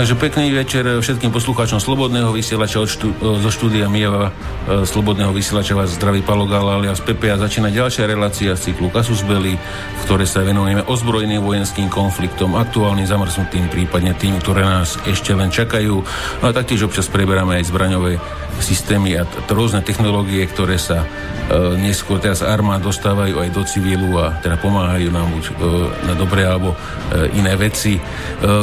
Takže pekný večer všetkým poslucháčom Slobodného vysielača od štú, zo štúdia Mieva e, Slobodného vysielača vás zdraví Palo Gala alias Pepe a začína ďalšia relácia z cyklu Kasus Belli, v ktorej sa venujeme ozbrojeným vojenským konfliktom, aktuálnym zamrznutým, prípadne tým, ktoré nás ešte len čakajú. No a taktiež občas preberáme aj zbraňové systémy a t- rôzne technológie, ktoré sa e, neskôr teraz armád dostávajú aj do civilu a teda pomáhajú nám buď e, na dobré alebo e, iné veci. E,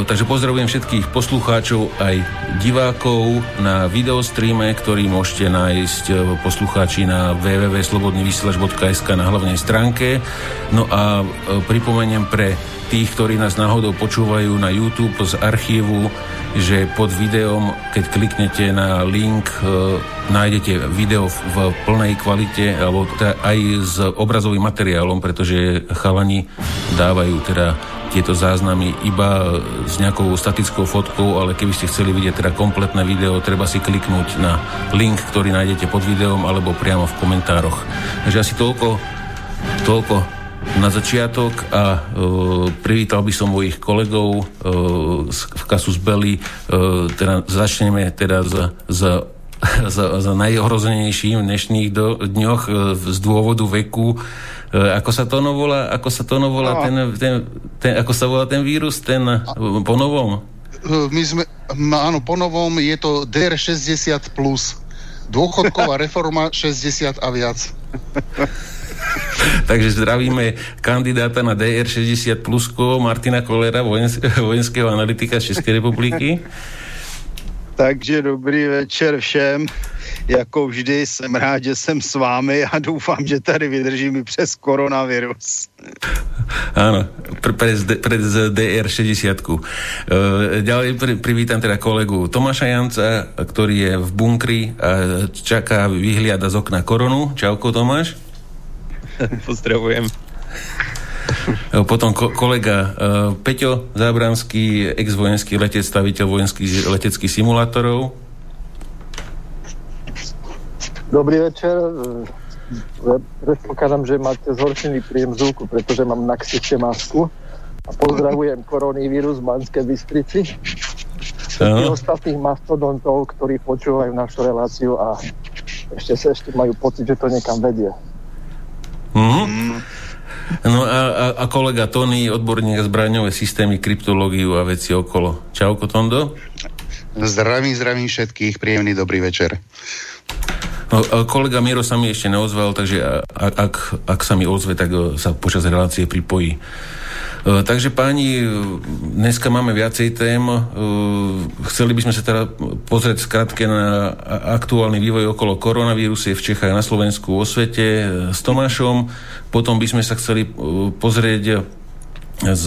takže pozdravujem všetkých poslucháčov aj divákov na videostreame, ktorý môžete nájsť e, poslucháči na www.slobodnyvysielač.sk na hlavnej stránke. No a e, pripomeniem pre tých, ktorí nás náhodou počúvajú na YouTube z archívu, že pod videom, keď kliknete na link, e, nájdete video v, plnej kvalite, alebo aj s obrazovým materiálom, pretože chalani dávajú teda tieto záznamy iba s nejakou statickou fotkou, ale keby ste chceli vidieť teda kompletné video, treba si kliknúť na link, ktorý nájdete pod videom alebo priamo v komentároch. Takže asi toľko, toľko na začiatok a uh, privítal by som mojich kolegov z, v Kasus Belli. Uh, teda začneme teda z, z za, za najohrozenejším v dnešných do, dňoch uh, z dôvodu veku. Uh, ako sa to volá? Ako sa to volá? No. Ten, ten, ten, ako sa volá ten vírus? Ten uh, po novom? My sme, áno, po novom je to DR60+. Plus. Dôchodková reforma 60 a viac. Takže zdravíme kandidáta na DR60 plusko Martina Kolera, vojenského analytika z České republiky. Takže dobrý večer všem. Jako vždy jsem rád, že jsem s vámi a doufám, že tady vydržím i přes koronavirus. Áno, pre, pre DR60. Uh, ďalej privítam teda kolegu Tomáša Janca, ktorý je v bunkri a čaká, vyhliada z okna koronu. Čauko Tomáš. Pozdravujem. Potom ko- kolega uh, Peťo Zábranský, ex-vojenský letec, staviteľ vojenských leteckých simulátorov. Dobrý večer. Predpokladám, že máte zhoršený príjem zvuku, pretože mám na ksichte masku. A pozdravujem koronavírus v Banskej Bystrici. Všetkých ostatných mastodontov, ktorí počúvajú našu reláciu a ešte sa ešte majú pocit, že to niekam vedie. Mm. No a, a, a kolega Tony, odborník zbraňové systémy, kryptológiu a veci okolo. Čauko, Tondo. Zdravím, zdravím všetkých, príjemný dobrý večer. No, kolega Miro sa mi ešte neozval, takže ak, ak sa mi ozve, tak e, sa počas relácie pripojí. E, takže páni, dneska máme viacej tém. E, chceli by sme sa teda pozrieť skrátke na aktuálny vývoj okolo koronavírusu v Čechách a na Slovensku vo svete e, s Tomášom. Potom by sme sa chceli pozrieť z,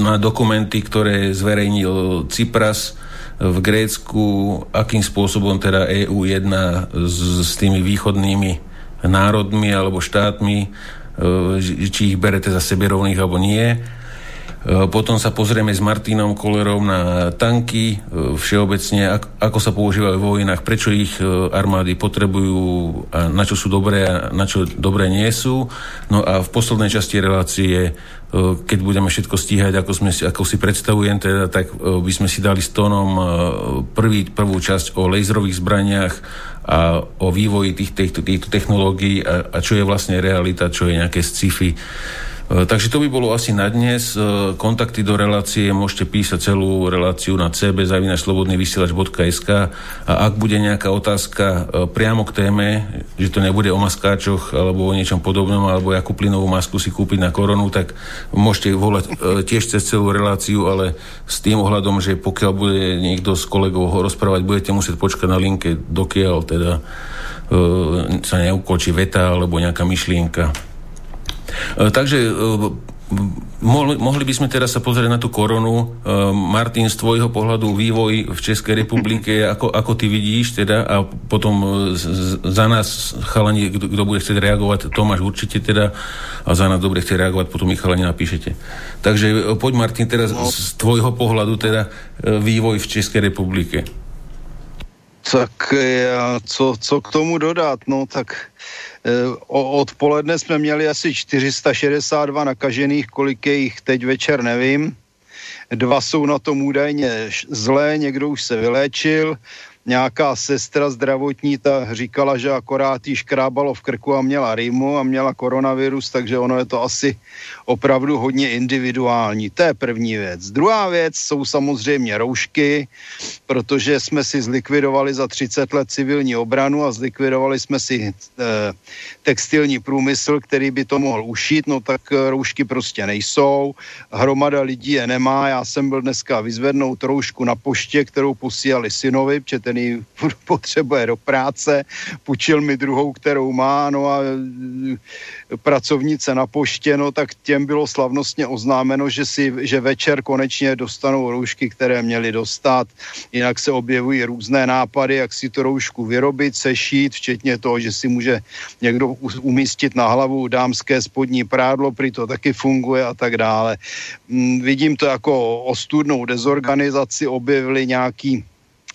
na dokumenty, ktoré zverejnil Cypras v Grécku, akým spôsobom teda EU jedná s, s tými východnými národmi alebo štátmi či ich berete za sebe rovných alebo nie. E, potom sa pozrieme s Martinom Kolerom na tanky, e, všeobecne, ako sa používajú vo vojnách, prečo ich armády potrebujú a na čo sú dobré a na čo dobré nie sú. No a v poslednej časti relácie, keď budeme všetko stíhať, ako, sme, ako si predstavujem, teda, tak by sme si dali s tónom prvý, prvú časť o laserových zbraniach a o vývoji tých, týchto, týchto technológií a, a čo je vlastne realita, čo je nejaké sci-fi. E, takže to by bolo asi na dnes. E, kontakty do relácie môžete písať celú reláciu na cb.slobodnyvysielač.sk a ak bude nejaká otázka e, priamo k téme, že to nebude o maskáčoch alebo o niečom podobnom, alebo akú plynovú masku si kúpiť na koronu, tak môžete volať tiež cez celú reláciu, ale s tým ohľadom, že pokiaľ bude niekto z kolegov ho rozprávať, budete musieť počkať na linke, dokiaľ teda sa neukočí veta alebo nejaká myšlienka. E, takže e, Mohli, mohli by sme teraz sa pozrieť na tú koronu. E, Martin, z tvojho pohľadu vývoj v Českej republike, ako, ako ty vidíš teda a potom za nás chalani, kto, kto bude chcieť reagovať, Tomáš určite teda a za nás dobre chce reagovať, potom mi chalani napíšete. Takže poď Martin teraz no. z tvojho pohľadu teda vývoj v České republike. Tak ja, co, co k tomu dodat? No tak Eh, odpoledne jsme měli asi 462 nakažených, kolik je jich teď večer, nevím. dva jsou na tom údajně zlé, někdo už se vyléčil, nějaká sestra zdravotní ta říkala, že akorát jí škrábalo v krku a měla rýmu a měla koronavirus, takže ono je to asi opravdu hodně individuální. To je první věc. Druhá věc jsou samozřejmě roušky, protože jsme si zlikvidovali za 30 let civilní obranu a zlikvidovali jsme si e, textilní průmysl, který by to mohl ušít, no tak roušky prostě nejsou. Hromada lidí je nemá. Já jsem byl dneska vyzvednout roušku na poště, kterou posílali synovi, protože ten ji potřebuje do práce. Půjčil mi druhou, kterou má, no a e, pracovnice na poště, no tak těm bylo slavnostně oznámeno, že, si, že večer konečně dostanou roušky, které měli dostat. Jinak se objevují různé nápady, jak si tu roušku vyrobit, sešít, včetně toho, že si může někdo umístit na hlavu dámské spodní prádlo, prý to taky funguje a tak dále. Mm, vidím to jako ostudnou dezorganizaci, objevili nějaký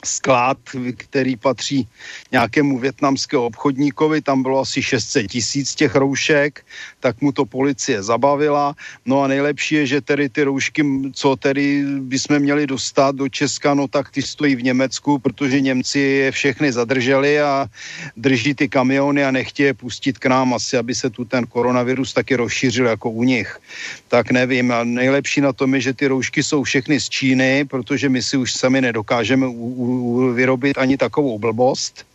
sklad, který patří nějakému větnamskému obchodníkovi, tam bylo asi 600 tisíc těch roušek, tak mu to policie zabavila. No a nejlepší je, že tedy ty roušky, co tedy bychom měli dostat do Česka, no tak ty stojí v Německu, protože Němci je všechny zadrželi a drží ty kamiony a nechtějí je pustit k nám asi, aby se tu ten koronavirus taky rozšířil jako u nich. Tak nevím. A nejlepší na tom je, že ty roušky jsou všechny z Číny, protože my si už sami nedokážeme u, u vyrobit ani takovou blbost.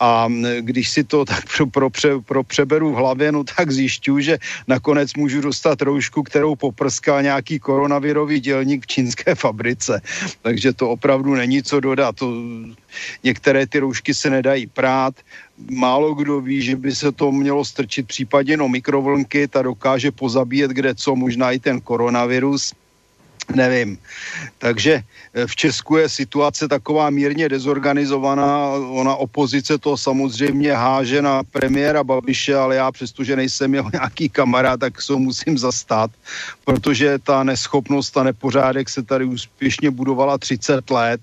A když si to tak pro, pro, pro přeberu v hlavě, no tak zjišťuju, že nakonec můžu dostat roušku, kterou poprská nějaký koronavirový dělník v čínské fabrice. Takže to opravdu není co dodat. To, některé ty roušky se nedají prát. Málo kdo ví, že by se to mělo strčit případně no mikrovlnky, ta dokáže pozabíjet kde co, možná i ten koronavirus nevím. Takže eh, v Česku je situace taková mírně dezorganizovaná. Ona opozice to samozřejmě háže na premiéra Babiše, ale já přestože nejsem jeho nějaký kamarád, tak se musím zastat, protože ta neschopnost a nepořádek se tady úspěšně budovala 30 let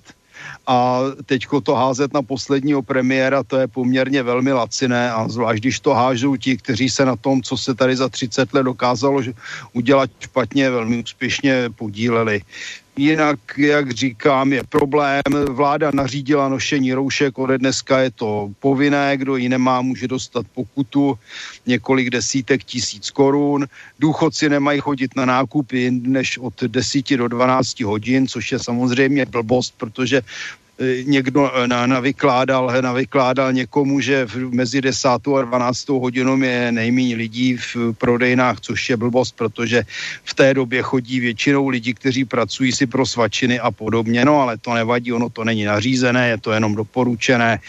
a teďko to házet na posledního premiéra, to je poměrně velmi laciné a zvlášť, když to hážou ti, kteří se na tom, co se tady za 30 let dokázalo udělat špatně, velmi úspěšně podíleli. Jinak, jak říkám, je problém. Vláda nařídila nošení roušek, ode dneska je to povinné, kdo ji nemá, může dostat pokutu několik desítek tisíc korun. Důchodci nemají chodit na nákupy než od 10 do 12 hodin, což je samozřejmě blbost, protože někdo e, navykládal, navykládal někomu, že mezi 10. a 12. hodinou je nejméně lidí v prodejnách, což je blbost, protože v té době chodí většinou lidi, kteří pracují si pro svačiny a podobně, no ale to nevadí, ono to není nařízené, je to jenom doporučené.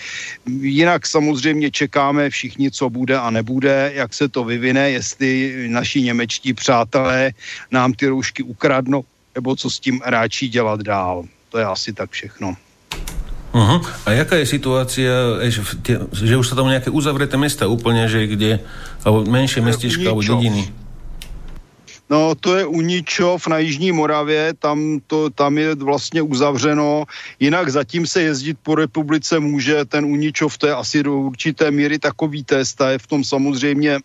Jinak samozřejmě čekáme všichni, co bude a nebude, jak se to vyvine, jestli naši němečtí přátelé nám ty roušky ukradnou, nebo co s tím ráčí dělat dál. To je asi tak všechno. Uh-huh. A jaká je situácia, že už sa tam nejaké uzavreté mesta úplne, že kde, alebo menšie mestička, alebo dediny? No to je Uničov na Jižní Moravě, tam, to, tam je vlastně uzavřeno, jinak zatím se jezdit po republice může, ten Uničov to je asi do určité míry takový test a je v tom samozřejmě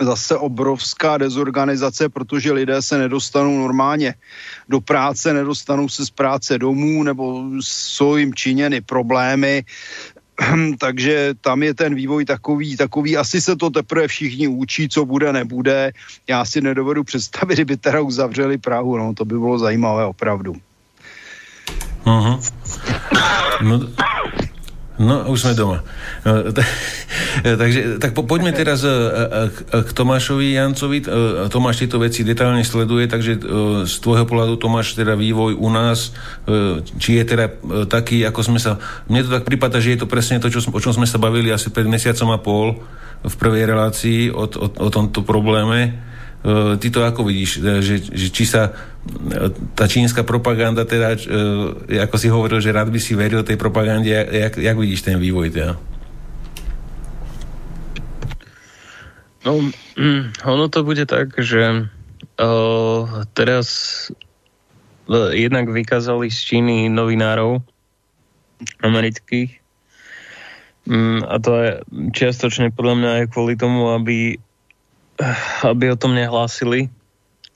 zase obrovská dezorganizace, protože lidé se nedostanou normálně do práce, nedostanou se z práce domů nebo jsou jim činěny problémy. Takže tam je ten vývoj takový, takový, asi se to teprve všichni učí, co bude, nebude. Já si nedovedu představit, kdyby teda uzavřeli Prahu, no to by bylo zajímavé opravdu. Uh-huh. No, No, už sme doma. No, takže tak po, poďme teraz e, e, k Tomášovi Jancovi. Tomáš tieto veci detálne sleduje, takže z tvojho pohľadu Tomáš teda vývoj u nás, či je teda taký, ako sme sa... Mne to tak prípada, že je to presne to, čo, o čom sme sa bavili asi pred mesiacom a pol v prvej relácii o, o, o tomto probléme Eh, ty to ako vidíš, eh, že, že či sa eh, tá čínska propaganda teda, ako si hovoril, že rád by si veril tej propagande, jak, jak vidíš ten vývoj teda? No, mm, ono to bude tak, že uh, teraz uh, jednak vykázali z Číny novinárov amerických um, a to je čiastočne podľa mňa aj kvôli tomu, aby aby o tom nehlásili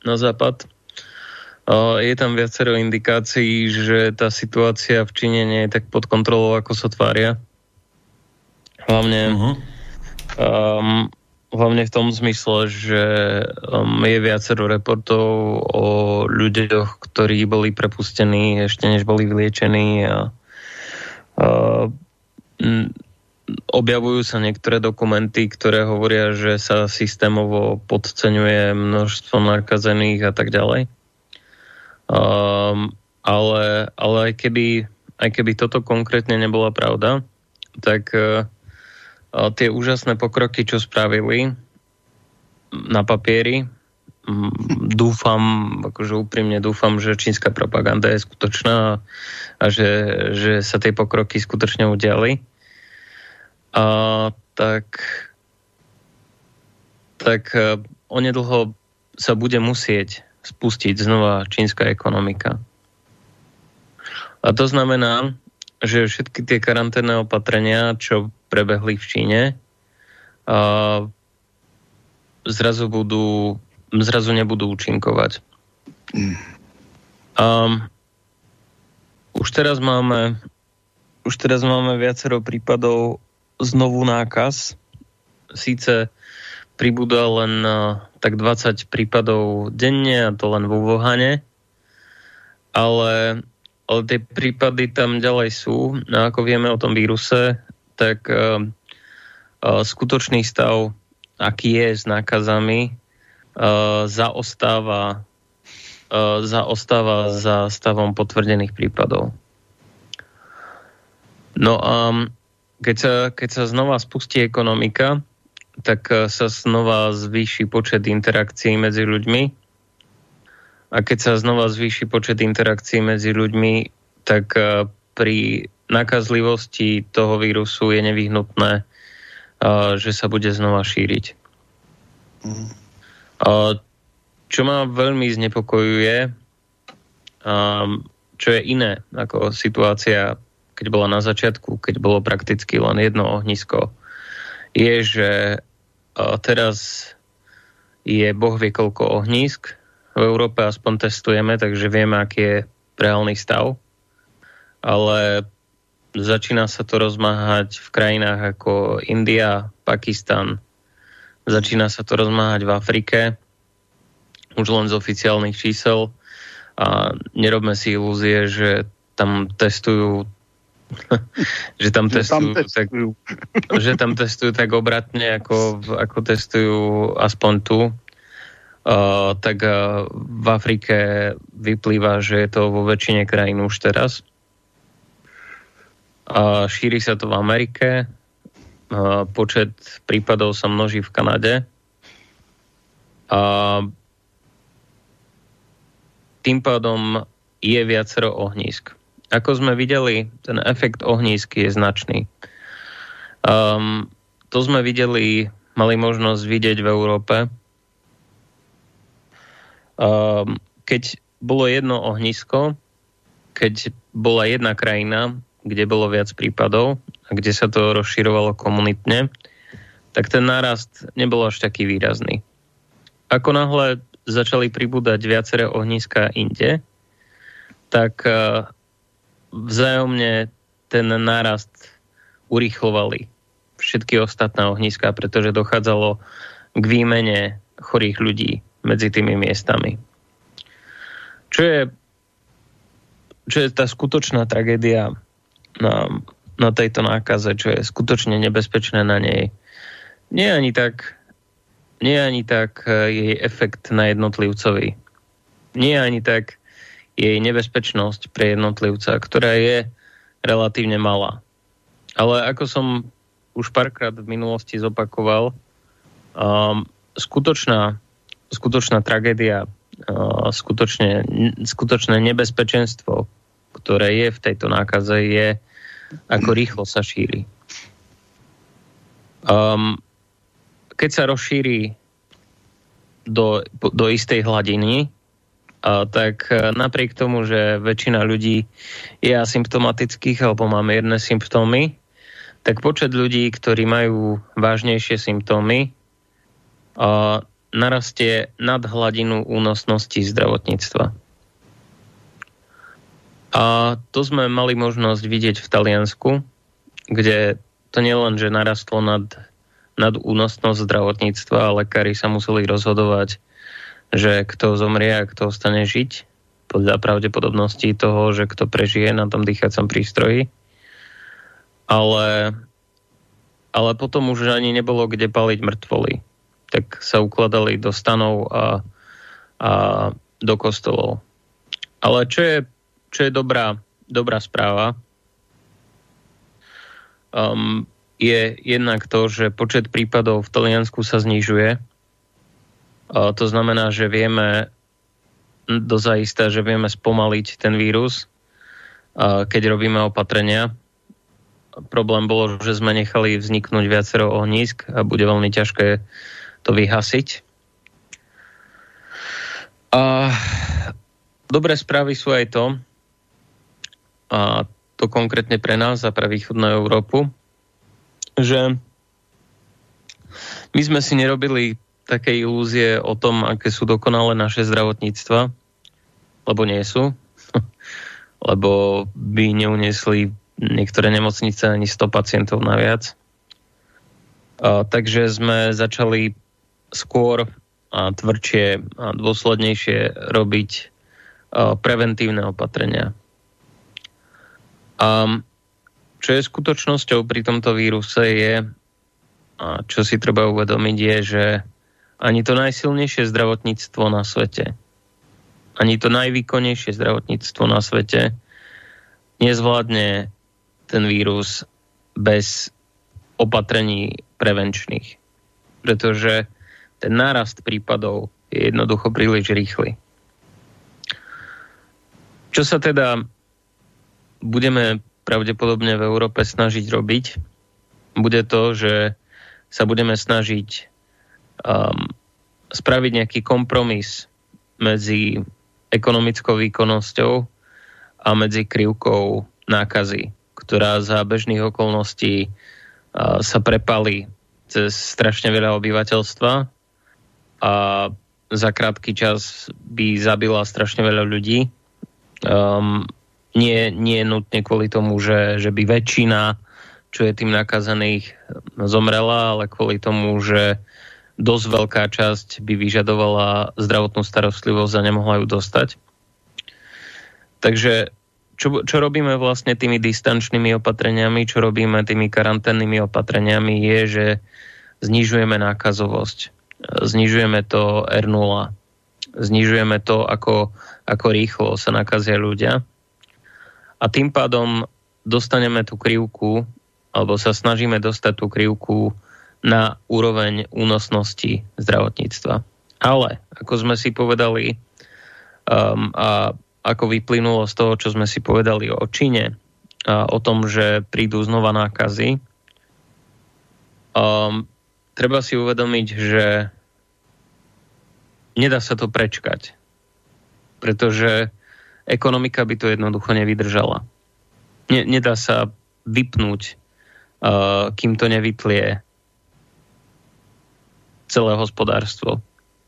na západ. Je tam viacero indikácií, že tá situácia v Číne nie je tak pod kontrolou, ako sa tvária. Hlavne, uh-huh. um, hlavne v tom zmysle, že um, je viacero reportov o ľuďoch, ktorí boli prepustení ešte než boli vyliečení a uh, objavujú sa niektoré dokumenty, ktoré hovoria, že sa systémovo podceňuje množstvo nakazených a tak ďalej. Um, ale, ale aj, keby, aj keby toto konkrétne nebola pravda, tak uh, tie úžasné pokroky, čo spravili na papieri, dúfam, akože úprimne dúfam, že čínska propaganda je skutočná a že, že sa tie pokroky skutočne udiali a tak, tak e, onedlho sa bude musieť spustiť znova čínska ekonomika. A to znamená, že všetky tie karanténne opatrenia, čo prebehli v Číne, a zrazu budú, zrazu nebudú účinkovať. A už teraz máme už teraz máme viacero prípadov znovu nákaz. Síce pribúda len eh, tak 20 prípadov denne, a to len vo Wuhane, ale, ale tie prípady tam ďalej sú. No ako vieme o tom víruse, tak uh, uh, skutočný stav, aký je s nákazami, uh, zaostáva, uh, zaostáva za stavom potvrdených prípadov. No a um, keď sa, keď sa znova spustí ekonomika, tak eh, sa znova zvýši počet interakcií medzi ľuďmi. A keď sa znova zvýši počet interakcií medzi ľuďmi, tak eh, pri nakazlivosti toho vírusu je nevyhnutné, eh, že sa bude znova šíriť. Mm. Čo ma veľmi znepokojuje, čo je iné ako situácia keď bola na začiatku, keď bolo prakticky len jedno ohnisko, je, že teraz je boh vie koľko ohnízk. V Európe aspoň testujeme, takže vieme, aký je reálny stav. Ale začína sa to rozmáhať v krajinách ako India, Pakistan. Začína sa to rozmáhať v Afrike, už len z oficiálnych čísel. A nerobme si ilúzie, že tam testujú že tam že testujú, tam testujú. Tak, že tam testujú tak obratne, ako, ako testujú aspoň tu. Uh, tak uh, v Afrike vyplýva, že je to vo väčšine krajín už teraz. Uh, šíri sa to v Amerike, uh, počet prípadov sa množí v Kanade. Uh, tým pádom je viacero ohnízk. Ako sme videli, ten efekt ohnízky je značný. Um, to sme videli, mali možnosť vidieť v Európe. Um, keď bolo jedno ohnisko, keď bola jedna krajina, kde bolo viac prípadov a kde sa to rozširovalo komunitne, tak ten nárast nebol až taký výrazný. Ako náhle začali pribúdať viaceré ohniska inde, tak uh, vzájomne ten nárast urychlovali všetky ostatné ohniská, pretože dochádzalo k výmene chorých ľudí medzi tými miestami. Čo je, čo je tá skutočná tragédia na, na tejto nákaze, čo je skutočne nebezpečné na nej, nie ani tak, nie ani tak eh, jej efekt na jednotlivcovi. Nie ani tak jej nebezpečnosť pre jednotlivca, ktorá je relatívne malá. Ale ako som už párkrát v minulosti zopakoval, um, skutočná, skutočná tragédia, uh, skutočne, skutočné nebezpečenstvo, ktoré je v tejto nákaze, je, ako rýchlo sa šíri. Um, keď sa rozšíri do, do istej hladiny, tak e, napriek tomu, že väčšina ľudí je asymptomatických alebo má mierne symptómy, tak počet ľudí, ktorí majú vážnejšie symptómy, narastie nad hladinu únosnosti zdravotníctva. A to sme mali možnosť vidieť v Taliansku, kde to nielen, že narastlo nad, nad únosnosť zdravotníctva a lekári sa museli rozhodovať, že kto zomrie a kto ostane žiť podľa pravdepodobnosti toho, že kto prežije na tom dýchacom prístroji. Ale, ale potom už ani nebolo kde paliť mŕtvoly. Tak sa ukladali do stanov a, a do kostolov. Ale čo je, čo je dobrá, dobrá správa, um, je jednak to, že počet prípadov v Taliansku sa znižuje. To znamená, že vieme dozaista, že vieme spomaliť ten vírus, keď robíme opatrenia. Problém bolo, že sme nechali vzniknúť viacero ohnízk a bude veľmi ťažké to vyhasiť. A dobré správy sú aj to, a to konkrétne pre nás a pre východnú Európu, že my sme si nerobili také ilúzie o tom, aké sú dokonalé naše zdravotníctva, lebo nie sú, lebo by neuniesli niektoré nemocnice ani 100 pacientov naviac. A, takže sme začali skôr a tvrdšie a dôslednejšie robiť a, preventívne opatrenia. A čo je skutočnosťou pri tomto víruse je, a čo si treba uvedomiť je, že ani to najsilnejšie zdravotníctvo na svete, ani to najvýkonnejšie zdravotníctvo na svete nezvládne ten vírus bez opatrení prevenčných. Pretože ten nárast prípadov je jednoducho príliš rýchly. Čo sa teda budeme pravdepodobne v Európe snažiť robiť, bude to, že sa budeme snažiť um, spraviť nejaký kompromis medzi ekonomickou výkonnosťou a medzi krivkou nákazy, ktorá za bežných okolností uh, sa prepali cez strašne veľa obyvateľstva a za krátky čas by zabila strašne veľa ľudí. Um, nie, nie nutne kvôli tomu, že, že by väčšina, čo je tým nakazených, zomrela, ale kvôli tomu, že dosť veľká časť by vyžadovala zdravotnú starostlivosť a nemohla ju dostať. Takže čo, čo robíme vlastne tými distančnými opatreniami, čo robíme tými karanténnymi opatreniami je, že znižujeme nákazovosť. Znižujeme to R0. Znižujeme to, ako, ako rýchlo sa nakazia ľudia a tým pádom dostaneme tú krivku, alebo sa snažíme dostať tú krivku na úroveň únosnosti zdravotníctva. Ale, ako sme si povedali um, a ako vyplynulo z toho, čo sme si povedali o Číne, a o tom, že prídu znova nákazy, um, treba si uvedomiť, že nedá sa to prečkať. Pretože ekonomika by to jednoducho nevydržala. Ne, nedá sa vypnúť, uh, kým to nevytlie celé hospodárstvo.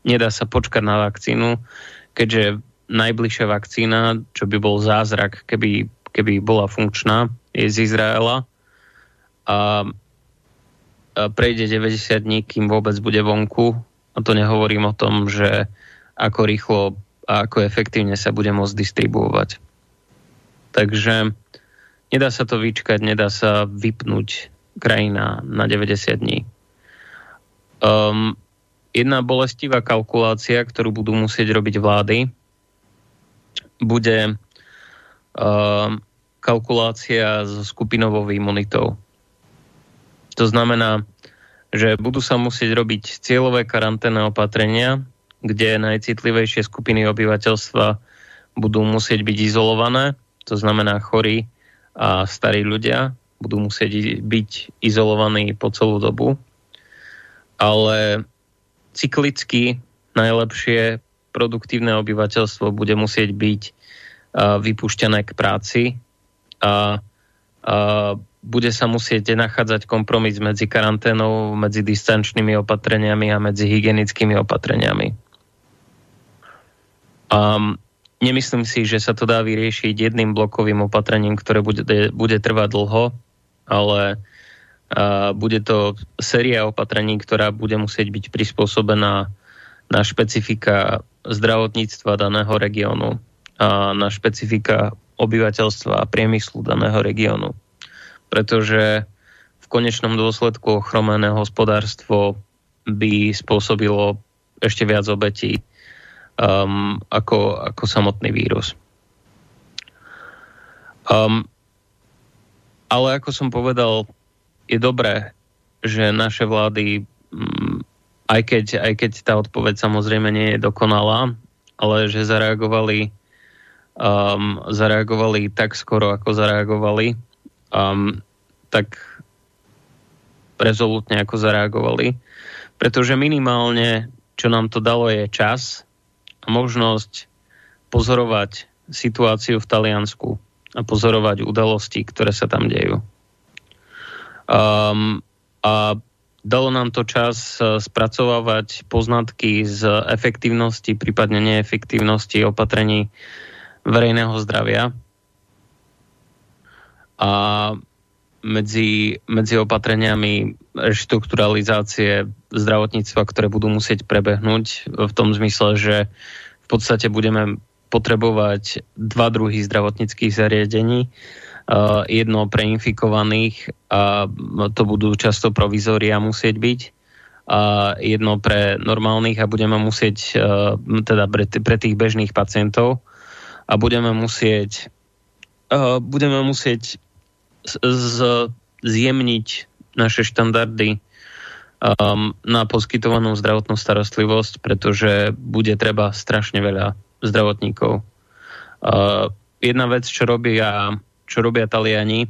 Nedá sa počkať na vakcínu, keďže najbližšia vakcína, čo by bol zázrak, keby, keby bola funkčná, je z Izraela a, a prejde 90 dní, kým vôbec bude vonku. A to nehovorím o tom, že ako rýchlo a ako efektívne sa bude môcť distribuovať. Takže nedá sa to vyčkať, nedá sa vypnúť krajina na 90 dní. Um, jedna bolestivá kalkulácia, ktorú budú musieť robiť vlády, bude um, kalkulácia so skupinovou imunitou. To znamená, že budú sa musieť robiť cieľové karanténne opatrenia, kde najcitlivejšie skupiny obyvateľstva budú musieť byť izolované, to znamená chorí a starí ľudia budú musieť byť izolovaní po celú dobu. Ale cyklicky najlepšie produktívne obyvateľstvo bude musieť byť vypušťané k práci a, a bude sa musieť nachádzať kompromis medzi karanténou, medzi distančnými opatreniami a medzi hygienickými opatreniami. Um, nemyslím si, že sa to dá vyriešiť jedným blokovým opatrením, ktoré bude, bude trvať dlho, ale a bude to séria opatrení, ktorá bude musieť byť prispôsobená na špecifika zdravotníctva daného regiónu a na špecifika obyvateľstva a priemyslu daného regiónu. Pretože v konečnom dôsledku ochromené hospodárstvo by spôsobilo ešte viac obetí um, ako, ako samotný vírus. Um, ale ako som povedal, je dobré, že naše vlády, um, aj keď, aj keď tá odpoveď samozrejme nie je dokonalá, ale že zareagovali, um, zareagovali tak skoro, ako zareagovali, um, tak rezolutne ako zareagovali. Pretože minimálne, čo nám to dalo, je čas možnosť pozorovať situáciu v Taliansku a pozorovať udalosti, ktoré sa tam dejú. Um, a dalo nám to čas uh, spracovávať poznatky z efektívnosti, prípadne neefektívnosti opatrení verejného zdravia. A medzi, medzi opatreniami reštrukturalizácie zdravotníctva, ktoré budú musieť prebehnúť v tom zmysle, že v podstate budeme potrebovať dva druhy zdravotníckých zariadení. jedno pre infikovaných to budú často provizória musieť byť a jedno pre normálnych a budeme musieť teda pre, tých bežných pacientov a budeme musieť budeme musieť z, zjemniť naše štandardy na poskytovanú zdravotnú starostlivosť, pretože bude treba strašne veľa zdravotníkov. Uh, jedna vec, čo robia, čo robia Taliani,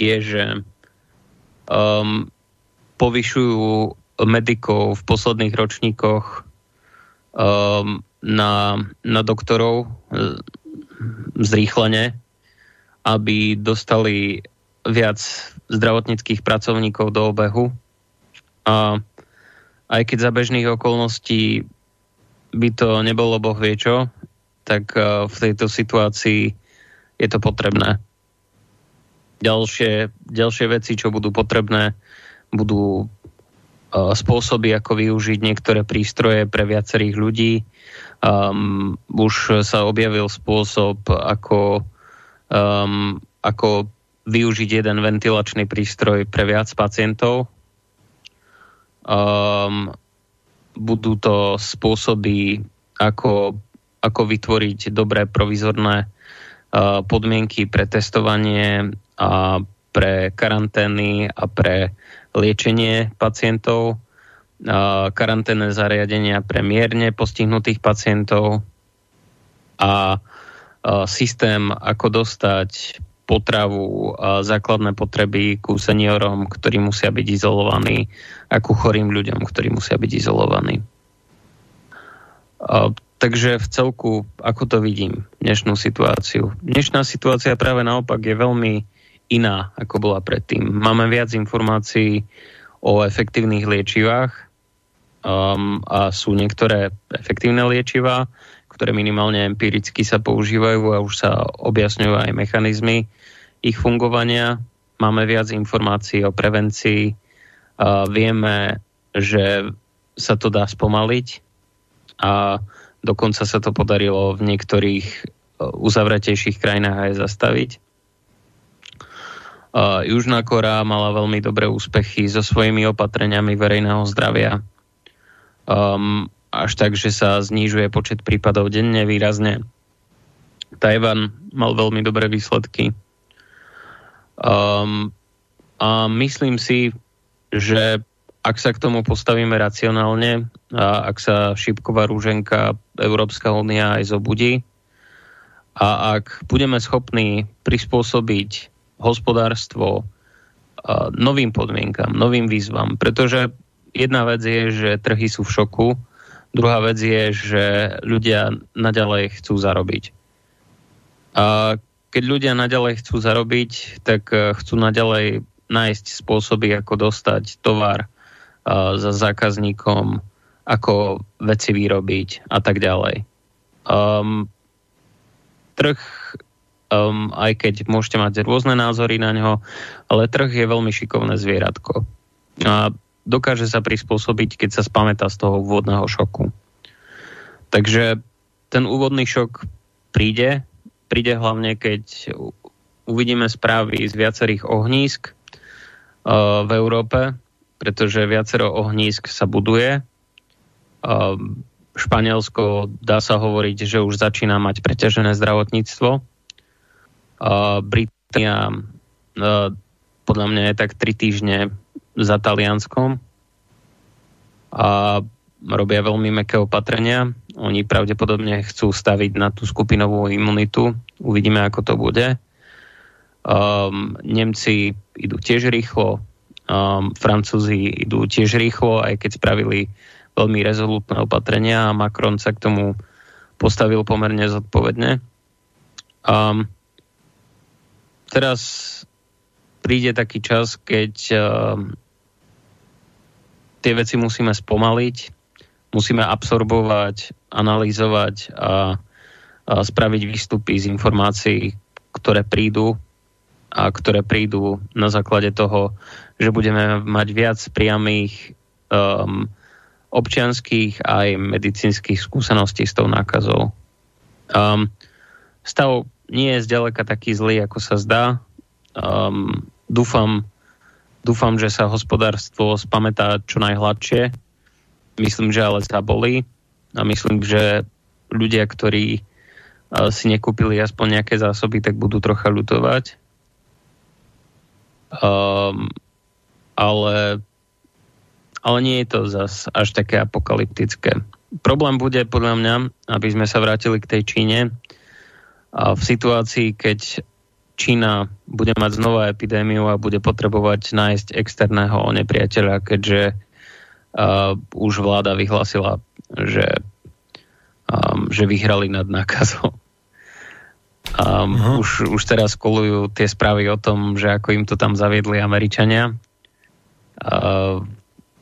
je, že um, povyšujú medikov v posledných ročníkoch um, na, na doktorov uh, zrýchlene, aby dostali viac zdravotníckých pracovníkov do obehu. A aj keď za bežných okolností by to nebolo boh vie čo, tak e, v tejto situácii je to potrebné. Ďalšie, ďalšie veci, čo budú potrebné, budú e, spôsoby, ako využiť niektoré prístroje pre viacerých ľudí. Um, už sa objavil spôsob, ako, um, ako využiť jeden ventilačný prístroj pre viac pacientov. Um, budú to spôsoby, ako, ako vytvoriť dobré provizorné uh, podmienky pre testovanie a pre karantény a pre liečenie pacientov, karanténne zariadenia pre mierne postihnutých pacientov a systém, ako dostať potravu, a základné potreby ku seniorom, ktorí musia byť izolovaní a ku chorým ľuďom, ktorí musia byť izolovaní. Takže v celku, ako to vidím, dnešnú situáciu. Dnešná situácia práve naopak je veľmi iná, ako bola predtým. Máme viac informácií o efektívnych liečivách um, a sú niektoré efektívne liečivá, ktoré minimálne empiricky sa používajú a už sa objasňujú aj mechanizmy ich fungovania. Máme viac informácií o prevencii. Vieme, že sa to dá spomaliť a dokonca sa to podarilo v niektorých e, uzavretejších krajinách aj zastaviť. Južná Korea mala veľmi dobré úspechy so svojimi opatreniami verejného zdravia. Um, až tak, že sa znižuje počet prípadov denne výrazne. Tajvan mal veľmi dobré výsledky. Um, a myslím si, že ak sa k tomu postavíme racionálne a ak sa šípková rúženka Európska únia aj zobudí a ak budeme schopní prispôsobiť hospodárstvo novým podmienkam, novým výzvam, pretože jedna vec je, že trhy sú v šoku, Druhá vec je, že ľudia naďalej chcú zarobiť. A keď ľudia naďalej chcú zarobiť, tak eh, chcú naďalej nájsť spôsoby, ako dostať tovar za zákazníkom, ako veci vyrobiť a tak ďalej. Um, trh, um, aj keď môžete mať rôzne názory na ňo, ale trh je veľmi šikovné zvieratko. A dokáže sa prispôsobiť, keď sa spamätá z toho úvodného šoku. Takže ten úvodný šok príde, príde hlavne, keď uvidíme správy z viacerých ohnízk uh, v Európe, pretože viacero ohnízk sa buduje. Uh, Španielsko dá sa hovoriť, že už začína mať preťažené zdravotníctvo. Uh, Británia uh, podľa mňa je tak tri týždne za Talianskom a robia veľmi meké opatrenia. Oni pravdepodobne chcú staviť na tú skupinovú imunitu. Uvidíme, ako to bude. Um, Nemci idú tiež rýchlo, um, Francúzi idú tiež rýchlo, aj keď spravili veľmi rezolutné opatrenia a Macron sa k tomu postavil pomerne zodpovedne. Um, teraz príde taký čas, keď um, tie veci musíme spomaliť, musíme absorbovať, analyzovať a, a spraviť výstupy z informácií, ktoré prídu a ktoré prídu na základe toho, že budeme mať viac priamých um, občianských aj medicínskych skúseností s tou nákazou. Um, stav nie je zďaleka taký zlý, ako sa zdá. Um, dúfam, dúfam, že sa hospodárstvo spamätá čo najhladšie. Myslím, že ale zabolí a myslím, že ľudia, ktorí uh, si nekúpili aspoň nejaké zásoby, tak budú trocha ľutovať Um, ale, ale nie je to zas až také apokalyptické. Problém bude podľa mňa, aby sme sa vrátili k tej Číne, a v situácii, keď Čína bude mať znova epidémiu a bude potrebovať nájsť externého nepriateľa, keďže uh, už vláda vyhlásila, že, um, že vyhrali nad nákazou. Um, uh-huh. už, už teraz kolujú tie správy o tom, že ako im to tam zaviedli Američania, uh,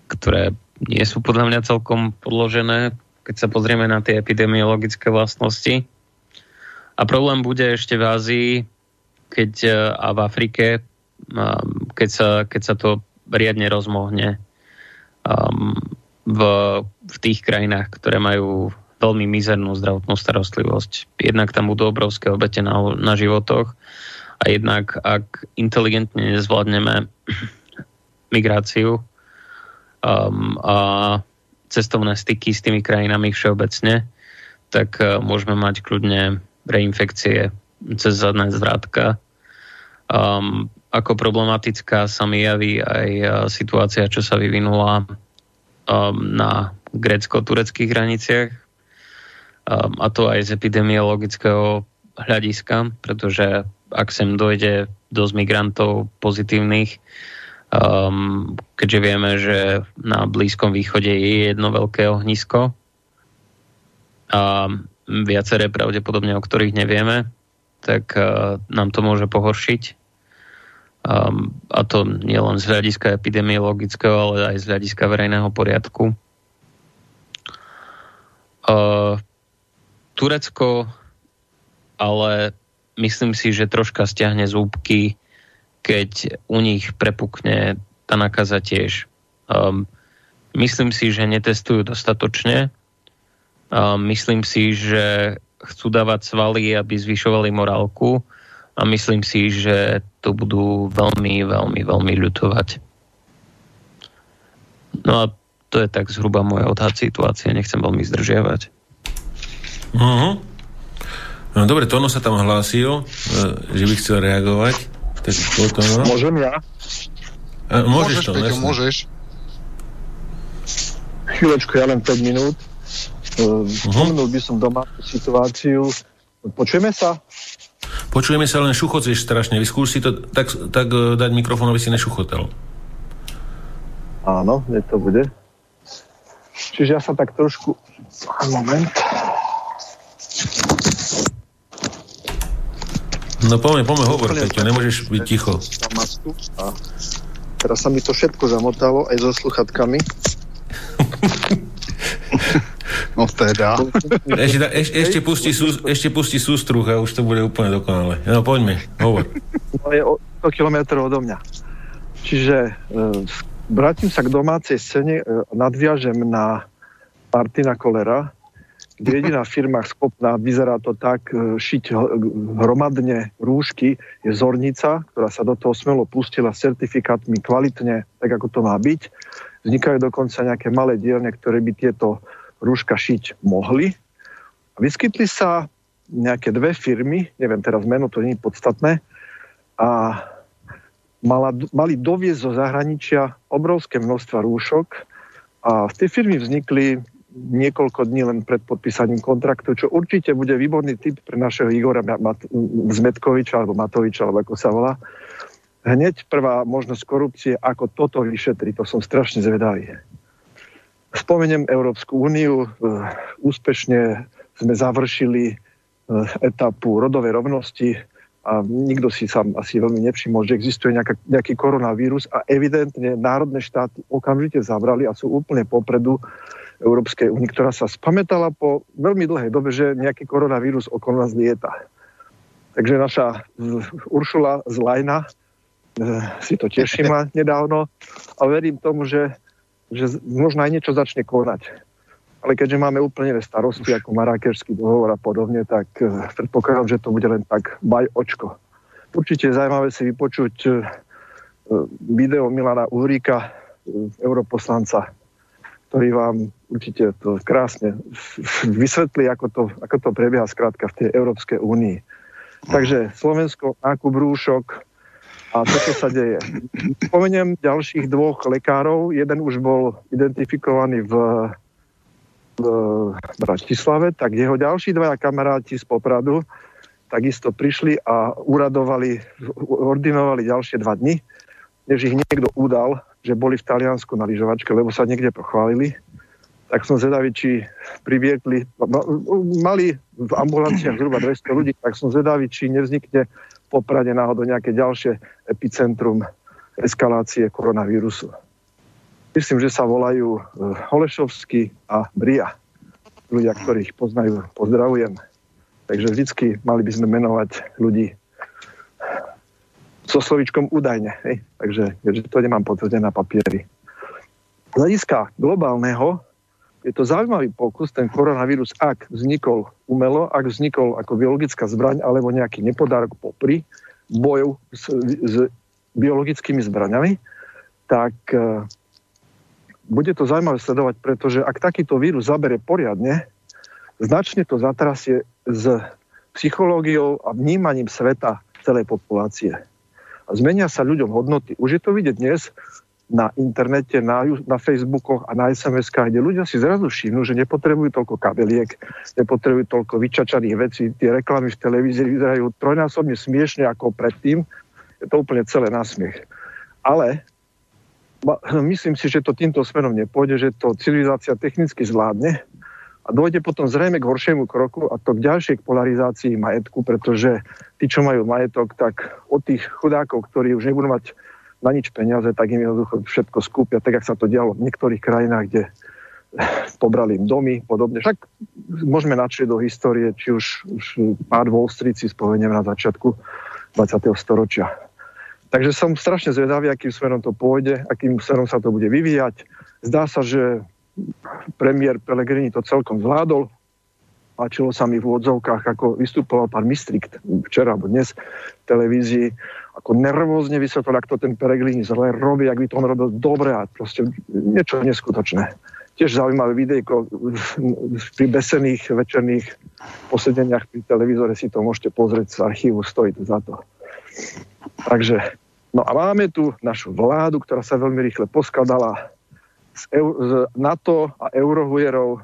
ktoré nie sú podľa mňa celkom podložené, keď sa pozrieme na tie epidemiologické vlastnosti. A problém bude ešte v Ázii, keď, uh, a v Afrike, keď, sa, keď sa to riadne rozmohne um, v, v tých krajinách, ktoré majú veľmi mizernú zdravotnú starostlivosť. Jednak tam budú obrovské obete na, na životoch a jednak ak inteligentne nezvládneme migráciu um, a cestovné styky s tými krajinami všeobecne, tak uh, môžeme mať kľudne reinfekcie cez zadné zvrátka. Um, ako problematická sa mi javí aj uh, situácia, čo sa vyvinula um, na grécko-tureckých hraniciach, Um, a to aj z epidemiologického hľadiska, pretože ak sem dojde dosť migrantov pozitívnych, um, keďže vieme, že na Blízkom východe je jedno veľké ohnisko a viaceré pravdepodobne, o ktorých nevieme, tak uh, nám to môže pohoršiť. Um, a to nie len z hľadiska epidemiologického, ale aj z hľadiska verejného poriadku. Uh, Turecko ale myslím si, že troška stiahne zúbky, keď u nich prepukne tá nakaza tiež. Um, myslím si, že netestujú dostatočne. Um, myslím si, že chcú dávať svaly, aby zvyšovali morálku a myslím si, že to budú veľmi, veľmi, veľmi ľutovať. No a to je tak zhruba môj odhad situácie, nechcem veľmi zdržiavať. Uh-huh. No, dobre, Tono sa tam hlásil, e, že by chcel reagovať. Tak to, no. Môžem ja? A, môžeš, môžeš to, Peťo, môžeš. Chvíľočku, ja len 5 minút. Uh-huh. by som doma situáciu. Počujeme sa? Počujeme sa, len šuchoceš strašne. Vyskúš si to tak, tak e, dať mikrofón, aby si nešuchotel. Áno, je to bude. Čiže ja sa tak trošku... Moment. No poďme, poďme hovor, Peťo, nemôžeš byť ticho. A teraz sa mi to všetko zamotalo, aj so sluchatkami. No teda. Ešte, eš, ešte, pustí sú, ešte pustí sústruh a už to bude úplne dokonale. No poďme, hovor. No je o 100 km odo mňa. Čiže e, vrátim sa k domácej scéne, e, nadviažem na Martina Kolera, jediná firma schopná, vyzerá to tak, e, šiť hromadne rúšky, je Zornica, ktorá sa do toho smelo pustila certifikátmi kvalitne, tak ako to má byť. Vznikajú dokonca nejaké malé dielne, ktoré by tieto rúška šiť mohli. A vyskytli sa nejaké dve firmy, neviem teraz meno, to nie je podstatné, a mala, mali doviezť zo zahraničia obrovské množstva rúšok a z tej firmy vznikli niekoľko dní len pred podpísaním kontraktu, čo určite bude výborný typ pre našeho Igora Mat- Zmetkoviča alebo Matoviča, alebo ako sa volá. Hneď prvá možnosť korupcie, ako toto vyšetri, to som strašne zvedavý. Spomeniem Európsku úniu. E, úspešne sme završili e, etapu rodovej rovnosti a nikto si sám asi veľmi nevšimol, že existuje nejaká, nejaký koronavírus a evidentne národné štáty okamžite zabrali a sú úplne popredu Európskej únie, ktorá sa spametala po veľmi dlhej dobe, že nejaký koronavírus okolo nás lieta. Takže naša Uršula z Lajna e, si to tešila nedávno a verím tomu, že že možno aj niečo začne konať. Ale keďže máme úplne iné starosti ako Marrakešský dohovor a podobne, tak uh, predpokladám, že to bude len tak baj očko. Určite je zaujímavé si vypočuť uh, video Milana Uhríka, uh, europoslanca, ktorý vám určite to krásne vysvetlí, ako to, ako to prebieha skrátka v tej Európskej únii. Takže Slovensko, nákup rúšok, a toto sa deje. Spomeniem ďalších dvoch lekárov. Jeden už bol identifikovaný v Bratislave, tak jeho ďalší dvaja kamaráti z Popradu takisto prišli a uradovali, ordinovali ďalšie dva dni, než ich niekto udal, že boli v Taliansku na lyžovačke, lebo sa niekde pochválili. Tak som zvedavý, či priviekli, mali v ambulanciách zhruba 200 ľudí, tak som zvedavý, či nevznikne Poprade náhodou nejaké ďalšie epicentrum eskalácie koronavírusu. Myslím, že sa volajú e, Holešovský a Bria. Ľudia, ktorých poznajú, pozdravujem. Takže vždycky mali by sme menovať ľudí so slovičkom údajne. Hej? Takže keďže to nemám potvrdené na papieri. Z hľadiska globálneho je to zaujímavý pokus, ten koronavírus, ak vznikol umelo, ak vznikol ako biologická zbraň alebo nejaký nepodárok popri boju s, s biologickými zbraňami, tak uh, bude to zaujímavé sledovať, pretože ak takýto vírus zabere poriadne, značne to zatrasie s psychológiou a vnímaním sveta celej populácie. A zmenia sa ľuďom hodnoty. Už je to vidieť dnes, na internete, na, na Facebookoch a na SMS-kách, kde ľudia si zrazu všimnú, že nepotrebujú toľko kabeliek, nepotrebujú toľko vyčačaných vecí. Tie reklamy v televízii vyzerajú trojnásobne smiešne ako predtým. Je to úplne celé násmiech. Ale myslím si, že to týmto smerom nepôjde, že to civilizácia technicky zvládne a dôjde potom zrejme k horšiemu kroku a to k ďalšej polarizácii majetku, pretože tí, čo majú majetok, tak od tých chudákov, ktorí už nebudú mať na nič peniaze, tak im jednoducho všetko skúpia, tak ako sa to dialo v niektorých krajinách, kde pobrali im domy, podobne. Však môžeme načrieť do histórie, či už, už pád Wall Street si spomeniem na začiatku 20. storočia. Takže som strašne zvedavý, akým smerom to pôjde, akým smerom sa to bude vyvíjať. Zdá sa, že premiér Pellegrini to celkom zvládol. Páčilo sa mi v úvodzovkách, ako vystupoval pán Mistrik včera alebo dnes v televízii ako nervózne vysvetlil, ako to ten Peregrini zle robí, ak by to on robil dobre a proste niečo neskutočné. Tiež zaujímavé videjko pri besených večerných posedeniach pri televízore si to môžete pozrieť z archívu, stojí to za to. Takže, no a máme tu našu vládu, ktorá sa veľmi rýchle poskladala z, z NATO a eurohujerov.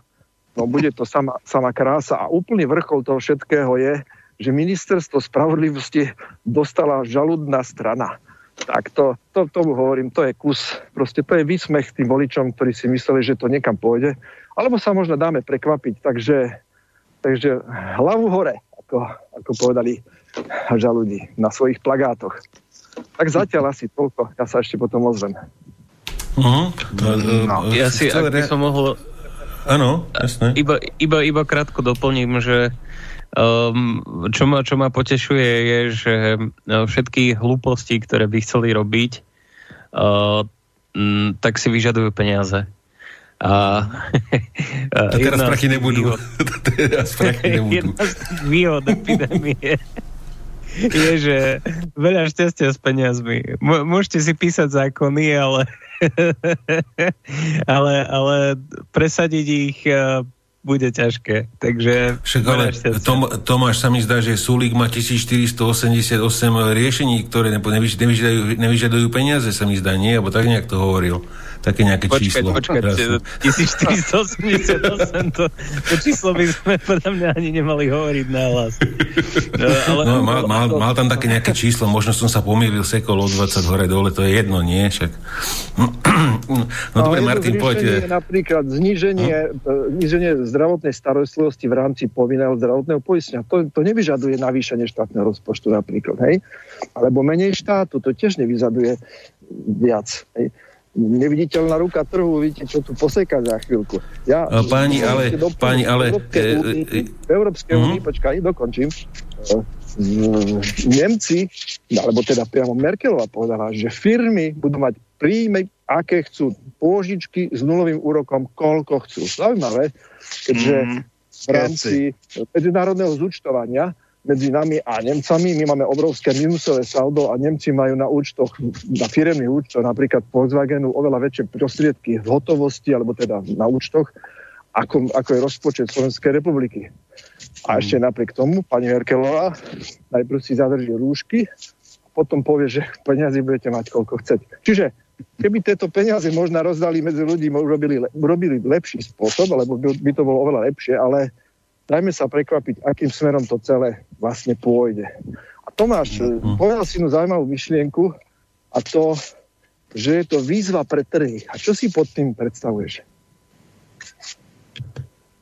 No bude to sama, sama krása a úplný vrchol toho všetkého je, že ministerstvo spravodlivosti dostala žaludná strana. Tak to, to, tomu hovorím, to je kus, proste to je výsmech tým voličom, ktorí si mysleli, že to niekam pôjde, alebo sa možno dáme prekvapiť, takže, takže hlavu hore, ako, ako povedali žaludí na svojich plagátoch. Tak zatiaľ asi toľko, ja sa ešte potom ozvem. Uh-huh. No. Ja si, ak by som mohol Áno, jasné. Iba, iba, iba krátko doplním, že um, čo, ma, čo ma potešuje je, že uh, všetky hlúposti, ktoré by chceli robiť, uh, m, tak si vyžadujú peniaze. A, a teraz prachy nebudú. teraz prachy nebudú. Jedna z výhod epidémie je, že veľa šťastia s peniazmi. M- môžete si písať zákony, ale ale, ale presadiť ich uh, bude ťažké. Takže... Však ale Tom, Tomáš sa mi zdá, že Sulík má 1488 riešení, ktoré nevyžadujú, nevyžadujú peniaze, sa mi zdá, nie? Alebo tak nejak to hovoril také nejaké počkať, číslo. Počkať, 1488, to, to číslo by sme podľa mňa ani nemali hovoriť na hlas. No, ale, no, mal, mal, mal tam také nejaké číslo, možno som sa pomýlil sekol o 20 hore dole, to je jedno, nie? Však. No, no dobre, Martin, poďte. Napríklad zníženie, no? zníženie zdravotnej starostlivosti v rámci povinného zdravotného poistenia. To, to nevyžaduje navýšenie štátneho rozpočtu napríklad, hej? Alebo menej štátu, to tiež nevyžaduje viac. Hej? Neviditeľná ruka trhu, vidíte, čo tu poseka za chvíľku. Ja, páni, ale, doplňu, páni, ale... V Európskej únii, uh-huh. počkaj, dokončím. Nemci, alebo teda priamo Merkelová povedala, že firmy budú mať príjmy, aké chcú, pôžičky s nulovým úrokom, koľko chcú. Zaujímavé, keďže mm, v rámci medzinárodného zúčtovania medzi nami a Nemcami. My máme obrovské minusové saldo a Nemci majú na účtoch, na firemných účtoch, napríklad Volkswagenu, oveľa väčšie prostriedky v hotovosti, alebo teda na účtoch, ako, ako je rozpočet Slovenskej republiky. A ešte napriek tomu, pani Merkelová najprv si zadrží rúšky, potom povie, že peniazy budete mať koľko chcete. Čiže keby tieto peniaze možno rozdali medzi ľudí, urobili, urobili lepší spôsob, alebo by, by to bolo oveľa lepšie, ale dajme sa prekvapiť, akým smerom to celé vlastne pôjde. A Tomáš, mm. povedal si jednu zaujímavú myšlienku a to, že je to výzva pre trhy. A čo si pod tým predstavuješ?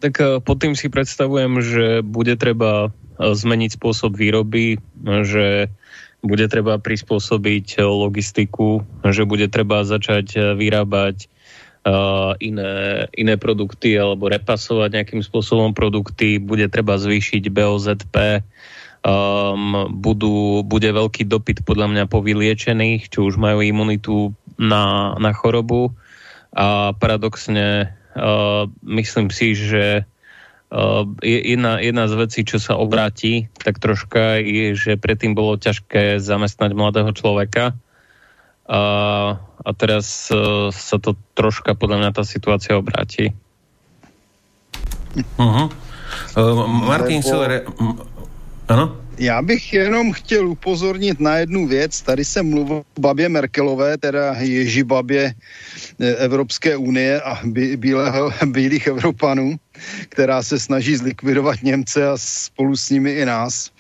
Tak eh, pod tým si predstavujem, že bude treba eh, zmeniť spôsob výroby, že bude treba prispôsobiť logistiku, že bude treba začať vyrábať uh, iné, iné produkty alebo repasovať nejakým spôsobom produkty, bude treba zvýšiť BOZP, um, budú, bude veľký dopyt podľa mňa po vyliečených, či už majú imunitu na, na chorobu. A paradoxne uh, myslím si, že uh, jedna, jedna z vecí, čo sa obráti, tak troška je, že predtým bolo ťažké zamestnať mladého človeka, a, a teraz uh, sa to troška podľa mňa tá situácia obráti. Uh-huh. Uh, Martin Nebo... Siller, ano? Já bych jenom chtěl upozornit na jednu věc. Tady se mluvil o babě Merkelové, teda Ježi babě e, Evropské unie a bílého, bílých Evropanů která se snaží zlikvidovat Němce a spolu s nimi i nás.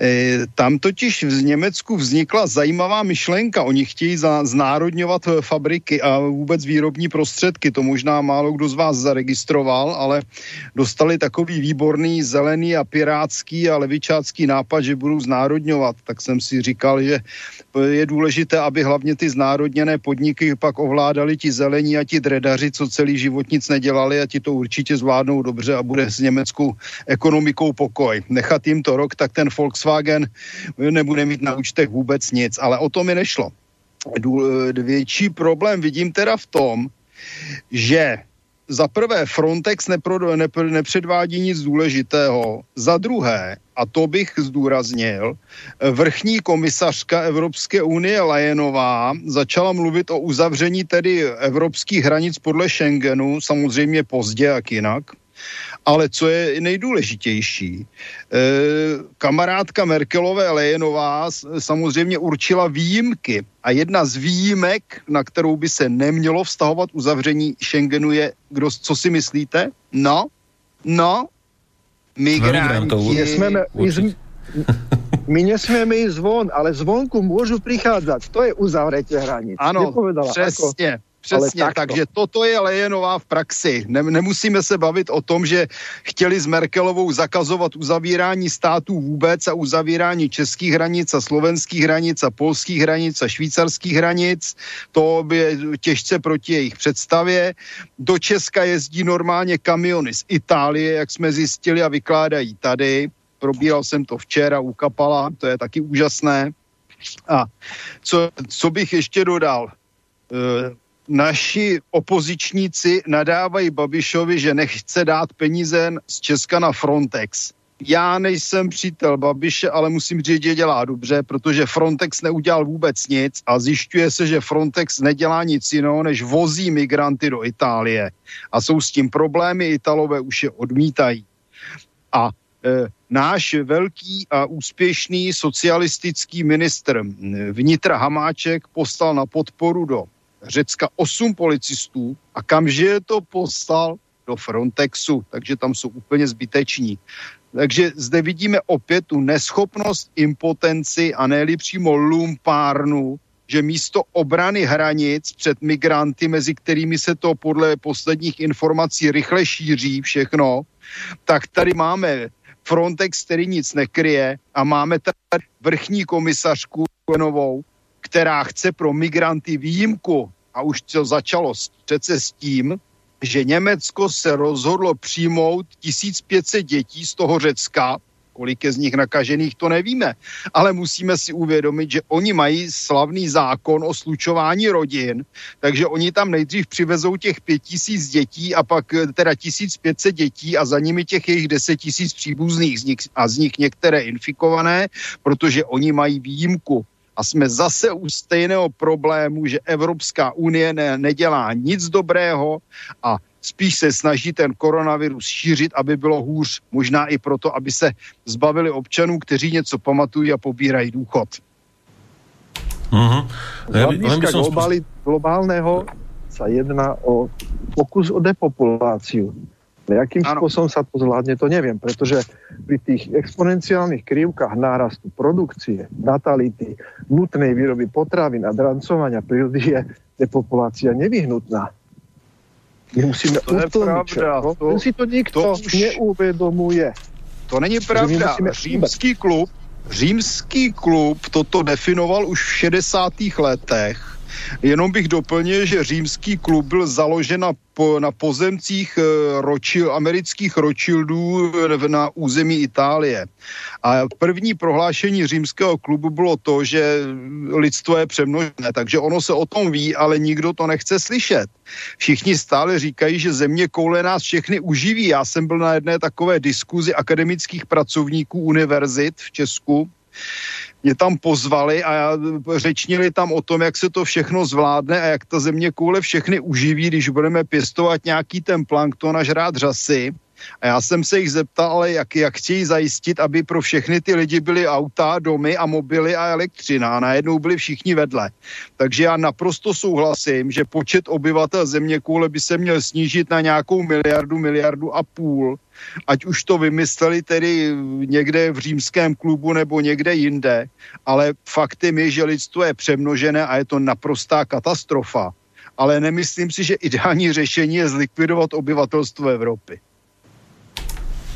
E, tam totiž v Německu vznikla zajímavá myšlenka. Oni chtějí za, znárodňovat e, fabriky a vůbec výrobní prostředky. To možná málo kdo z vás zaregistroval, ale dostali takový výborný zelený a pirátský a levičácký nápad, že budou znárodňovat. Tak jsem si říkal, že je důležité, aby hlavně ty znárodněné podniky pak ovládali ti zelení a ti dredaři, co celý život nic nedělali a ti to určitě zvládnou dobře a bude s německou ekonomikou pokoj. Nechat jim to rok, tak ten Volkswagen nebude mít na účtech vůbec nic, ale o to mi nešlo. Větší problém vidím teda v tom, že za prvé Frontex nepro, nepr, nepředvádí nic důležitého. Za druhé, a to bych zdůraznil, vrchní komisařka Evropské unie Lajenová začala mluvit o uzavření tedy evropských hranic podle Schengenu, samozřejmě pozdě, jak jinak. Ale co je nejdůležitější, eh, kamarádka Merkelové Lejenová samozřejmě určila výjimky a jedna z výjimek, na kterou by se nemělo vztahovat uzavření Schengenu je, kdo, co si myslíte? No, no, migranti. Nesmeme my nesmieme ísť zvon, ale zvonku môžu prichádzať. To je uzavretie hraníc. Áno, přesně. Ako Přesně, takže toto je Lejenová v praxi. Ne, nemusíme se bavit o tom, že chtěli s Merkelovou zakazovat uzavírání států vůbec a uzavírání českých hranic a slovenských hranic a polských hranic a švýcarských hranic. To by těžce proti jejich představě. Do Česka jezdí normálně kamiony z Itálie, jak jsme zjistili a vykládají tady. Probíral jsem to včera u Kapala, to je taky úžasné. A co, co bych ještě dodal? Naši opozičníci nadávají Babišovi, že nechce dát peníze z Česka na Frontex. Já nejsem přítel Babiše, ale musím říct, že dělá dobře, protože Frontex neudělal vůbec nic a zjišťuje se, že Frontex nedělá nic jiného, než vozí migranty do Itálie. A jsou s tím problémy, Italové už je odmítají. A e, náš velký a úspěšný socialistický ministr vnitra Hamáček poslal na podporu do Řecka 8 policistů a kamže je to poslal do Frontexu, takže tam jsou úplně zbyteční. Takže zde vidíme opět tu neschopnost, impotenci a ne přímo lumpárnu, že místo obrany hranic před migranty, mezi kterými se to podle posledních informací rychle šíří všechno, tak tady máme Frontex, který nic nekryje a máme tady vrchní komisařku novou, která chce pro migranty výjimku a už to začalo přece s tím, že Německo se rozhodlo přijmout 1500 dětí z toho Řecka, kolik je z nich nakažených, to nevíme. Ale musíme si uvědomit, že oni mají slavný zákon o slučování rodin, takže oni tam nejdřív přivezou těch 5000 dětí a pak eh, teda 1500 dětí a za nimi těch jejich 10 tisíc příbuzných z nich, a z nich některé infikované, protože oni mají výjimku. A jsme zase u stejného problému, že Evropská unie ne, nedělá nic dobrého a spíš se snaží ten koronavirus šířit, aby bylo hůř. Možná i proto, aby se zbavili občanů, kteří něco pamatují a pobírají důchod. Uh-huh. Z som... globáli, globálneho sa jedná o pokus o depopulaci. Jakým ano. spôsobom sa to zvládne, to neviem, pretože pri tých exponenciálnych krivkách nárastu produkcie, natality, nutnej výroby potravín a drancovania prírody je depopulácia nevyhnutná. My musíme to utlmiť to, to, si to nikto to už... neuvědomuje. To není pravda. Římský klub, římský klub toto definoval už v 60. letech Jenom bych doplnil, že římský klub byl založen na, po, na pozemcích eh, ročil, amerických Rothschildů na území Itálie. A první prohlášení římského klubu bylo to, že lidstvo je přemnožené, takže ono se o tom ví, ale nikdo to nechce slyšet. Všichni stále říkají, že země koule nás všechny uživí. Já jsem byl na jedné takové diskuzi akademických pracovníků univerzit v Česku, mě tam pozvali a řečnili tam o tom, jak se to všechno zvládne a jak ta země koule všechny uživí, když budeme pěstovat nějaký ten plankton a žrát řasy. A já jsem se jich zeptal, jak, jak chtějí zajistit, aby pro všechny ty lidi byly auta, domy a mobily a elektřina. A najednou byli všichni vedle. Takže já naprosto souhlasím, že počet obyvatel země koule by se měl snížit na nějakou miliardu, miliardu a půl ať už to vymysleli tedy někde v římském klubu nebo někde jinde, ale faktem je, že lidstvo je přemnožené a je to naprostá katastrofa. Ale nemyslím si, že ideální řešení je zlikvidovat obyvatelstvo Evropy.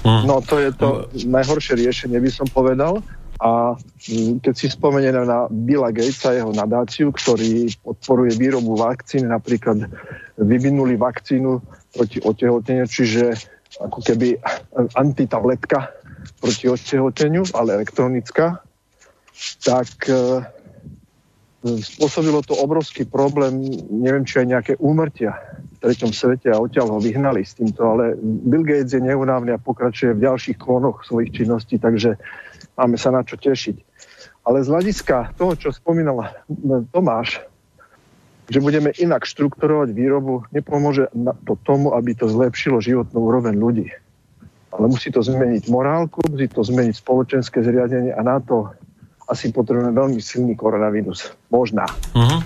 Hmm. No to je to najhoršie riešenie, by som povedal. A mm, keď si spomenieme na Billa Gatesa, jeho nadáciu, ktorý podporuje výrobu vakcín, napríklad vyvinuli vakcínu proti otehoteniu, čiže ako keby antitabletka proti otehoteniu, ale elektronická, tak e, spôsobilo to obrovský problém, neviem, či aj nejaké úmrtia v treťom svete a odtiaľ ho vyhnali s týmto, ale Bill Gates je neunávny a pokračuje v ďalších klonoch svojich činností, takže máme sa na čo tešiť. Ale z hľadiska toho, čo spomínal Tomáš, že budeme inak štrukturovať výrobu, nepomôže to tomu, aby to zlepšilo životnú úroveň ľudí. Ale musí to zmeniť morálku, musí to zmeniť spoločenské zriadenie a na to asi potrebujeme veľmi silný koronavírus. Možná. Uh-huh.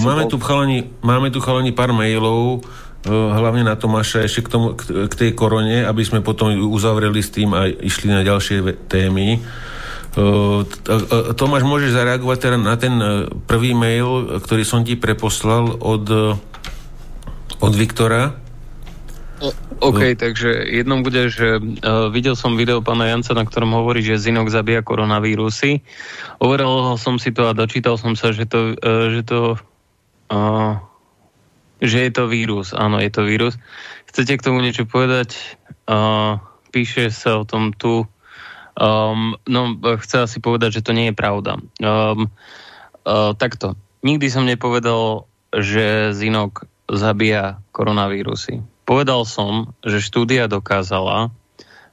máme, tu chalani, máme tu chalani pár mailov, eh, hlavne na Tomáša ešte k, tomu, k, k tej korone, aby sme potom uzavreli s tým a išli na ďalšie témy. Tomáš, môžeš zareagovať teda na ten prvý mail, ktorý som ti preposlal od Od Viktora? OK, no. takže jednom bude, že uh, videl som video pána Janca, na ktorom hovorí, že Zinok zabíja koronavírusy. Overal som si to a dočítal som sa, že to, uh, že to uh, že je to vírus. Áno, je to vírus. Chcete k tomu niečo povedať? Uh, píše sa o tom tu. Um, no, chce asi povedať, že to nie je pravda. Um, uh, takto. Nikdy som nepovedal, že Zinok zabíja koronavírusy Povedal som, že štúdia dokázala,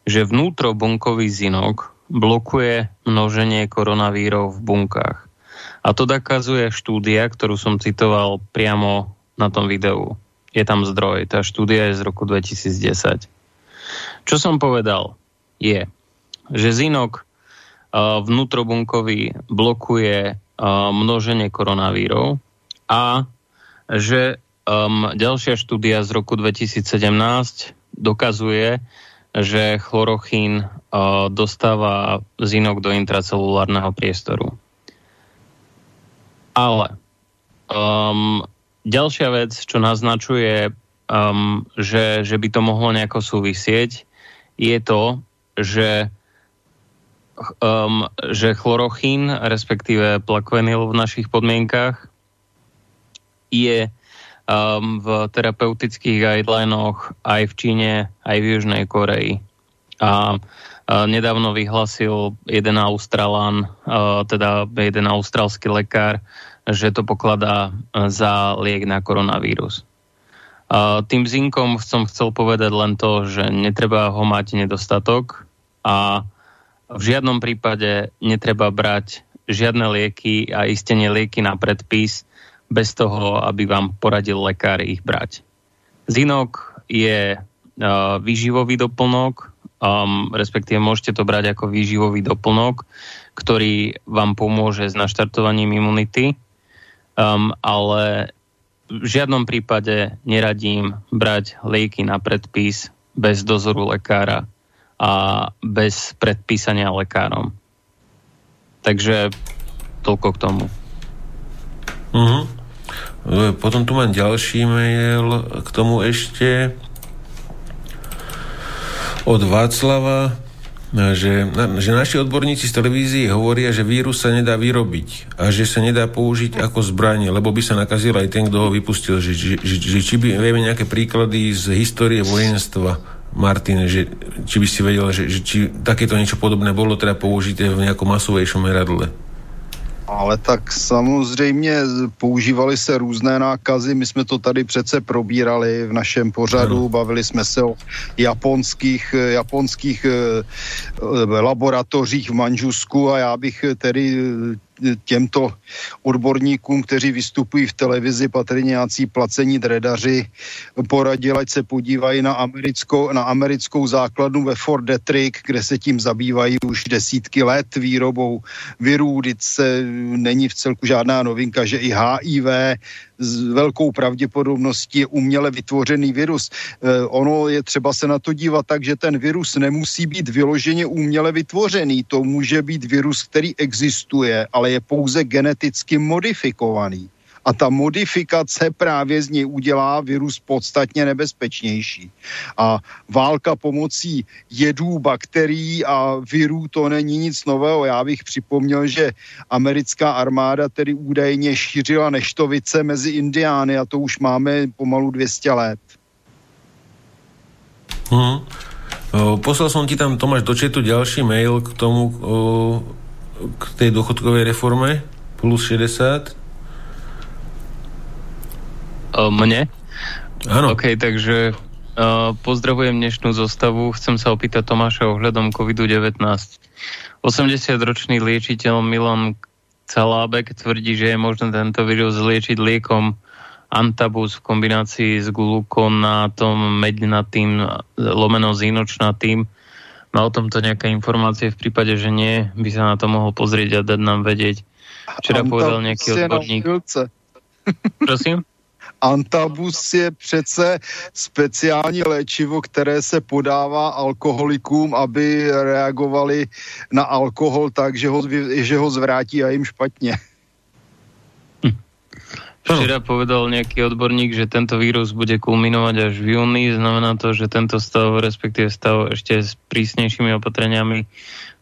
že vnútrobunkový zinok blokuje množenie koronavírov v bunkách. A to dokazuje štúdia, ktorú som citoval priamo na tom videu. Je tam zdroj. Tá štúdia je z roku 2010. Čo som povedal je, že zinok vnútrobunkový blokuje množenie koronavírov a že Um, ďalšia štúdia z roku 2017 dokazuje, že chlorochín uh, dostáva zinok do intracelulárneho priestoru. Ale um, ďalšia vec, čo naznačuje, um, že, že by to mohlo nejako súvisieť, je to, že, um, že chlorochín, respektíve plakvenil v našich podmienkách, je um, v terapeutických guidelinoch aj v Číne, aj v Južnej Koreji. A uh, nedávno vyhlasil jeden Australan, uh, teda jeden australský lekár, že to pokladá za liek na koronavírus. Uh, tým zinkom som chcel povedať len to, že netreba ho mať nedostatok a v žiadnom prípade netreba brať žiadne lieky a istenie lieky na predpis, bez toho, aby vám poradil lekár ich brať. Zinok je uh, výživový doplnok, um, respektíve môžete to brať ako výživový doplnok, ktorý vám pomôže s naštartovaním imunity, um, ale v žiadnom prípade neradím brať lieky na predpis bez dozoru lekára a bez predpísania lekárom. Takže toľko k tomu. Uh-huh. Potom tu mám ďalší mail k tomu ešte od Václava, že, že naši odborníci z televízie hovoria, že vírus sa nedá vyrobiť a že sa nedá použiť ako zbranie, lebo by sa nakazil aj ten, kto ho vypustil. Že, že, že, či by vieme nejaké príklady z histórie vojenstva, Martin, že, či by si vedel, že, že či takéto niečo podobné bolo teda použité v nejakom masovejšom meradle. Ale tak samozřejmě používaly se různé nákazy, my jsme to tady přece probírali v našem pořadu, ano. bavili jsme se o japonských, japonských eh, laboratořích v Manžusku a já bych tedy těmto odborníkům, kteří vystupují v televizi, patrně nějací placení dredaři, poradil, ať se podívají na americkou, na americkou základnu ve Fort Detrick, kde se tím zabývají už desítky let výrobou. Virů, se není v celku žádná novinka, že i HIV s velkou pravděpodobností je uměle vytvořený virus. E, ono je třeba se na to dívat tak, že ten virus nemusí být vyloženě uměle vytvořený. To může být virus, který existuje, ale je pouze geneticky modifikovaný a ta modifikace právě z něj udělá virus podstatně nebezpečnější. A válka pomocí jedů, bakterií a virů to není nic nového. Já bych připomněl, že americká armáda tedy údajně šířila neštovice mezi indiány a to už máme pomalu 200 let. Hmm. Poslal som ti tam, Tomáš, do četu ďalší mail k tomu, k tej dôchodkovej reforme plus 60 mne? Áno. OK, takže uh, pozdravujem dnešnú zostavu. Chcem sa opýtať Tomáša ohľadom COVID-19. 80-ročný liečiteľ Milan Calábek tvrdí, že je možné tento vírus liečiť liekom antabus v kombinácii s glukonátom, mednatým, lomeno zínočnatým. Má o tomto nejaké informácie? V prípade, že nie, by sa na to mohol pozrieť a dať nám vedieť. Včera povedal nejaký odborník. Prosím? Antabus je přece speciální léčivo, které se podává alkoholikům, aby reagovali na alkohol tak, že ho, že ho zvrátí a jim špatně. Hm. Včera povedal nejaký odborník, že tento vírus bude kulminovať až v júni. Znamená to, že tento stav, respektíve stav ešte s prísnejšími opatreniami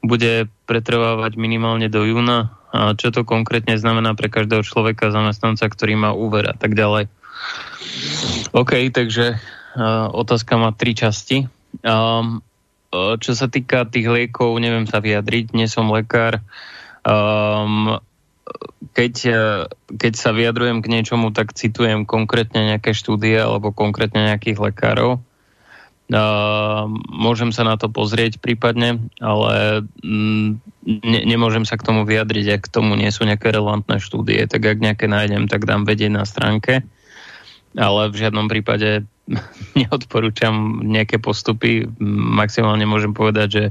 bude pretrvávať minimálne do júna. A čo to konkrétne znamená pre každého človeka, zamestnanca, ktorý má úver a tak ďalej. OK, takže uh, otázka má tri časti. Um, čo sa týka tých liekov, neviem sa vyjadriť, nie som lekár. Um, keď, e, keď sa vyjadrujem k niečomu, tak citujem konkrétne nejaké štúdie alebo konkrétne nejakých lekárov. Uh, môžem sa na to pozrieť prípadne, ale mm, ne, nemôžem sa k tomu vyjadriť, ak k tomu nie sú nejaké relevantné štúdie, tak ak nejaké nájdem, tak dám vedieť na stránke. Ale v žiadnom prípade neodporúčam nejaké postupy. Maximálne môžem povedať, že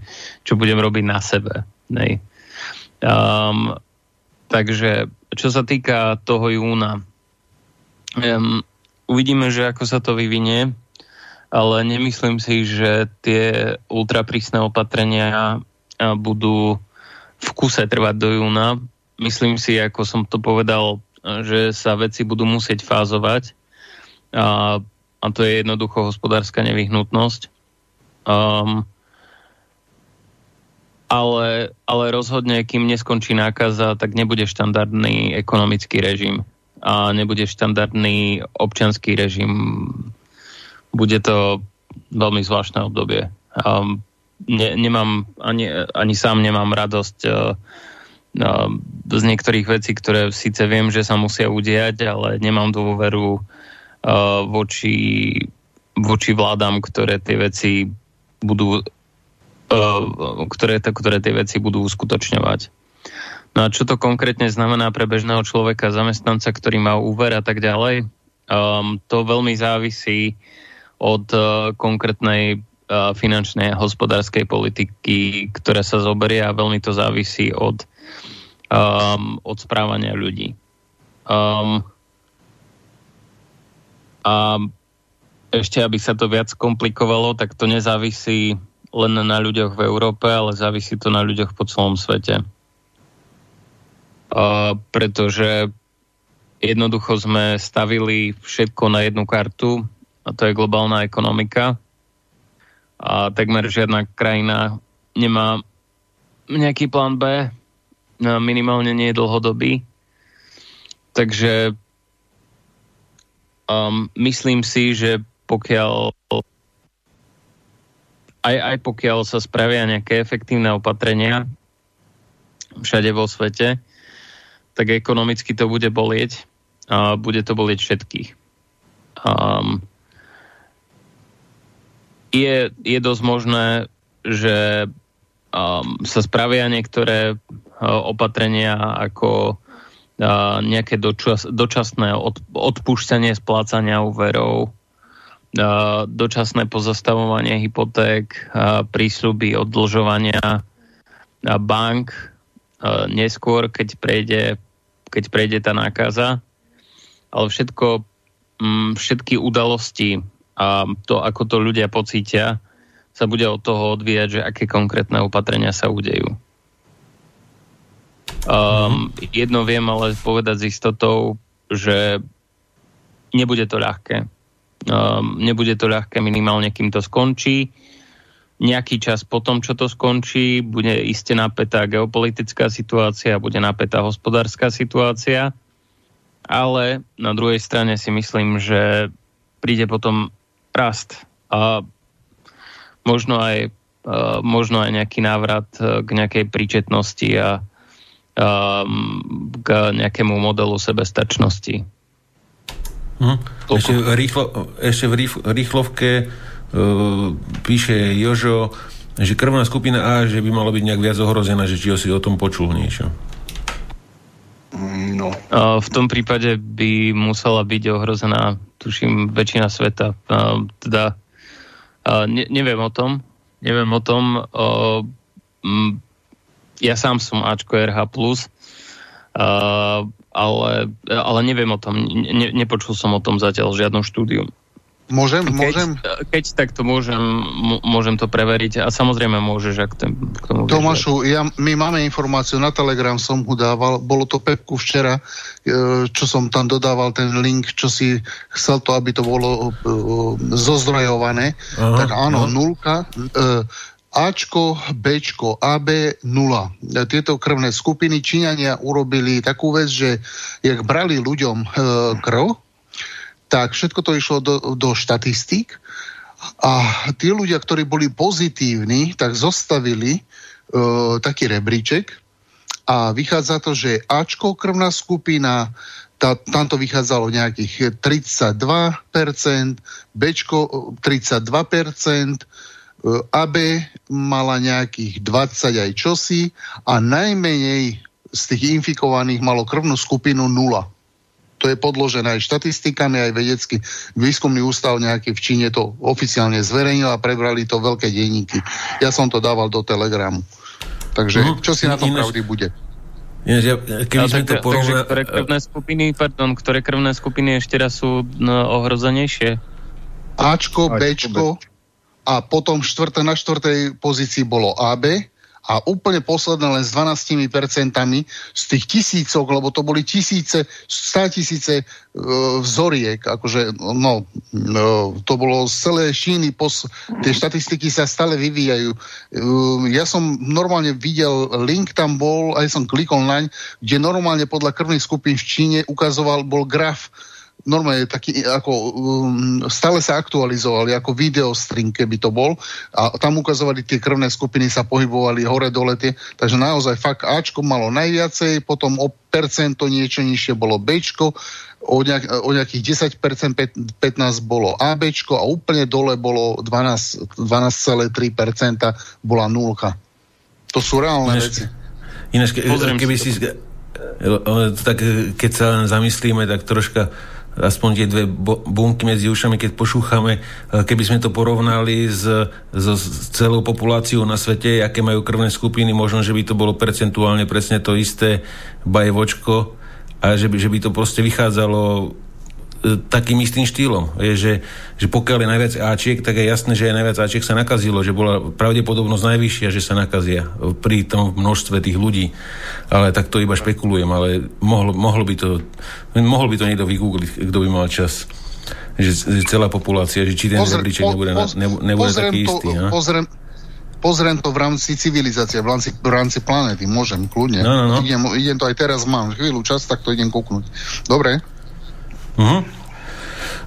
čo budem robiť na sebe. Nej. Um, Takže čo sa týka toho júna, um, uvidíme, že ako sa to vyvinie, ale nemyslím si, že tie ultraprísne opatrenia budú v kuse trvať do júna. Myslím si, ako som to povedal, že sa veci budú musieť fázovať a, a to je jednoducho hospodárska nevyhnutnosť. Um, ale, ale rozhodne, kým neskončí nákaza, tak nebude štandardný ekonomický režim a nebude štandardný občanský režim. Bude to veľmi zvláštne obdobie. Um, ne, nemám, ani, ani sám nemám radosť uh, uh, z niektorých vecí, ktoré síce viem, že sa musia udiať, ale nemám dôveru voči, voči vládam, ktoré tie veci budú Eh, ktoré, ktoré tie veci budú uskutočňovať. No a čo to konkrétne znamená pre bežného človeka, zamestnanca, ktorý má úver a tak ďalej? Um, to veľmi závisí od uh, konkrétnej uh, finančnej a hospodárskej politiky, ktorá sa zoberie a veľmi to závisí od, um, od správania ľudí. Um, a ešte, aby sa to viac komplikovalo, tak to nezávisí len na ľuďoch v Európe, ale závisí to na ľuďoch po celom svete. Uh, pretože jednoducho sme stavili všetko na jednu kartu a to je globálna ekonomika. A takmer žiadna krajina nemá nejaký plán B, minimálne nie je dlhodobý. Takže um, myslím si, že pokiaľ aj, aj pokiaľ sa spravia nejaké efektívne opatrenia všade vo svete, tak ekonomicky to bude bolieť a bude to bolieť všetkých. Um, je, je dosť možné, že um, sa spravia niektoré uh, opatrenia ako nejaké dočas, dočasné od, odpúšťanie splácania úverov, dočasné pozastavovanie hypoték, prísľuby oddlžovania bank neskôr, keď prejde, keď prejde tá nákaza. Ale všetko, mm, všetky udalosti a to, ako to ľudia pocítia, sa bude od toho odvíjať, že aké konkrétne opatrenia sa udejú. Um, jedno viem ale povedať s istotou, že nebude to ľahké. Um, nebude to ľahké minimálne, kým to skončí. Nejaký čas potom, čo to skončí, bude iste napätá geopolitická situácia, bude napätá hospodárska situácia, ale na druhej strane si myslím, že príde potom rast a možno aj, uh, možno aj nejaký návrat uh, k nejakej príčetnosti a um, k nejakému modelu sebestačnosti. Hm. Ešte, rýchlo, ešte v rýchlovke uh, píše Jožo, že krvná skupina A, že by malo byť nejak viac ohrozená, že či si o tom počul niečo. No. Uh, v tom prípade by musela byť ohrozená, tuším, väčšina sveta. Uh, teda uh, ne, neviem o tom. Neviem o tom. Uh, m, ja sám som Ačko RH+. Uh, ale, ale neviem o tom, ne, nepočul som o tom zatiaľ žiadnu štúdiu. Môžem, keď, môžem? Keď tak to môžem, môžem to preveriť a samozrejme môžeš, ak ten, k tomu Tomášu, ja, my máme informáciu, na Telegram som ho dával, bolo to Pepku včera, e, čo som tam dodával ten link, čo si chcel to, aby to bolo uh, zozdrojované. Aha, tak áno, aha. nulka, uh, Ačko, Bčko, AB 0. Tieto krvné skupiny Číňania urobili takú vec, že jak brali ľuďom e, krv, tak všetko to išlo do, do štatistík a tí ľudia, ktorí boli pozitívni, tak zostavili uh, taký rebríček a vychádza to, že Ačko krvná skupina, tá, tam to vychádzalo nejakých 32%, Bčko 32%, AB mala nejakých 20 aj čosi a najmenej z tých infikovaných malo krvnú skupinu 0 to je podložené aj štatistikami, aj vedecký výskumný ústav nejaký v Číne to oficiálne zverejnil a prebrali to veľké denníky. Ja som to dával do Telegramu. Takže mm, čo si na tom pravdy bude? Ináč, ja, keby sme to porovna... ktoré krvné skupiny, pardon, ktoré krvné skupiny ešte raz sú no, ohrozenejšie? Ačko, Bčko a potom štvrté, na štvrtej pozícii bolo AB, a úplne posledné len s 12 percentami z tých tisícok, lebo to boli tisíce, stá tisíce e, vzoriek, akože no, no, to bolo z celé Číny, pos, tie štatistiky sa stále vyvíjajú. E, ja som normálne videl, link tam bol, aj som klikol naň, kde normálne podľa krvných skupín v Číne ukazoval, bol graf, normálne taký, ako um, stále sa aktualizovali, ako videostring, keby to bol. A tam ukazovali tie krvné skupiny, sa pohybovali hore dole tie. Takže naozaj fakt Ačko malo najviacej, potom o percento niečo nižšie bolo Bčko, o, nejak, o nejakých 10%, 15 bolo ABčko a úplne dole bolo 12, 12,3% bola nulka. To sú reálne ináč, veci. Ináč, ke, keby si... Tak keď sa zamyslíme, tak troška aspoň tie dve bunky medzi ušami, keď pošúchame, e, keby sme to porovnali s, s, s celou populáciou na svete, aké majú krvné skupiny, možno, že by to bolo percentuálne presne to isté bajevočko a že by, že by to proste vychádzalo takým istým štýlom. Je, že, že pokiaľ je najviac Ačiek, tak je jasné, že aj najviac Ačiek sa nakazilo, že bola pravdepodobnosť najvyššia, že sa nakazia pri tom množstve tých ľudí. Ale tak to iba špekulujem, ale mohlo, mohlo by to mohol by to niekto vygoogliť, kto by mal čas. Že, že celá populácia, že či ten Pozre, rebríček nebude, poz, nebude, nebude taký to, istý. No? Pozriem, pozriem to v rámci civilizácie, v rámci, v rámci planéty, môžem, kľudne. No, no, no. Idem, idem to aj teraz, mám chvíľu čas, tak to idem kúknuť. Dobre? Uh-huh.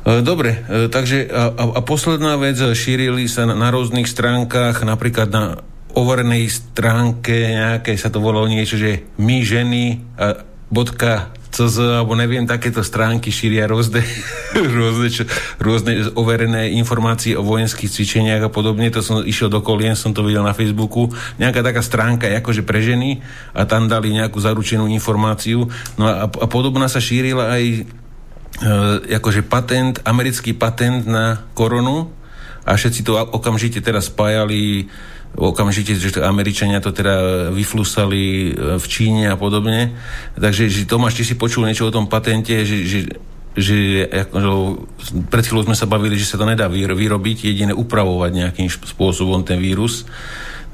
Dobre, e, takže a, a posledná vec, šírili sa na, na rôznych stránkach, napríklad na overenej stránke nejaké sa to volalo niečo, že my ženy a bodka CZ, alebo neviem, takéto stránky šíria rôzne, rôzne, čo, rôzne overené informácie o vojenských cvičeniach a podobne. To som išiel do kolien, som to videl na Facebooku. Nejaká taká stránka je akože pre ženy a tam dali nejakú zaručenú informáciu. No a, a podobná sa šírila aj E, akože patent, americký patent na koronu a všetci to okamžite teraz spájali okamžite, že to Američania to teda vyflusali e, v Číne a podobne. Takže že Tomáš, ty si počul niečo o tom patente, že, že že že pred chvíľou sme sa bavili, že sa to nedá vyrobiť, jedine upravovať nejakým spôsobom ten vírus.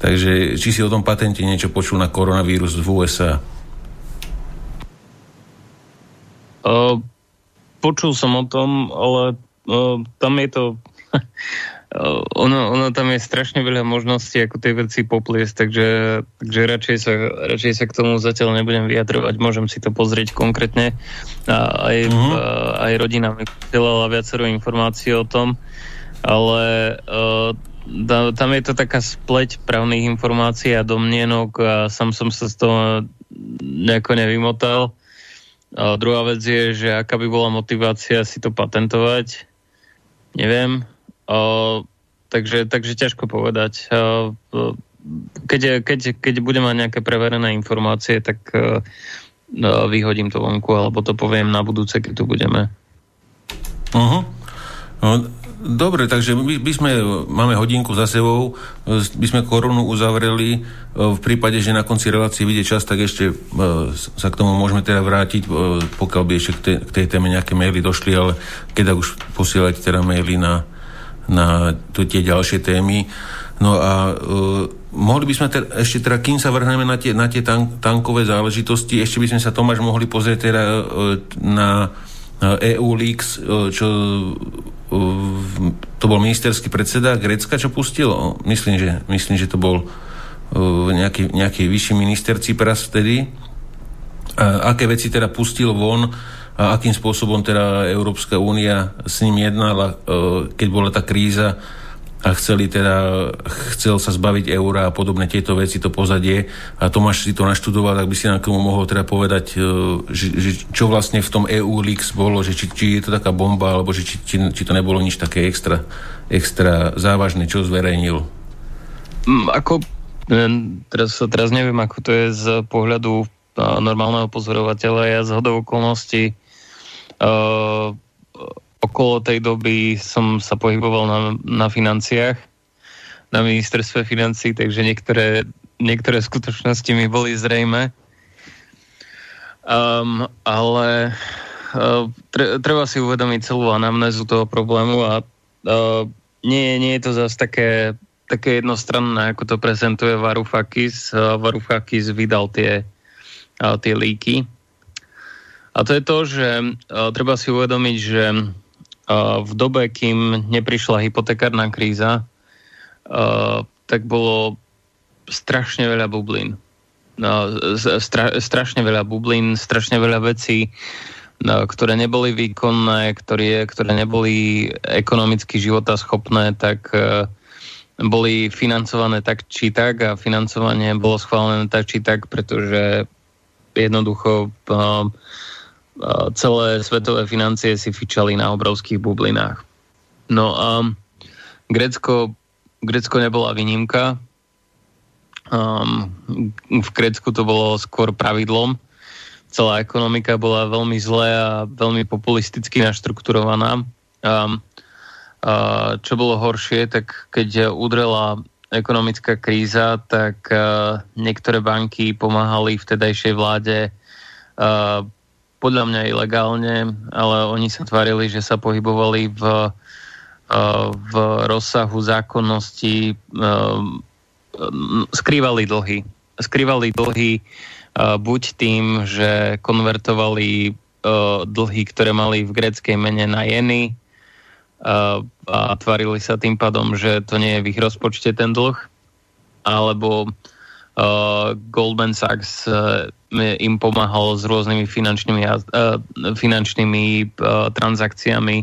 Takže či si o tom patente niečo počul na koronavírus v USA? Uh, počul som o tom, ale uh, tam je to... ono, ono tam je strašne veľa možností, ako tie veci popliesť, takže, takže radšej, sa, radšej sa k tomu zatiaľ nebudem vyjadrovať. Môžem si to pozrieť konkrétne. A aj, uh-huh. aj rodina mi posielala viacero informácií o tom, ale uh, tam je to taká spleť právnych informácií a domnienok a sám som sa z toho nejako nevymotal. A druhá vec je, že aká by bola motivácia si to patentovať, neviem. A, takže, takže ťažko povedať. A, keď, keď, keď budem mať nejaké preverené informácie, tak a, vyhodím to vonku, alebo to poviem na budúce, keď tu budeme. Uh-huh. No, Dobre, takže my, my sme, máme hodinku za sebou, by sme korunu uzavreli. V prípade, že na konci relácie vidie čas, tak ešte sa k tomu môžeme teda vrátiť, pokiaľ by ešte k tej, k tej téme nejaké maily došli, ale keď už posielať teda maily na, na tu, tie ďalšie témy. No a uh, mohli by sme teda, ešte teda, kým sa vrhneme na tie, na tie tank, tankové záležitosti, ešte by sme sa Tomáš mohli pozrieť teda uh, na EU Leaks, čo to bol ministerský predseda Grecka, čo pustil? Myslím, že, myslím, že to bol nejaký, nejaký vyšší minister Cypras vtedy. A aké veci teda pustil von a akým spôsobom teda Európska únia s ním jednala, keď bola tá kríza a chceli teda, chcel sa zbaviť eura a podobné tieto veci, to pozadie a Tomáš si to naštudoval, tak by si nám k tomu mohol teda povedať, e, že, že čo vlastne v tom EU Leaks bolo, že či, či je to taká bomba, alebo že či, či, či to nebolo nič také extra, extra závažné, čo zverejnil. Mm, ako, teraz, teraz neviem, ako to je z pohľadu normálneho pozorovateľa. Ja z hodou okolností uh, okolo tej doby som sa pohyboval na, na financiách, na ministerstve financí, takže niektoré, niektoré skutočnosti mi boli zrejme. Um, ale uh, tre, treba si uvedomiť celú anamnézu toho problému a uh, nie, nie je to zase také, také jednostranné, ako to prezentuje Varoufakis. Uh, Varoufakis vydal tie, uh, tie líky. A to je to, že uh, treba si uvedomiť, že v dobe, kým neprišla hypotekárna kríza, tak bolo strašne veľa bublín. Stra, strašne veľa bublín, strašne veľa vecí, ktoré neboli výkonné, ktoré, ktoré neboli ekonomicky životaschopné, tak boli financované tak či tak a financovanie bolo schválené tak či tak, pretože jednoducho celé svetové financie si fičali na obrovských bublinách. No a Grécko, Grécko nebola výnimka. Um, v Grécku to bolo skôr pravidlom. Celá ekonomika bola veľmi zlé a veľmi populisticky naštrukturovaná. Um, uh, čo bolo horšie, tak keď udrela ekonomická kríza, tak uh, niektoré banky pomáhali vtedajšej vláde uh, podľa mňa ilegálne, ale oni sa tvárili, že sa pohybovali v, eh, v rozsahu zákonnosti, eh, skrývali dlhy. Skrývali dlhy eh, buď tým, že konvertovali dlhy, ktoré mali v gréckej mene na jeny a tvárili sa tým pádom, že to nie je v ich rozpočte ten dlh, alebo Uh, Goldman Sachs uh, im pomáhal s rôznymi finančnými, uh, finančnými uh, transakciami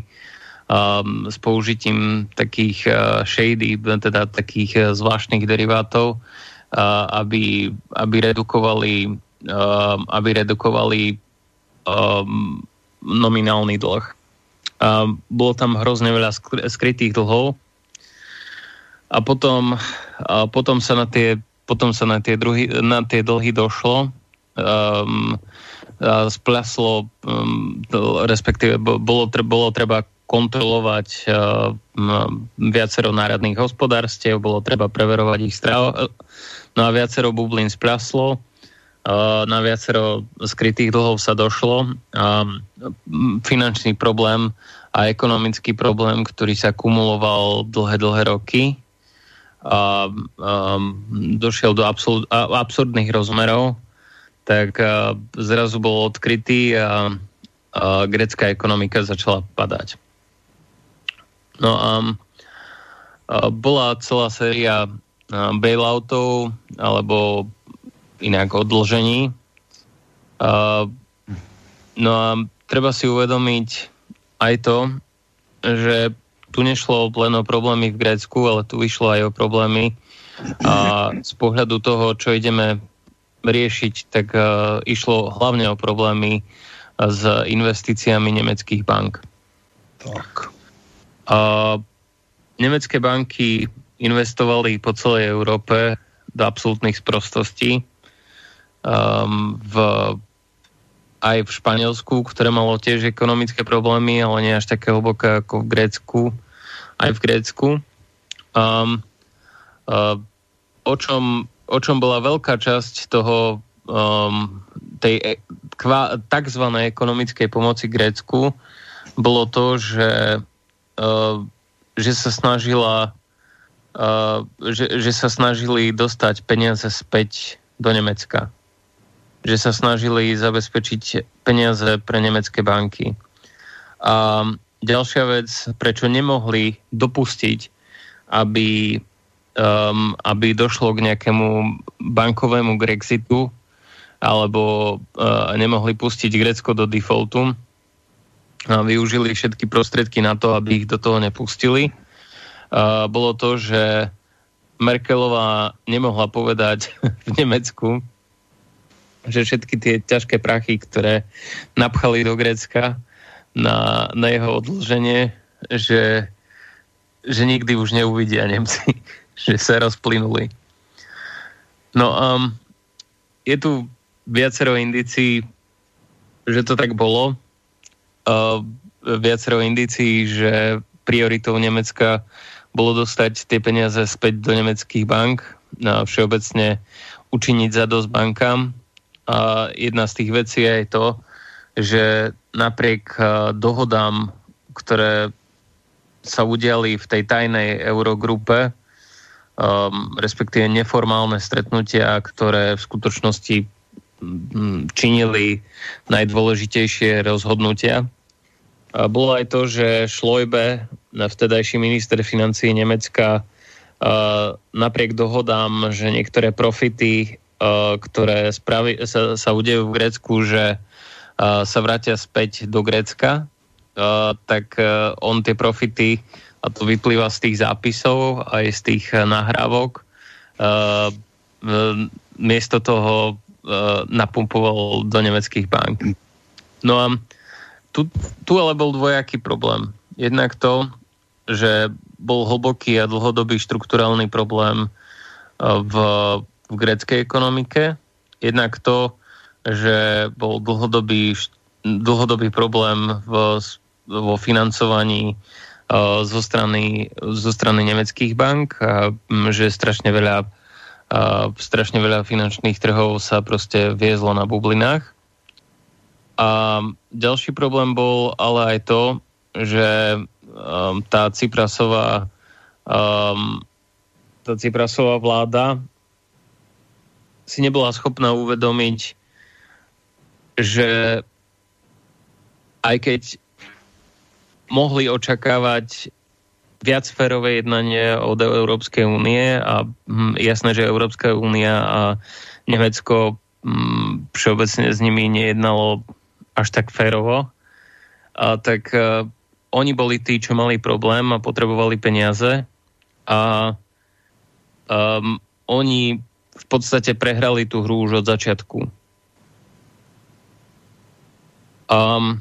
um, s použitím takých uh, shady, teda takých uh, zvláštnych derivátov, uh, aby, aby redukovali, uh, aby redukovali um, nominálny dlh. Uh, bolo tam hrozne veľa skrytých dlhov a potom, uh, potom sa na tie potom sa na tie, druhy, na tie dlhy došlo, um, splaslo, um, respektíve bolo, bolo treba kontrolovať uh, viacero národných hospodárstiev, bolo treba preverovať ich strav. No a viacero bublín splaslo, uh, na viacero skrytých dlhov sa došlo. Um, finančný problém a ekonomický problém, ktorý sa kumuloval dlhé, dlhé roky, um, došiel do absol- absurdných rozmerov, tak a, zrazu bol odkrytý a, a grecká ekonomika začala padať. No a, a bola celá séria bailoutov alebo inak odložení. A, no a treba si uvedomiť aj to, že tu nešlo len o problémy v Grécku, ale tu išlo aj o problémy a z pohľadu toho, čo ideme riešiť, tak uh, išlo hlavne o problémy s investíciami nemeckých bank. Tak. A nemecké banky investovali po celej Európe do absolútnych sprostostí. Um, v aj v Španielsku, ktoré malo tiež ekonomické problémy, ale nie až také hlboké ako v Grécku. aj v Grécku. Um, uh, o, čom, o čom bola veľká časť toho um, tej e, kva, tzv. ekonomickej pomoci Grécku, bolo to, že, uh, že sa snažila uh, že, že sa snažili dostať peniaze späť do Nemecka. Že sa snažili zabezpečiť peniaze pre nemecké banky. A ďalšia vec, prečo nemohli dopustiť, aby, um, aby došlo k nejakému bankovému Grexitu, alebo uh, nemohli pustiť Grecko do defaultu, a využili všetky prostriedky na to, aby ich do toho nepustili. Uh, bolo to, že Merkelová nemohla povedať v Nemecku, že všetky tie ťažké prachy, ktoré napchali do Grécka, na, na jeho odloženie, že, že nikdy už neuvidia Nemci, že sa rozplynuli. No um, je tu viacero indicií, že to tak bolo. Uh, viacero indicií, že prioritou Nemecka bolo dostať tie peniaze späť do nemeckých bank a všeobecne učiniť za dosť bankám. A jedna z tých vecí je to, že napriek eh, dohodám, ktoré sa udiali v tej tajnej Eurogrupe, um, respektíve neformálne stretnutia, ktoré v skutočnosti um, činili najdôležitejšie rozhodnutia. A bolo aj to, že Šlojbe, vtedajší minister financí Nemecka, uh, napriek dohodám, že niektoré profity, ktoré spravi, sa, sa udejú v Grécku, že sa vrátia späť do Grécka, tak e, on tie profity, a to vyplýva z tých zápisov aj z tých nahrávok, miesto toho napumpoval do nemeckých bank. No a tu, tu ale bol dvojaký problém. Jednak to, že bol hlboký a dlhodobý štrukturálny problém v, v gréckej ekonomike. Jednak to, že bol dlhodobý, dlhodobý problém v, vo financovaní uh, zo, strany, zo strany nemeckých bank, a, že strašne veľa, uh, strašne veľa finančných trhov sa proste viezlo na bublinách. A ďalší problém bol ale aj to, že um, tá Ciprasová tá Ciprasová vláda si nebola schopná uvedomiť že aj keď mohli očakávať viac férové jednanie od Európskej únie a hm, jasné, že Európska únia a Nemecko hm, všeobecne s nimi nejednalo až tak férovo, a tak uh, oni boli tí, čo mali problém a potrebovali peniaze a um, oni v podstate prehrali tú hru už od začiatku. Um,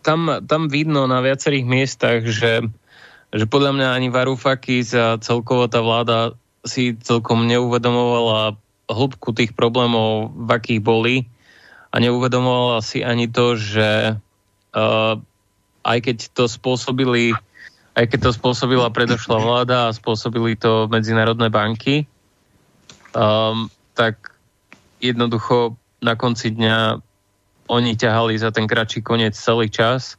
tam, tam vidno na viacerých miestach, že, že podľa mňa ani Varoufakis a celkovo tá vláda si celkom neuvedomovala hĺbku tých problémov, v akých boli a neuvedomovala si ani to, že uh, aj keď to spôsobili aj keď to spôsobila predošla vláda a spôsobili to medzinárodné banky, um, tak jednoducho na konci dňa oni ťahali za ten kratší koniec celý čas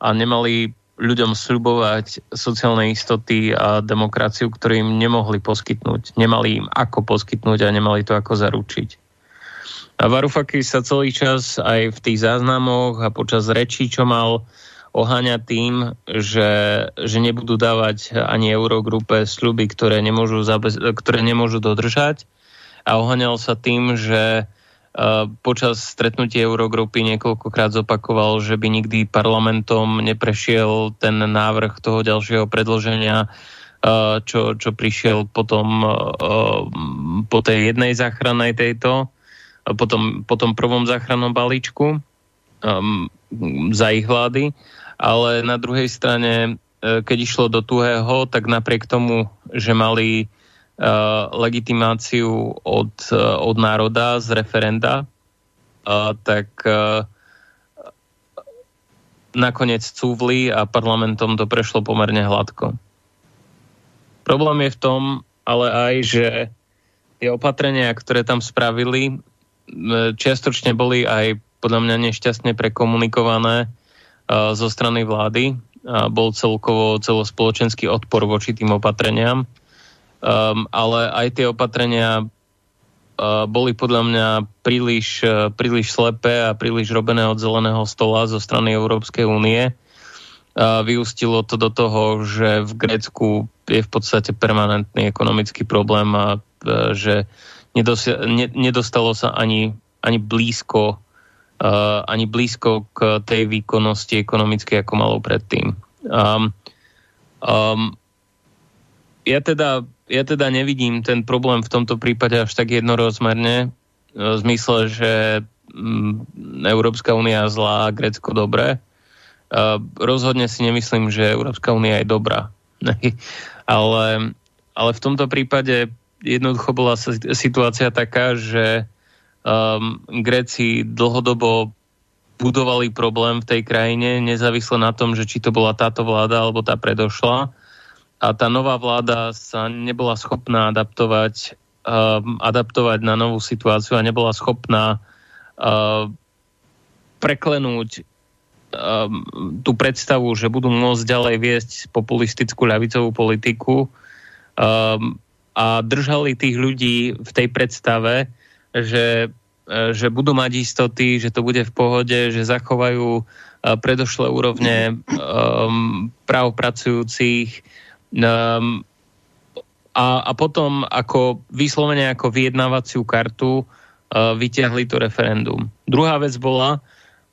a nemali ľuďom sľubovať sociálne istoty a demokraciu, ktorú im nemohli poskytnúť. Nemali im ako poskytnúť a nemali to ako zaručiť. A Varoufakis sa celý čas aj v tých záznamoch a počas rečí, čo mal oháňať tým, že, že nebudú dávať ani Eurogrupe sľuby, ktoré nemôžu, ktoré nemôžu dodržať. A oháňal sa tým, že počas stretnutia Eurogrupy niekoľkokrát zopakoval, že by nikdy parlamentom neprešiel ten návrh toho ďalšieho predloženia, čo, čo prišiel potom po tej jednej záchrannej tejto, potom, po tom prvom záchrannom balíčku za ich vlády, ale na druhej strane, e, keď išlo do tuhého, tak napriek tomu, že mali legitimáciu od, eh, od národa z referenda, tak uh, nakoniec cúvli a parlamentom to prešlo pomerne hladko. Problém je v tom, ale aj, že tie opatrenia, ktoré tam spravili, čiastočne boli aj podľa mňa nešťastne prekomunikované zo strany vlády. Bol celkovo celospoločenský odpor voči tým opatreniam. Um, ale aj tie opatrenia uh, boli podľa mňa príliš, uh, príliš slepé a príliš robené od zeleného stola zo strany Európskej únie. Uh, vyústilo to do toho, že v Grécku je v podstate permanentný ekonomický problém a uh, že nedostalo sa ani, ani blízko uh, ani blízko k tej výkonnosti ekonomickej, ako malo predtým. Um, um, ja teda ja teda nevidím ten problém v tomto prípade až tak jednorozmerne, v zmysle, že mm, Európska únia zlá a Grécko dobré. Rozhodne si nemyslím, že Európska únia je dobrá. ale, ale v tomto prípade jednoducho bola situácia taká, že um, Gréci dlhodobo budovali problém v tej krajine, nezávisle na tom, že či to bola táto vláda alebo tá predošla a tá nová vláda sa nebola schopná adaptovať, uh, adaptovať na novú situáciu a nebola schopná uh, preklenúť uh, tú že budú môcť ďalej viesť populistickú ľavicovú politiku. Uh, a držali tých ľudí v tej predstave, že, uh, že budú mať istoty, že to bude v pohode, že zachovajú uh, predošlé úrovne um, práv pracujúcich, Um, a, a potom ako vyslovene ako vyjednávaciu kartu uh, vyťahli to referendum. Druhá vec bola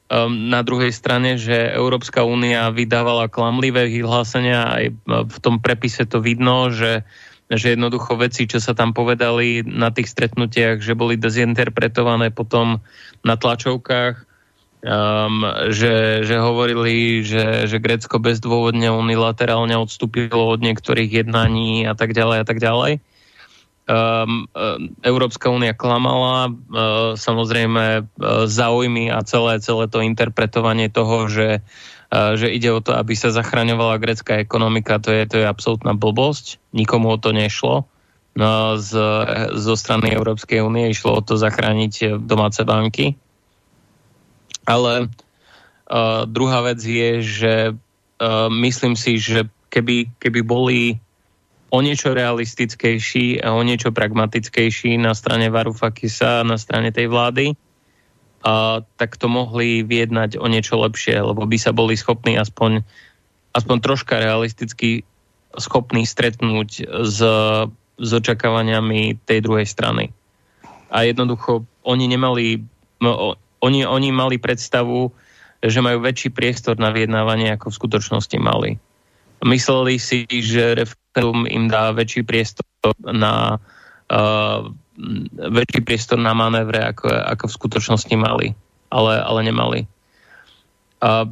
um, na druhej strane, že Európska únia vydávala klamlivé vyhlásenia, aj v tom prepise to vidno, že že jednoducho veci, čo sa tam povedali na tých stretnutiach, že boli dezinterpretované potom na tlačovkách, um, že, že hovorili, že, že Grécko bezdôvodne unilaterálne odstúpilo od niektorých jednaní a tak ďalej a tak ďalej. Um, Európska únia klamala, uh, samozrejme uh, záujmy a celé, celé to interpretovanie toho, že, uh, že ide o to, aby sa zachraňovala grecká ekonomika, to je, to je absolútna blbosť. Nikomu o to nešlo. No, z, zo strany Európskej únie išlo o to zachrániť domáce banky ale uh, druhá vec je, že uh, myslím si, že keby, keby boli o niečo realistickejší a o niečo pragmatickejší na strane Varufakisa a na strane tej vlády, uh, tak to mohli vyjednať o niečo lepšie, lebo by sa boli schopní aspoň, aspoň troška realisticky schopní stretnúť s, s očakávaniami tej druhej strany. A jednoducho oni nemali, no, oni, oni mali predstavu, že majú väčší priestor na vyjednávanie, ako v skutočnosti mali. Mysleli si, že referendum im dá väčší priestor na uh, väčší priestor na manévre, ako, ako v skutočnosti mali. Ale, ale nemali. A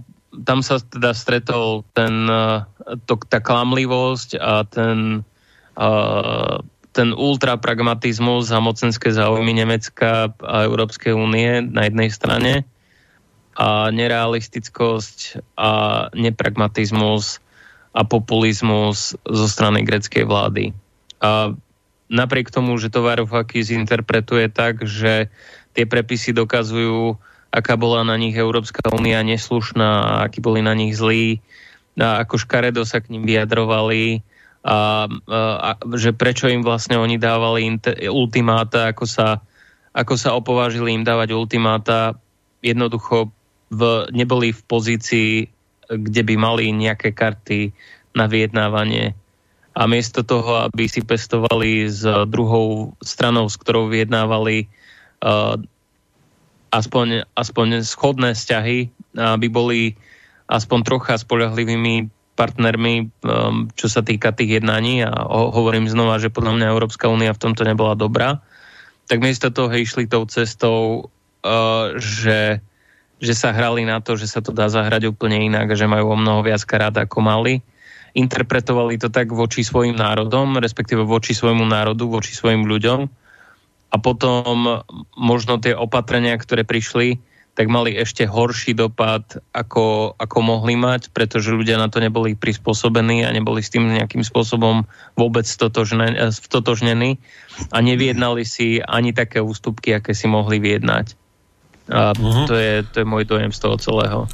tam sa teda stretol ten, uh, to, tá klamlivosť a ten uh, ten ultrapragmatizmus a mocenské záujmy Nemecka a Európskej únie na jednej strane a nerealistickosť a nepragmatizmus a populizmus zo strany greckej vlády. A napriek tomu, že to Varoufakis interpretuje tak, že tie prepisy dokazujú, aká bola na nich Európska únia neslušná, akí boli na nich zlí, a ako škaredo sa k ním vyjadrovali, a, a že prečo im vlastne oni dávali ultimáta, ako sa, ako sa opovážili im dávať ultimáta, jednoducho v, neboli v pozícii, kde by mali nejaké karty na vyjednávanie. A miesto toho, aby si pestovali s druhou stranou, s ktorou vyjednávali uh, aspoň, aspoň schodné vzťahy, aby boli aspoň trocha spolahlivými partnermi, um, čo sa týka tých jednaní a ho, hovorím znova, že podľa mňa Európska únia v tomto nebola dobrá, tak miesto toho išli tou cestou, uh, že, že sa hrali na to, že sa to dá zahrať úplne inak a že majú o mnoho viac karát ako mali. Interpretovali to tak voči svojim národom, respektíve voči svojmu národu, voči svojim ľuďom a potom možno tie opatrenia, ktoré prišli, tak mali ešte horší dopad, ako, ako mohli mať, pretože ľudia na to neboli prispôsobení a neboli s tým nejakým spôsobom vôbec stotožnení a neviednali si ani také ústupky, aké si mohli vyjednať. A uh-huh. to, je, to je môj dojem z toho celého.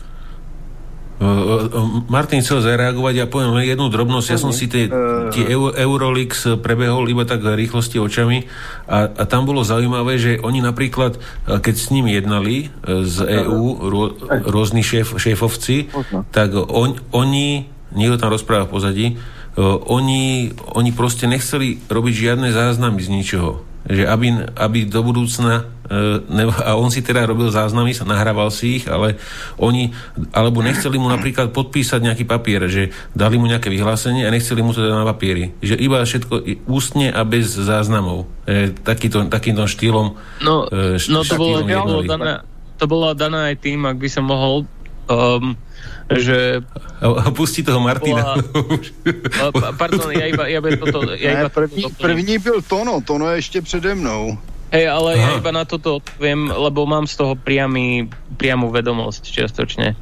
Martin chcel zareagovať, ja poviem len jednu drobnosť. Ja som si tie, tie Eurolix prebehol iba tak rýchlosti očami a, a tam bolo zaujímavé, že oni napríklad, keď s nimi jednali z EÚ rô, rôzni šéf, šéfovci, tak on, oni, niekto tam rozpráva v pozadí, oni, oni proste nechceli robiť žiadne záznamy z ničoho. Že aby, aby do budúcna a on si teda robil záznamy, nahrával si ich, ale oni, alebo nechceli mu napríklad podpísať nejaký papier, že dali mu nejaké vyhlásenie a nechceli mu to dať na papieri. Že iba všetko ústne a bez záznamov. E, takýto, takýmto štýlom No, e, no to, bolo, dané, to bolo dané aj tým, ak by som mohol um, že... A pustí toho Martina. Bola, pardon, ja iba, ja toto... Ja iba první, toto první byl Tono, Tono je ešte přede mnou. Hej, ale Aha. ja iba na toto odpoviem, lebo mám z toho priamy, priamu vedomosť čiastočne.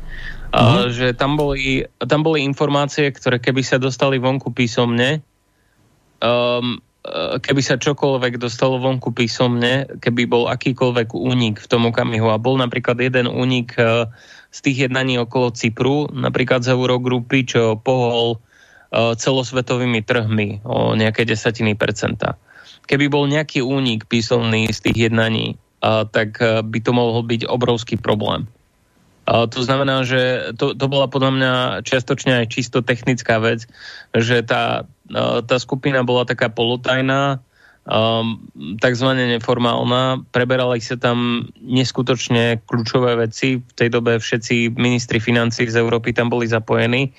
Uh-huh. Že tam boli, tam boli informácie, ktoré keby sa dostali vonku písomne, um, keby sa čokoľvek dostalo vonku písomne, keby bol akýkoľvek únik v tom okamihu a bol napríklad jeden únik uh, z tých jednaní okolo Cypru, napríklad z Eurogrupy, čo pohol uh, celosvetovými trhmi o nejaké desatiny percenta. Keby bol nejaký únik písomný z tých jednaní, uh, tak uh, by to mohol byť obrovský problém. Uh, to znamená, že to, to bola podľa mňa čiastočne aj čisto technická vec, že tá, uh, tá skupina bola taká polotajná, um, takzvané neformálna. Preberali sa tam neskutočne kľúčové veci. V tej dobe všetci ministri financí z Európy tam boli zapojení.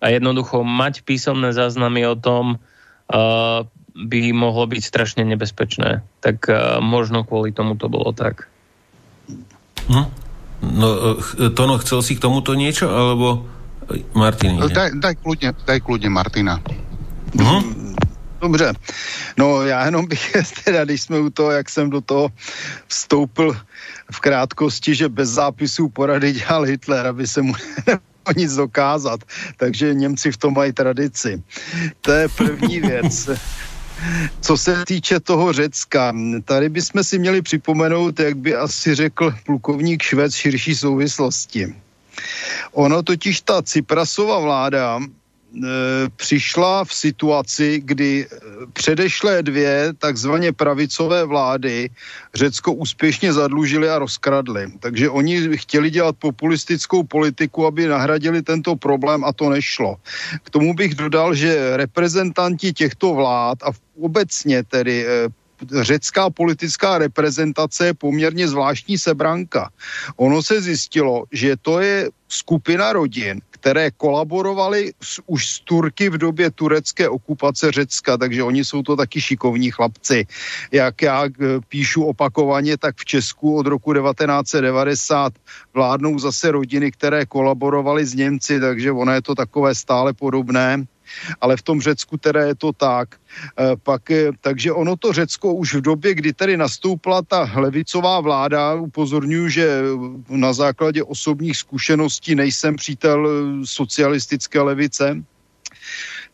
A jednoducho mať písomné záznamy o tom uh, by mohlo byť strašne nebezpečné. Tak uh, možno kvôli tomu to bolo tak. Hm? No, uh, Tono, chcel si k tomuto niečo, alebo Martin? Daj, daj, kľudne, daj kľudne Martina. Hm? Dobře, no já jenom bych teda, když jsme u toho, jak jsem do toho vstoupil v krátkosti, že bez zápisů porady dělal Hitler, aby se mu nic dokázat. Takže Němci v tom mají tradici. To je první věc. Co se týče toho Řecka, tady bychom si měli připomenout, jak by asi řekl plukovník Švec širší souvislosti. Ono totiž ta Ciprasova vláda přišla v situaci, kdy e, předešlé dvě takzvaně pravicové vlády Řecko úspěšně zadlužili a rozkradli. Takže oni chtěli dělat populistickou politiku, aby nahradili tento problém a to nešlo. K tomu bych dodal, že reprezentanti těchto vlád a obecně tedy e, řecká politická reprezentace je poměrně zvláštní sebranka. Ono se zjistilo, že to je skupina rodin, které kolaborovaly už s Turky v době turecké okupace Řecka, takže oni jsou to taky šikovní chlapci. Jak já eh, píšu opakovaně, tak v Česku od roku 1990 vládnou zase rodiny, které kolaborovaly s Němci, takže ono je to takové stále podobné ale v tom Řecku teda je to tak. E, pak, e, takže ono to Řecko už v době, kdy tedy nastoupila ta levicová vláda, upozorňuji, že na základě osobních zkušeností nejsem přítel socialistické levice,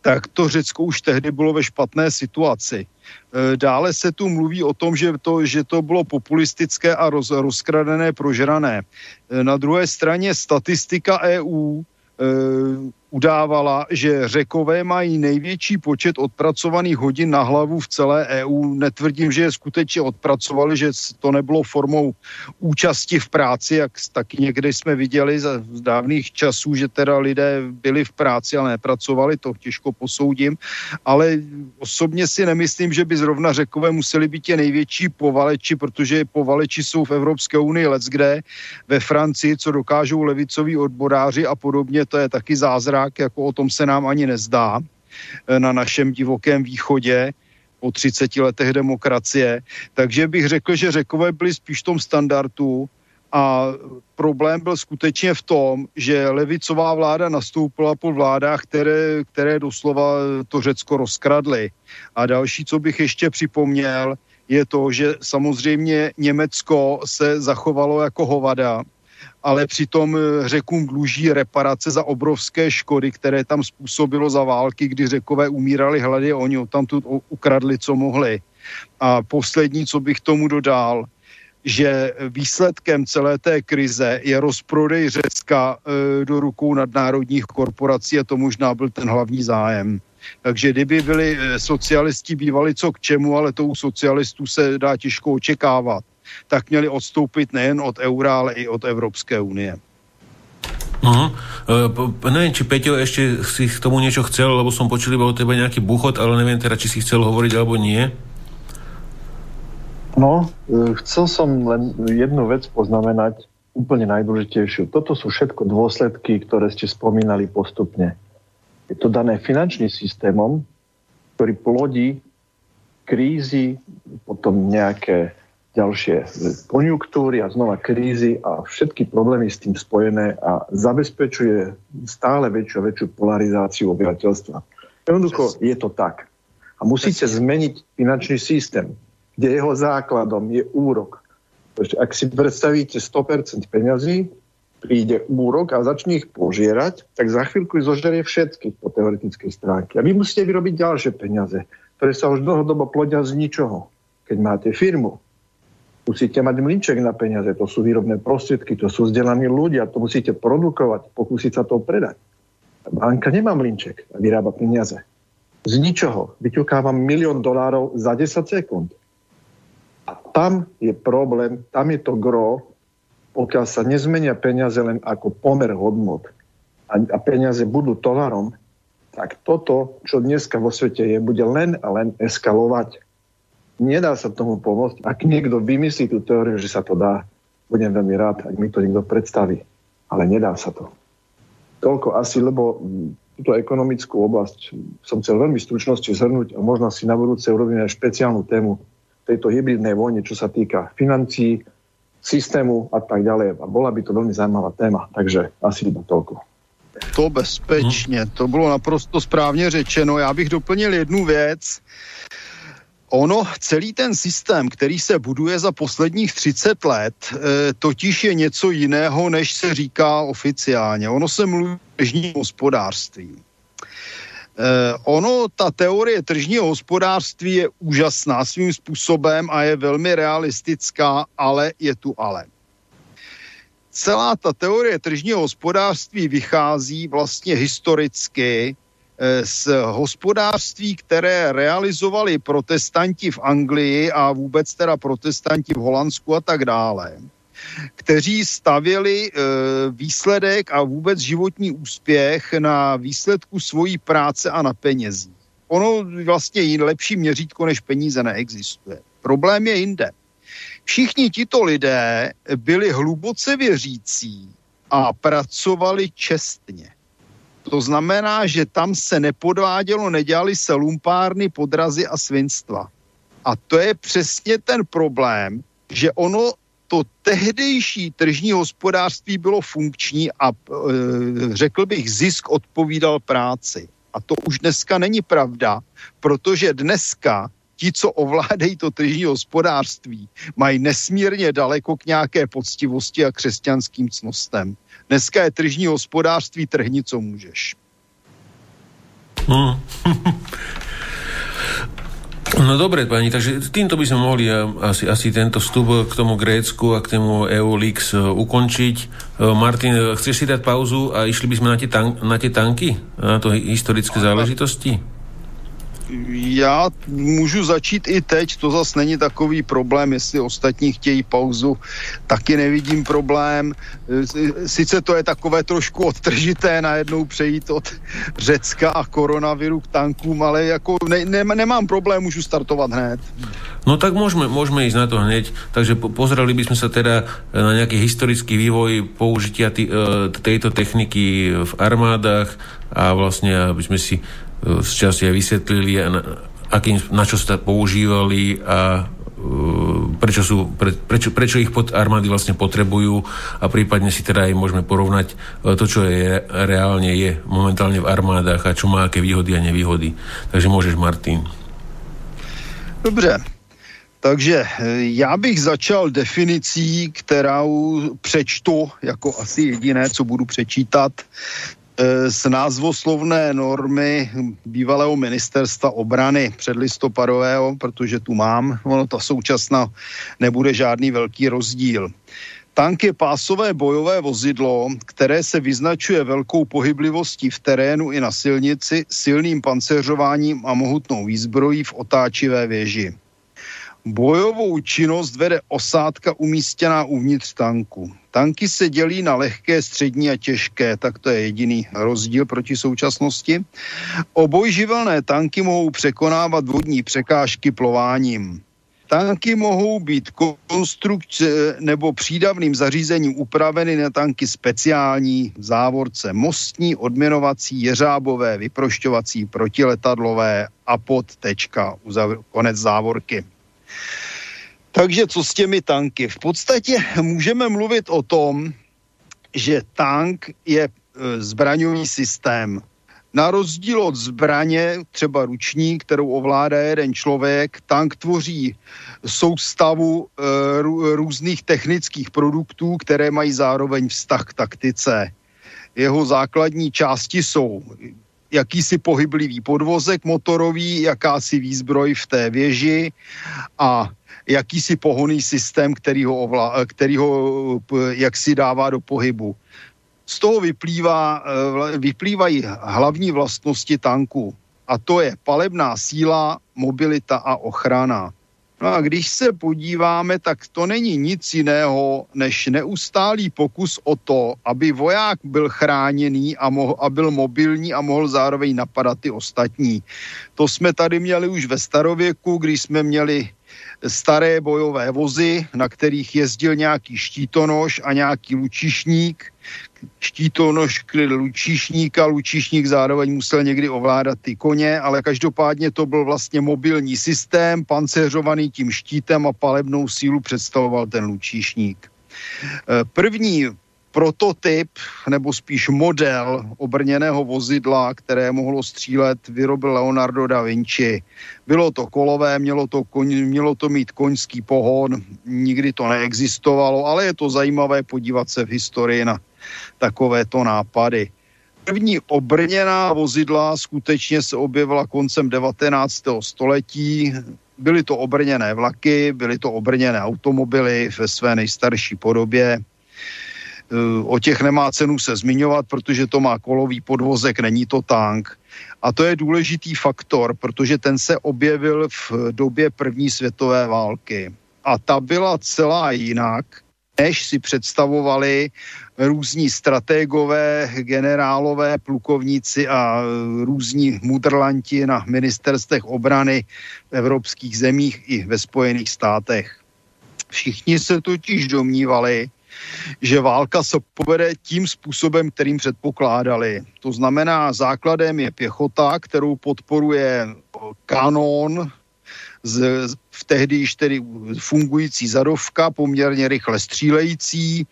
tak to Řecko už tehdy bylo ve špatné situaci. E, dále se tu mluví o tom, že to, že to bylo populistické a roz, rozkradené, prožrané. Na druhé straně statistika EU udávala, že řekové mají největší počet odpracovaných hodin na hlavu v celé EU. Netvrdím, že je skutečně odpracovali, že to nebylo formou účasti v práci, jak taky někde jsme viděli z dávných časů, že teda lidé byli v práci, ale nepracovali, to těžko posoudím. Ale osobně si nemyslím, že by zrovna řekové museli být tě největší povaleči, protože povaleči jsou v Evropské unii leckde, ve Francii, co dokážou levicoví odboráři a podobně, to je taky zázrak zázrak, jako o tom se nám ani nezdá eh, na našem divokém východě po 30 letech demokracie. Takže bych řekl, že řekové byli spíš v tom standardu a problém byl skutečně v tom, že levicová vláda nastoupila po vládách, které, které doslova to Řecko rozkradly. A další, co bych ještě připomněl, je to, že samozřejmě Německo se zachovalo jako hovada ale přitom eh, řekům dluží reparace za obrovské škody, které tam způsobilo za války, kdy řekové umírali hlady oni tam tu ukradli, co mohli. A poslední, co bych tomu dodal, že výsledkem celé té krize je rozprodej Řecka e, do rukou nadnárodních korporací a to možná byl ten hlavní zájem. Takže kdyby byli e, socialisti bývali co k čemu, ale to u socialistů se dá těžko očekávat, tak měli odstoupit nejen od eura, ale i od Evropské unie. Uh-huh. Uh, neviem, či Peťo ešte si k tomu niečo chcel, lebo som počul iba o tebe nejaký buchot, ale neviem teda, či si chcel hovoriť alebo nie. No, e, chcel som len jednu vec poznamenať, úplne najdôležitejšiu. Toto sú všetko dôsledky, ktoré ste spomínali postupne. Je to dané finančným systémom, ktorý plodí krízy, potom nejaké ďalšie konjunktúry a znova krízy a všetky problémy s tým spojené a zabezpečuje stále väčšiu a väčšiu polarizáciu obyvateľstva. Jednoducho je to tak. A musíte zmeniť finančný systém kde jeho základom je úrok. Ak si predstavíte 100% peňazí, príde úrok a začne ich požierať, tak za chvíľku zožerie všetkých po teoretickej stránke. A vy musíte vyrobiť ďalšie peniaze, ktoré sa už dlhodobo plodia z ničoho. Keď máte firmu, musíte mať mlinček na peniaze, to sú výrobné prostriedky, to sú vzdelaní ľudia, to musíte produkovať, pokúsiť sa to predať. Banka nemá mlinček a vyrába peniaze. Z ničoho vyťukávam milión dolárov za 10 sekúnd. A tam je problém, tam je to gro, pokiaľ sa nezmenia peniaze len ako pomer hodnot a, a peniaze budú tovarom, tak toto, čo dneska vo svete je, bude len a len eskalovať. Nedá sa tomu pomôcť. Ak niekto vymyslí tú teóriu, že sa to dá, budem veľmi rád, ak mi to niekto predstaví. Ale nedá sa to. Toľko asi, lebo túto ekonomickú oblasť som chcel veľmi stručnosti zhrnúť a možno si na budúce urobíme aj špeciálnu tému tejto hybridnej vojne, čo sa týka financí, systému a tak ďalej. A bola by to veľmi zaujímavá téma, takže asi iba toľko. To bezpečně, to bylo naprosto správně řečeno. Já bych doplnil jednu věc. Ono, celý ten systém, který se buduje za posledních 30 let, e, totiž je něco jiného, než se říká oficiálně. Ono se mluví o hospodářství. Eh, ono, ta teorie tržního hospodářství je úžasná svým způsobem a je velmi realistická, ale je tu ale. Celá ta teorie tržního hospodářství vychází vlastně historicky z hospodářství, které realizovali protestanti v Anglii a vůbec teda protestanti v Holandsku a tak dále kteří stavěli e, výsledek a vůbec životní úspěch na výsledku svojí práce a na penězí. Ono vlastně lepší měřítko než peníze neexistuje. Problém je jinde. Všichni tito lidé byli hluboce věřící a pracovali čestně. To znamená, že tam se nepodvádělo, nedělali se lumpárny, podrazy a svinstva. A to je přesně ten problém, že ono to tehdejší tržní hospodářství bylo funkční a e, řekl bych, zisk odpovídal práci. A to už dneska není pravda, protože dneska ti, co ovládají to tržní hospodářství, mají nesmírně daleko k nějaké poctivosti a křesťanským cnostem. Dneska je tržní hospodářství trhni, co můžeš. Hmm. No dobre, pani, takže týmto by sme mohli eh, asi, asi tento vstup k tomu Grécku a k tomu EULIX eh, ukončiť. Eh, Martin, chceš si dať pauzu a išli by sme na tie, tank, na tie tanky? Na to historické záležitosti? Já můžu začít i teď, to zase není takový problém, jestli ostatní chtějí pauzu, taky nevidím problém. Sice to je takové trošku odtržité najednou přejít od Řecka a koronaviru k tankům, ale jako ne, ne, nemám problém, můžu startovat hned. No tak môžeme, môžeme ísť na to hneď. Takže po, pozreli sa teda na nejaký historický vývoj použitia tý, e, tejto techniky v armádach a vlastne aby sme si z časti aj vysvetlili, akým, na čo sa používali a e, prečo, sú, pre, prečo, prečo ich pod armády vlastne potrebujú a prípadne si teda aj môžeme porovnať e, to, čo je reálne je momentálne v armádach a čo má aké výhody a nevýhody. Takže môžeš, Martin. Dobře. Takže eh, já bych začal definicí, kterou přečtu jako asi jediné, co budu přečítat eh, z názvoslovné normy bývalého ministerstva obrany předlistopadového, protože tu mám, ono ta současná nebude žádný velký rozdíl. Tank je pásové bojové vozidlo, které se vyznačuje velkou pohyblivostí v terénu i na silnici, silným pancéřováním a mohutnou výzbrojí v otáčivé věži. Bojovou činnost vede osádka umístěná uvnitř tanku. Tanky se dělí na lehké, střední a těžké, tak to je jediný rozdíl proti současnosti. Obojživelné tanky mohou překonávat vodní překážky plováním. Tanky mohou být konstrukce nebo přídavným zařízením upraveny na tanky speciální, v závorce mostní, odměnovací, jeřábové, vyprošťovací, protiletadlové a pod tečka, konec závorky. Takže co s těmi tanky? V podstatě můžeme mluvit o tom, že tank je e, zbraňový systém. Na rozdíl od zbraně, třeba ruční, kterou ovládá jeden člověk, tank tvoří soustavu e, různých technických produktů, které mají zároveň vztah k taktice. Jeho základní části jsou jakýsi pohyblivý podvozek motorový, jakási výzbroj v té věži a jakýsi pohoný systém, který ho, ovla, který ho jak si dává do pohybu. Z toho vyplývá, eh, vyplývají hlavní vlastnosti tanku a to je palebná síla, mobilita a ochrana. No a když se podíváme, tak to není nic jiného, než neustálý pokus o to, aby voják byl chráněný a, mohl, a byl mobilní a mohl zároveň napadat ty ostatní. To jsme tady měli už ve starověku, když jsme měli staré bojové vozy, na kterých jezdil nějaký štítonož a nějaký lučišník. Štítonož kryl lučišníka, lučišník zároveň musel někdy ovládat ty koně, ale každopádně to byl vlastně mobilní systém, pancéřovaný tím štítem a palebnou sílu představoval ten lučišník. První prototyp, nebo spíš model obrněného vozidla, které mohlo střílet, vyrobil Leonardo da Vinci. Bylo to kolové, mělo to, koň, mělo to mít koňský pohon, nikdy to neexistovalo, ale je to zajímavé podívat se v historii na takovéto nápady. První obrněná vozidla skutečně se objevila koncem 19. století. Byly to obrněné vlaky, byly to obrněné automobily ve své nejstarší podobě o těch nemá cenu se zmiňovat, protože to má kolový podvozek, není to tank. A to je důležitý faktor, protože ten se objevil v době první světové války. A ta byla celá jinak, než si představovali různí strategové, generálové, plukovníci a různí mudrlanti na ministerstvech obrany v evropských zemích i ve Spojených státech. Všichni se totiž domnívali, že válka se povede tím způsobem, kterým předpokládali. To znamená, základem je pěchota, kterou podporuje kanon, z, v tehdy již tedy fungující zadovka, poměrně rychle střílející,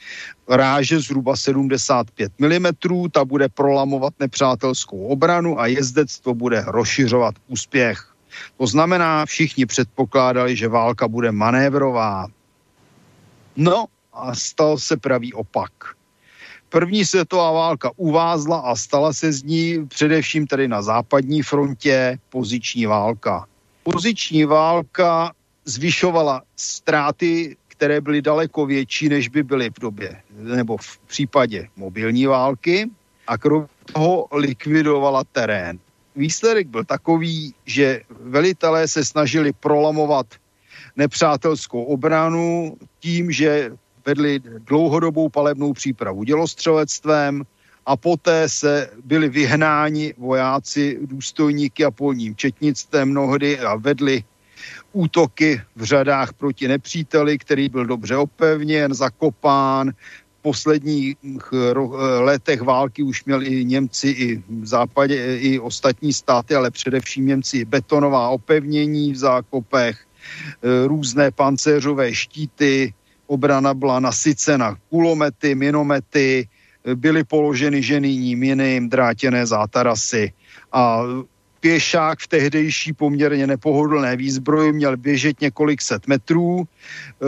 ráže zhruba 75 mm, ta bude prolamovat nepřátelskou obranu a jezdectvo bude rozšiřovat úspěch. To znamená, všichni předpokládali, že válka bude manévrová. No a stal se pravý opak. První světová válka uvázla a stala se z ní především tedy na západní frontě poziční válka. Poziční válka zvyšovala ztráty, které byly daleko větší, než by byly v době nebo v případě mobilní války a kromě toho likvidovala terén. Výsledek byl takový, že velitelé se snažili prolamovat nepřátelskou obranu tím, že vedli dlouhodobou palebnou přípravu dělostřelectvem a poté se byli vyhnáni vojáci, důstojníky a polním četnictvem mnohdy a vedli útoky v řadách proti nepříteli, který byl dobře opevněn, zakopán. V posledních letech války už měli Němci i v západě, i ostatní státy, ale především Němci betonová opevnění v zákopech, různé pancéřové štíty, obrana byla nasycena kulomety, minomety, byly položeny ženýní miny, drátěné zátarasy. A pěšák v tehdejší poměrně nepohodlné výzbroji měl běžet několik set metrů, e,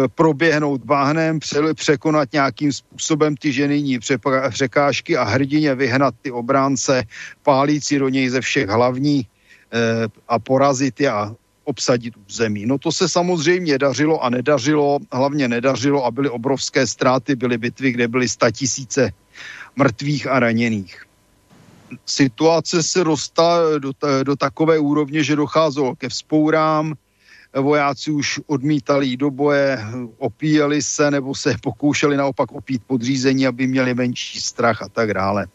proběhnout bahnem, překonat nějakým způsobem ty ženyní překážky a hrdině vyhnat ty obránce, pálící do něj ze všech hlavní e, a porazit je a obsadit území. No to se samozřejmě dařilo a nedařilo, hlavně nedařilo a byly obrovské ztráty, byly bitvy, kde byly statisíce mrtvých a raněných situace se dostala do, do takové úrovně, že docházelo ke vzpourám, vojáci už odmítali do boje, opíjeli se nebo se pokoušeli naopak opít podřízení, aby měli menší strach a tak dále.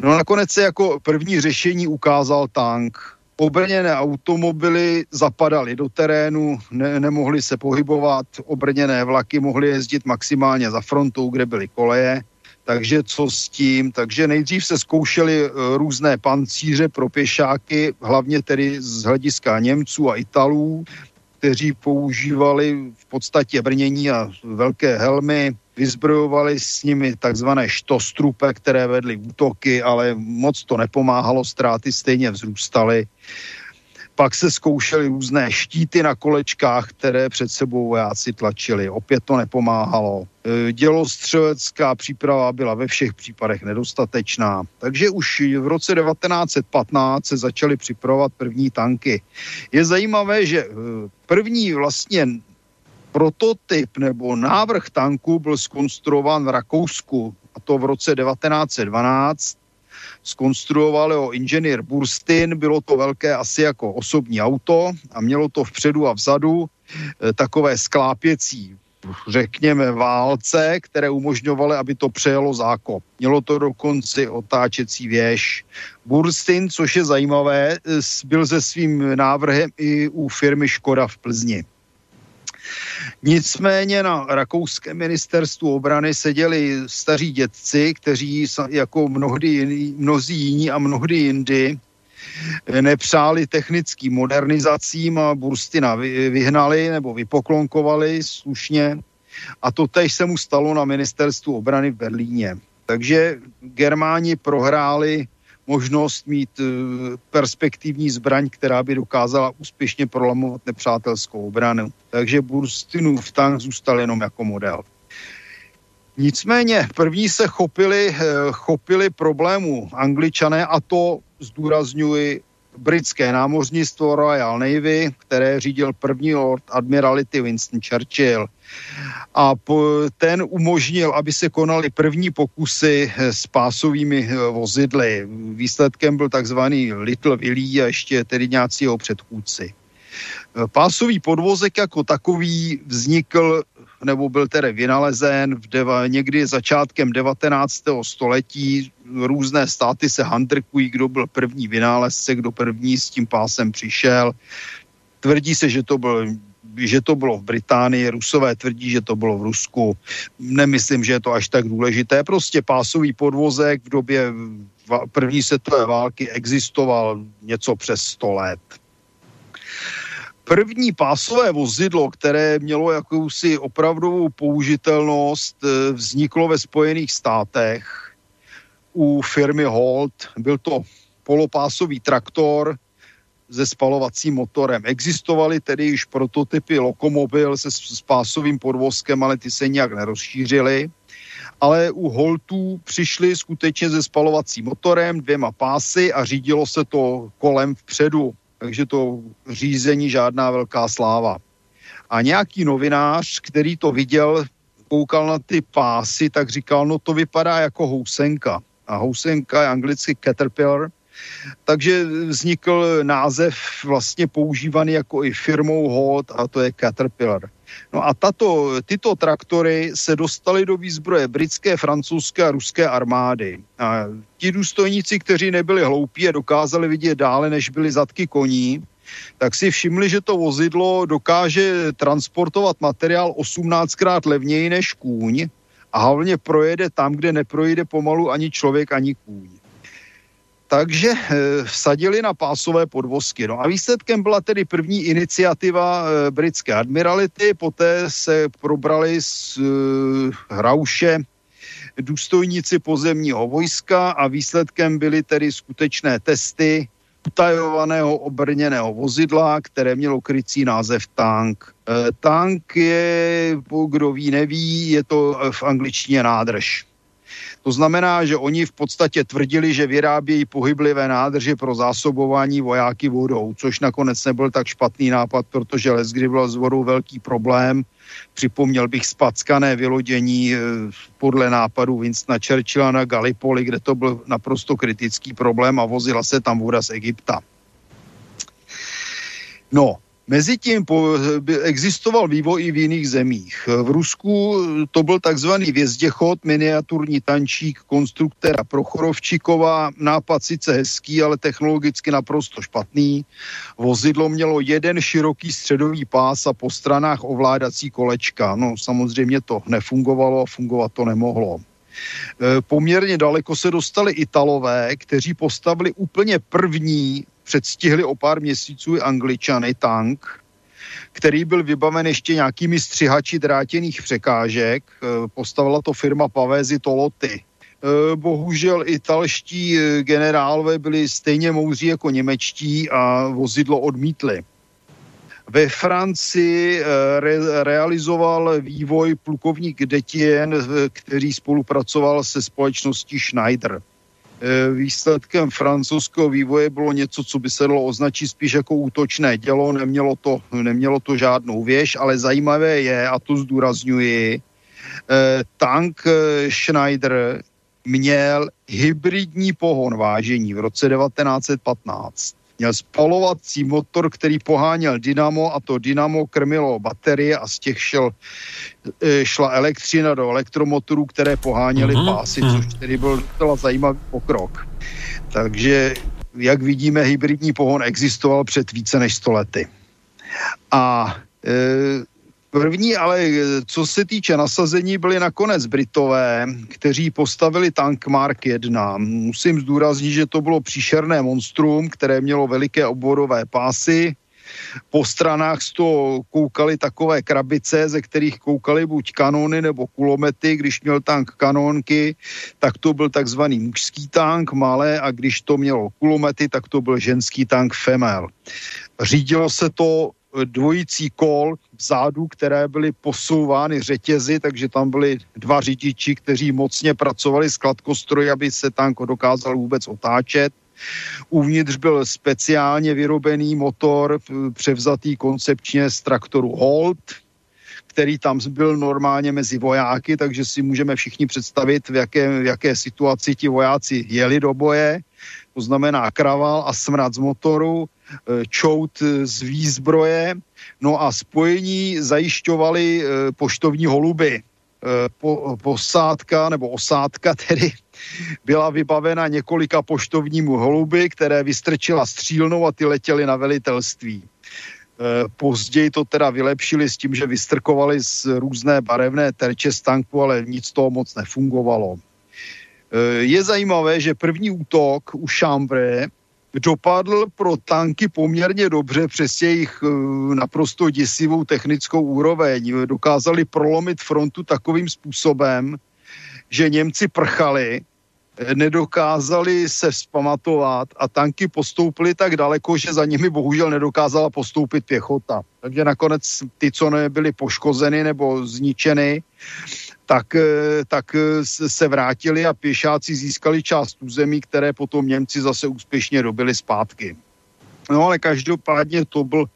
No nakonec se jako první řešení ukázal tank. Obrněné automobily zapadaly do terénu, ne, nemohly se pohybovat, obrněné vlaky mohly jezdit maximálně za frontou, kde byly koleje takže co s tím? Takže nejdřív se zkoušely eh, různé pancíře pro pěšáky, hlavně tedy z hlediska Němců a Italů, kteří používali v podstatě brnění a velké helmy, vyzbrojovali s nimi takzvané štostrupe, které vedly útoky, ale moc to nepomáhalo, ztráty stejně vzrůstaly. Pak se zkoušely různé štíty na kolečkách, které před sebou vojáci tlačili. Opět to nepomáhalo. E, dělostřelecká příprava byla ve všech případech nedostatečná. Takže už v roce 1915 se začaly připravovat první tanky. Je zajímavé, že e, první vlastně prototyp nebo návrh tanku byl skonstruován v Rakousku, a to v roce 1912 skonstruovali ho inženýr Burstin, bylo to velké asi jako osobní auto a mělo to vpředu a vzadu e, takové sklápěcí řekněme, válce, které umožňovaly, aby to přejelo zákop. Mělo to dokonce otáčecí věž. Burstin, což je zajímavé, byl se svým návrhem i u firmy Škoda v Plzni. Nicméně na rakouském ministerstvu obrany seděli staří dětci, kteří jako mnohdy jiný, mnozí jiní a mnohdy jindy nepřáli technickým modernizacím a Burstina vyhnali nebo vypoklonkovali slušně. A to tež se mu stalo na ministerstvu obrany v Berlíně. Takže Germáni prohráli možnost mít eh, perspektivní zbraň, která by dokázala úspěšně prolamovat nepřátelskou obranu. Takže Burstinův tank zůstal jenom jako model. Nicméně první se chopili, eh, chopili problému angličané a to zdůrazňuji britské námořnictvo Royal Navy, které řídil první lord admirality Winston Churchill a ten umožnil, aby se konaly první pokusy eh, s pásovými eh, vozidly. Výsledkem byl takzvaný Little Willy a ještě tedy nějací jeho předchůdci. Eh, pásový podvozek jako takový vznikl nebo byl tedy vynalezen v deva, někdy začátkem 19. století. Různé státy se handrkují, kdo byl první vynálezce, kdo první s tím pásem přišel. Tvrdí se, že to byl že to bylo v Británii, Rusové tvrdí, že to bylo v Rusku. Nemyslím, že je to až tak důležité. Prostě pásový podvozek v době první světové války existoval něco přes 100 let. První pásové vozidlo, které mělo jakousi opravdovou použitelnost, eh, vzniklo ve Spojených státech u firmy Holt. Byl to polopásový traktor, se spalovacím motorem. Existovaly tedy již prototypy lokomobil se spásovým podvozkem, ale ty se nějak nerozšířily. Ale u Holtů přišli skutečně se spalovacím motorem, dvěma pásy a řídilo se to kolem vpředu. Takže to řízení žádná velká sláva. A nějaký novinář, který to viděl, koukal na ty pásy, tak říkal, no to vypadá jako housenka. A housenka je anglicky caterpillar, takže vznikl název vlastně používaný jako i firmou Hot a to je Caterpillar. No a tato, tyto traktory se dostaly do výzbroje britské, francouzské a ruské armády. A ti důstojníci, kteří nebyli hloupí a dokázali vidět dále, než byly zadky koní, tak si všimli, že to vozidlo dokáže transportovat materiál 18krát levněji než kůň a hlavně projede tam, kde neprojde pomalu ani člověk, ani kůň. Takže eh, vsadili na pásové podvozky. No a výsledkem byla tedy první iniciativa eh, britské admirality, poté se probrali z eh, Hrauše důstojníci pozemního vojska a výsledkem byly tedy skutečné testy utajovaného obrněného vozidla, které mělo krycí název tank. Tank je, kdo ví, neví, je to v angličtině nádrž. To znamená, že oni v podstatě tvrdili, že vyrábějí pohyblivé nádrže pro zásobování vojáky vodou, což nakonec nebyl tak špatný nápad, protože Lesgry byl s vodou velký problém. Připomněl bych spackané vylodění eh, podle nápadu Winstona Churchilla na Gallipoli, kde to byl naprosto kritický problém a vozila se tam voda z Egypta. No, Mezitím existoval vývoj i v jiných zemích. V Rusku to byl takzvaný vězděchod, miniaturní tančík konstruktéra Prochorovčíkova. Nápad sice hezký, ale technologicky naprosto špatný. Vozidlo mělo jeden široký středový pás a po stranách ovládací kolečka. No samozřejmě to nefungovalo a fungovat to nemohlo. E, poměrně daleko se dostali Italové, kteří postavili úplně první předstihli o pár měsíců i Angličany tank, který byl vybaven ještě nějakými střihači drátěných překážek. Eh, postavila to firma Pavézy Toloty. Eh, bohužel italští eh, generálové byli stejně mouzí jako němečtí a vozidlo odmítli. Ve Francii re- realizoval vývoj plukovník Detien, který spolupracoval se společností Schneider. Eh, výsledkem francouzského vývoje bylo něco, co by se dalo označit spíš jako útočné dělo, nemělo to, nemělo to žádnou věž, ale zajímavé je, a to zdůrazňuji, eh, tank eh, Schneider měl hybridní pohon vážení v roce 1915 měl spalovací motor, který poháněl dynamo a to dynamo krmilo baterie a z těch šel, e, šla elektřina do elektromotorů, které poháněly mm-hmm. pásy, mhm. což tedy byl docela zajímavý pokrok. Takže, jak vidíme, hybridní pohon existoval před více než 100 lety. A e, První ale, co se týče nasazení, byli nakonec Britové, kteří postavili tank Mark 1. Musím zdůraznit, že to bylo příšerné monstrum, které mělo veliké obvodové pásy. Po stranách z toho koukali takové krabice, ze kterých koukali buď kanony nebo kulomety. Když měl tank kanonky, tak to byl takzvaný mužský tank, malé, a když to mělo kulomety, tak to byl ženský tank Femel. Řídilo se to dvojící kol vzadu, které byly posouvány řetězy, takže tam byli dva řidiči, kteří mocně pracovali s kladkostroji, aby se tank dokázal vůbec otáčet. Uvnitř byl speciálně vyrobený motor, převzatý koncepčně z traktoru Holt, který tam byl normálně mezi vojáky, takže si můžeme všichni představit, v jaké, v jaké situaci ti vojáci jeli do boje. To znamená kraval a smrad z motoru, Eh, čout z výzbroje, no a spojení zajišťovali eh, poštovní holuby. Eh, po, posádka nebo osádka tedy byla vybavena několika poštovnímu holuby, které vystrčila střílnou a ty letěly na velitelství. Později to teda vylepšili s tím, že vystrkovali z různé barevné terče z tanku, ale nic toho moc nefungovalo. Je zajímavé, že první útok u Chambray dopadl pro tanky poměrně dobře přes jejich eh, naprosto děsivou technickou úroveň. Dokázali prolomit frontu takovým způsobem, že Němci prchali, eh, nedokázali se vzpamatovat a tanky postoupily tak daleko, že za nimi bohužel nedokázala postoupit pěchota. Takže nakonec ty, co nebyly poškozeny nebo zničeny, tak, eh, tak eh, se vrátili a pěšáci získali část území, které potom Němci zase úspěšně dobili zpátky. No ale každopádně to byl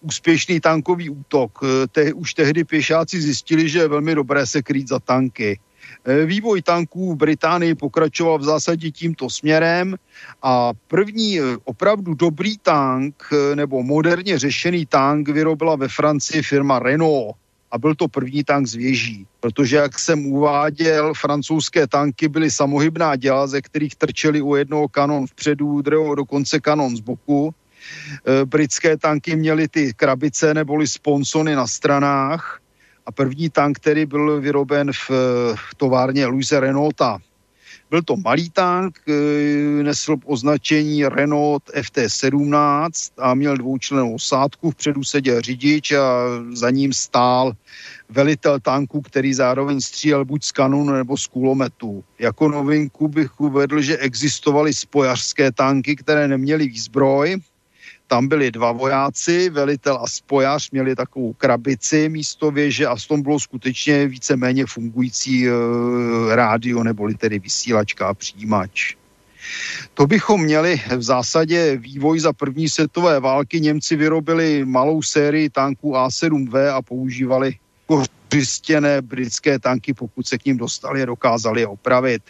úspěšný tankový útok. Eh, te, už tehdy pěšáci zjistili, že je velmi dobré se krýt za tanky. Vývoj tanků v Británii pokračoval v zásadě tímto směrem a první opravdu dobrý tank nebo moderně řešený tank vyrobila ve Francii firma Renault a byl to první tank z věží. Protože, jak jsem uváděl, francouzské tanky byly samohybná děla, ze kterých trčeli u jednoho kanon vpředu, druhého dokonce kanon z boku. E, britské tanky měly ty krabice neboli sponsony na stranách a první tank, který byl vyroben v, v továrně Louise Renaulta byl to malý tank, eh, nesl označení Renault FT17 a měl dvoučlenou osádku, vpředu seděl řidič a za ním stál velitel tanku, který zároveň střílel buď z kanonu nebo z kulometu. Jako novinku bych uvedl, že existovaly spojařské tanky, které neměly výzbroj, tam byli dva vojáci, velitel a spojař, měli takovou krabici místo věže a v tom bylo skutečně víceméně fungující e, rádio neboli tedy vysílačka a přijímač. To bychom měli v zásadě vývoj za první světové války. Němci vyrobili malou sérii tanků A7V a používali kořistěné britské tanky, pokud se k ním dostali, dokázali je opravit.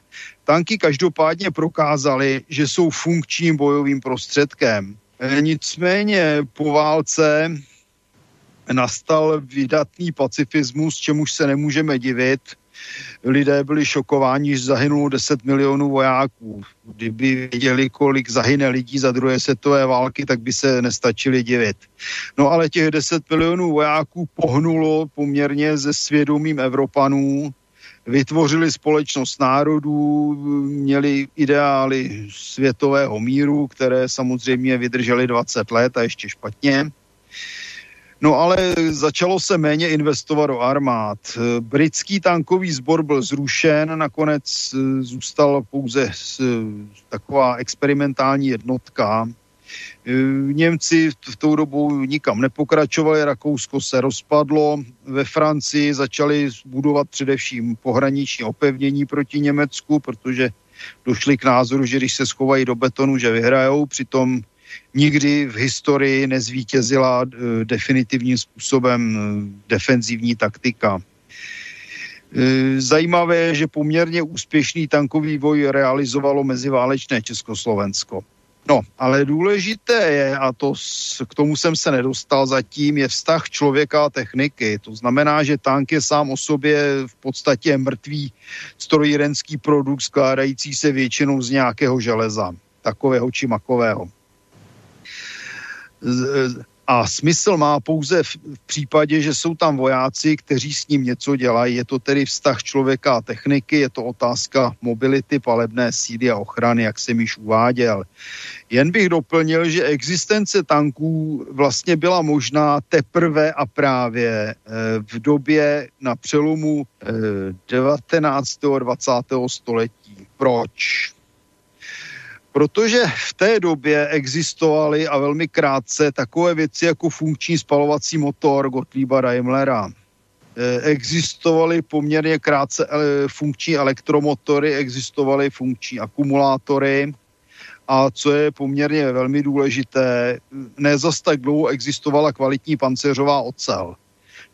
Tanky každopádně prokázali, že jsou funkčním bojovým prostředkem. Nicméně po válce nastal vydatný pacifismus, čemuž se nemůžeme divit. Lidé byli šokováni, že zahynulo 10 milionů vojáků. Kdyby věděli, kolik zahyne lidí za druhé světové války, tak by se nestačili divit. No ale těch 10 milionů vojáků pohnulo poměrně se svědomím Evropanů, vytvořili společnost národů, měli ideály světového míru, které samozřejmě vydržely 20 let a ještě špatně. No ale začalo se méně investovat do armád. Britský tankový sbor byl zrušen, nakonec zůstal pouze taková experimentální jednotka, Eh, Němci v tou dobu nikam nepokračovali, Rakousko se rozpadlo, ve Francii začali budovat především pohraniční opevnění proti Německu, protože došli k názoru, že když se schovají do betonu, že vyhrajou, přitom nikdy v historii nezvítězila eh, definitivním způsobem eh, defenzivní taktika. Zajímavé je, že poměrně úspěšný tankový boj realizovalo meziválečné Československo. No, ale důležité je, a to k tomu jsem se nedostal zatím, je vztah člověka a techniky. To znamená, že tank je sám o sobě v podstatě mrtvý strojírenský produkt skládající se většinou z nějakého železa, takového či makového. A smysl má pouze v, v případě, že jsou tam vojáci, kteří s ním něco dělají. Je to tedy vztah člověka a techniky, je to otázka mobility, palebné síly a ochrany, jak jsem již uváděl. Jen bych doplnil, že existence tanků vlastně byla možná teprve a právě eh, v době na přelomu 19. a 20. století. Proč? Protože v té době existovaly a velmi krátce takové věci jako funkční spalovací motor Gottlieba Daimlera. E, existovaly poměrně krátce funkční elektromotory, existovaly funkční akumulátory a co je poměrně velmi důležité, ne zas tak dlouho existovala kvalitní pancéřová ocel.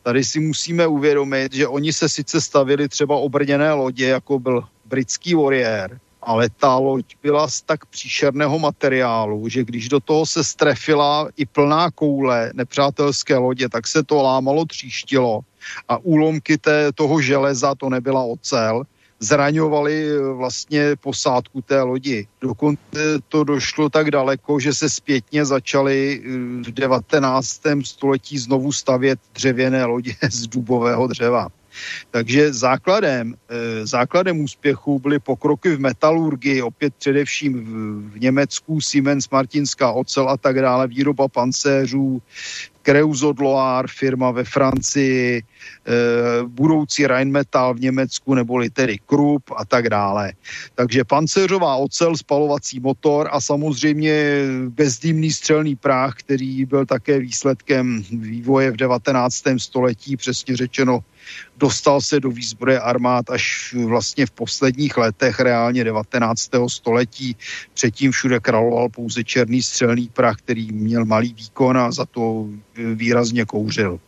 Tady si musíme uvědomit, že oni se sice stavili třeba obrněné lodě, jako byl britský Warrior, ale ta loď byla z tak příšerného materiálu, že když do toho se strefila i plná koule nepřátelské lodě, tak se to lámalo, tříštilo a úlomky té, toho železa, to nebyla ocel, zraňovali eh, vlastně posádku té lodi. Dokonce to došlo tak daleko, že se zpětně začaly eh, v 19. století znovu stavět dřevěné lodě z dubového dřeva. Takže základem, eh, základem úspěchu byly pokroky v metalurgii, opět především v, v Německu, Siemens, Martinská ocel a tak dále, výroba pancéřů, Creusot firma ve Francii, budoucí Rheinmetall v Německu, neboli tedy Krupp a tak dále. Takže pancéřová ocel, spalovací motor a samozřejmě bezdýmný střelný prach, který byl také výsledkem vývoje v 19. století, přesně řečeno dostal se do výzbroje armád až vlastně v posledních letech reálně 19. století. Předtím všude královal pouze černý střelný prach, který měl malý výkon a za to výrazně kouřil.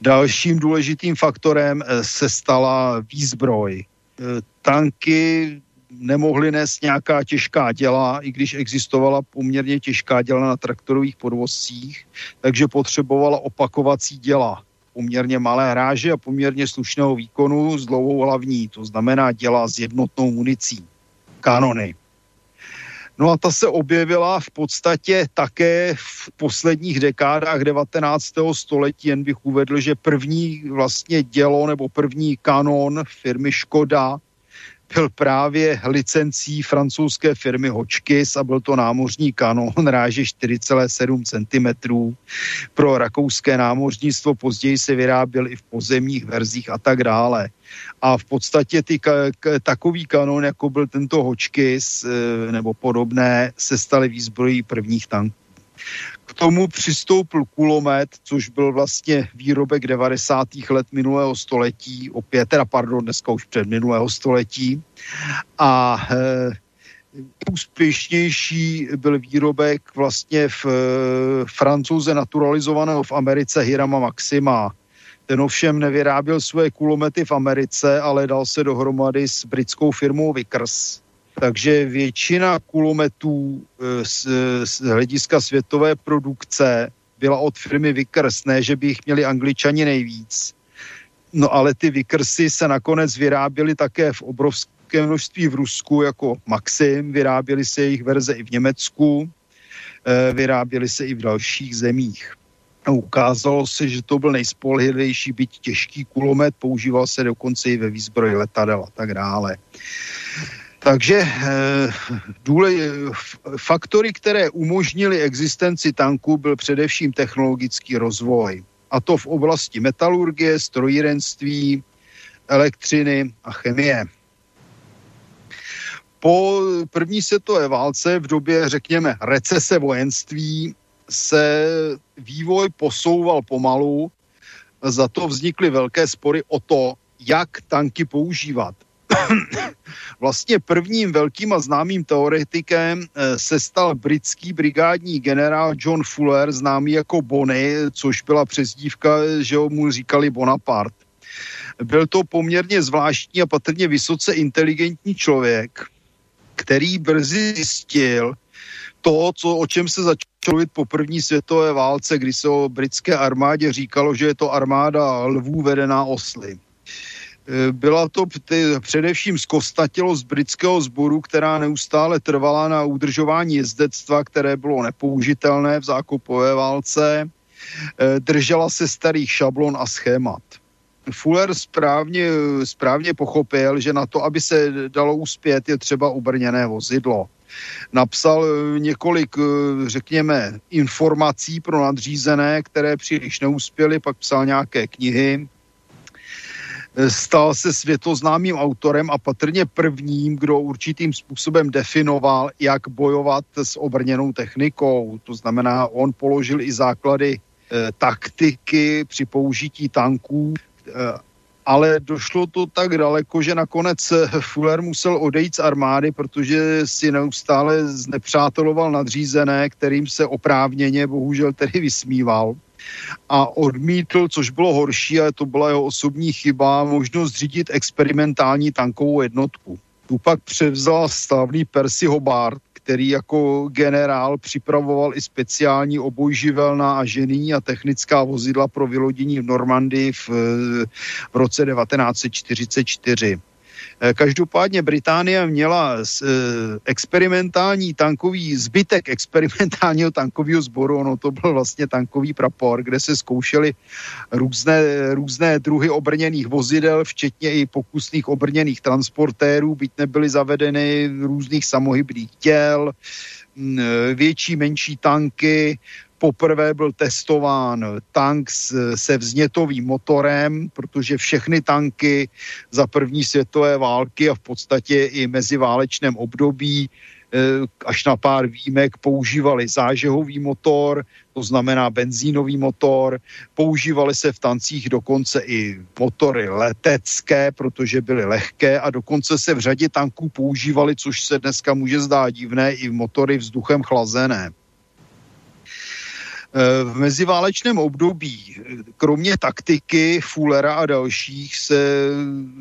Dalším důležitým faktorem eh, se stala výzbroj. Eh, tanky nemohly nést nějaká těžká děla, i když existovala poměrně těžká děla na traktorových podvozcích, takže potřebovala opakovací děla poměrně malé ráže a poměrně slušného výkonu s dlouhou hlavní, to znamená děla s jednotnou municí, kanony. No a ta se objevila v podstatě také v posledních dekádách 19. století, jen bych uvedl, že první vlastně dělo nebo první kanon firmy Škoda byl právě licencí francouzské firmy Hočkis a byl to námořní kanon ráže 4,7 cm pro rakouské námořnictvo. Později se vyráběl i v pozemních verzích a tak dále. A v podstatě ty ka- k- takový kanon, jako byl tento Hočkis e, nebo podobné, se staly výzbrojí prvních tanků. K tomu přistoupil kulomet, což byl vlastně výrobek 90. let minulého století, opět teda pardon, dneska už před minulého století. A e, úspěšnější byl výrobek vlastně v e, francouze naturalizovaného v Americe Hirama Maxima. Ten ovšem nevyráběl své kulomety v Americe, ale dal se dohromady s britskou firmou Vickers takže většina kulometů eh, z, z hlediska světové produkce byla od firmy Vickers, ne, že by jich měli angličani nejvíc. No ale ty Vickersy se nakonec vyráběly také v obrovské množství v Rusku jako Maxim, vyráběly se jejich verze i v Německu, eh, vyráběly se i v dalších zemích. Ukázalo se, že to byl nejspolehlivější, byť těžký kulomet, používal se dokonce i ve výzbroji letadel a tak dále. Takže eh, důle, faktory, které umožnily existenci tanku, byl především technologický rozvoj. A to v oblasti metalurgie, strojírenství, elektřiny a chemie. Po první světové válce v době, řekněme, recese vojenství se vývoj posouval pomalu, za to vznikly velké spory o to, jak tanky používat. vlastně prvním velkým a známým teoretikem eh, se stal britský brigádní generál John Fuller, známý jako Bonny, což byla přezdívka, že mu říkali Bonaparte. Byl to poměrně zvláštní a patrně vysoce inteligentní člověk, který brzy zjistil to, co, o čem se začalo mluvit po první světové válce, kdy se o britské armádě říkalo, že je to armáda lvů vedená osly. Eh, byla to především zkostatilost britského sboru, která neustále trvala na udržování jezdectva, které bylo nepoužitelné v zákopové válce. Eh, držela se starých šablon a schémat. Fuller správně, správně pochopil, že na to, aby se dalo uspět, je třeba obrněné vozidlo. Napsal eh, několik, řekněme, informací pro nadřízené, které příliš neuspěly, pak psal nějaké knihy, stal se světoznámým autorem a patrně prvním, kdo určitým způsobem definoval, jak bojovat s obrněnou technikou. To znamená, on položil i základy e, taktiky při použití tanků, e, ale došlo to tak daleko, že nakonec Fuller musel odejít z armády, protože si neustále znepřáteloval nadřízené, kterým se oprávněně bohužel tedy vysmíval a odmítl, což bylo horší, ale to byla jeho osobní chyba, možnost řídit experimentální tankovou jednotku. Tu pak převzal stavný Percy Hobart, který jako generál připravoval i speciální obojživelná a žený a technická vozidla pro vylodění v Normandii v, v roce 1944. Eh, každopádně Británie měla eh, experimentální tankový, zbytek experimentálního tankového sboru, ono to byl vlastně tankový prapor, kde se zkoušely různé, různé druhy obrněných vozidel, včetně i pokusných obrněných transportérů, byť nebyly zavedeny různých samohybných těl, mm, eh, větší, menší tanky, poprvé byl testován tank se vznětovým motorem, protože všechny tanky za první světové války a v podstatě i meziválečném období eh, až na pár výjimek používali zážehový motor, to znamená benzínový motor. Používali se v tancích dokonce i motory letecké, protože byly lehké a dokonce se v řadě tanků používali, což se dneska může zdát divné, i motory vzduchem chlazené. Eh, v meziválečném období, kromě taktiky Fullera a dalších, se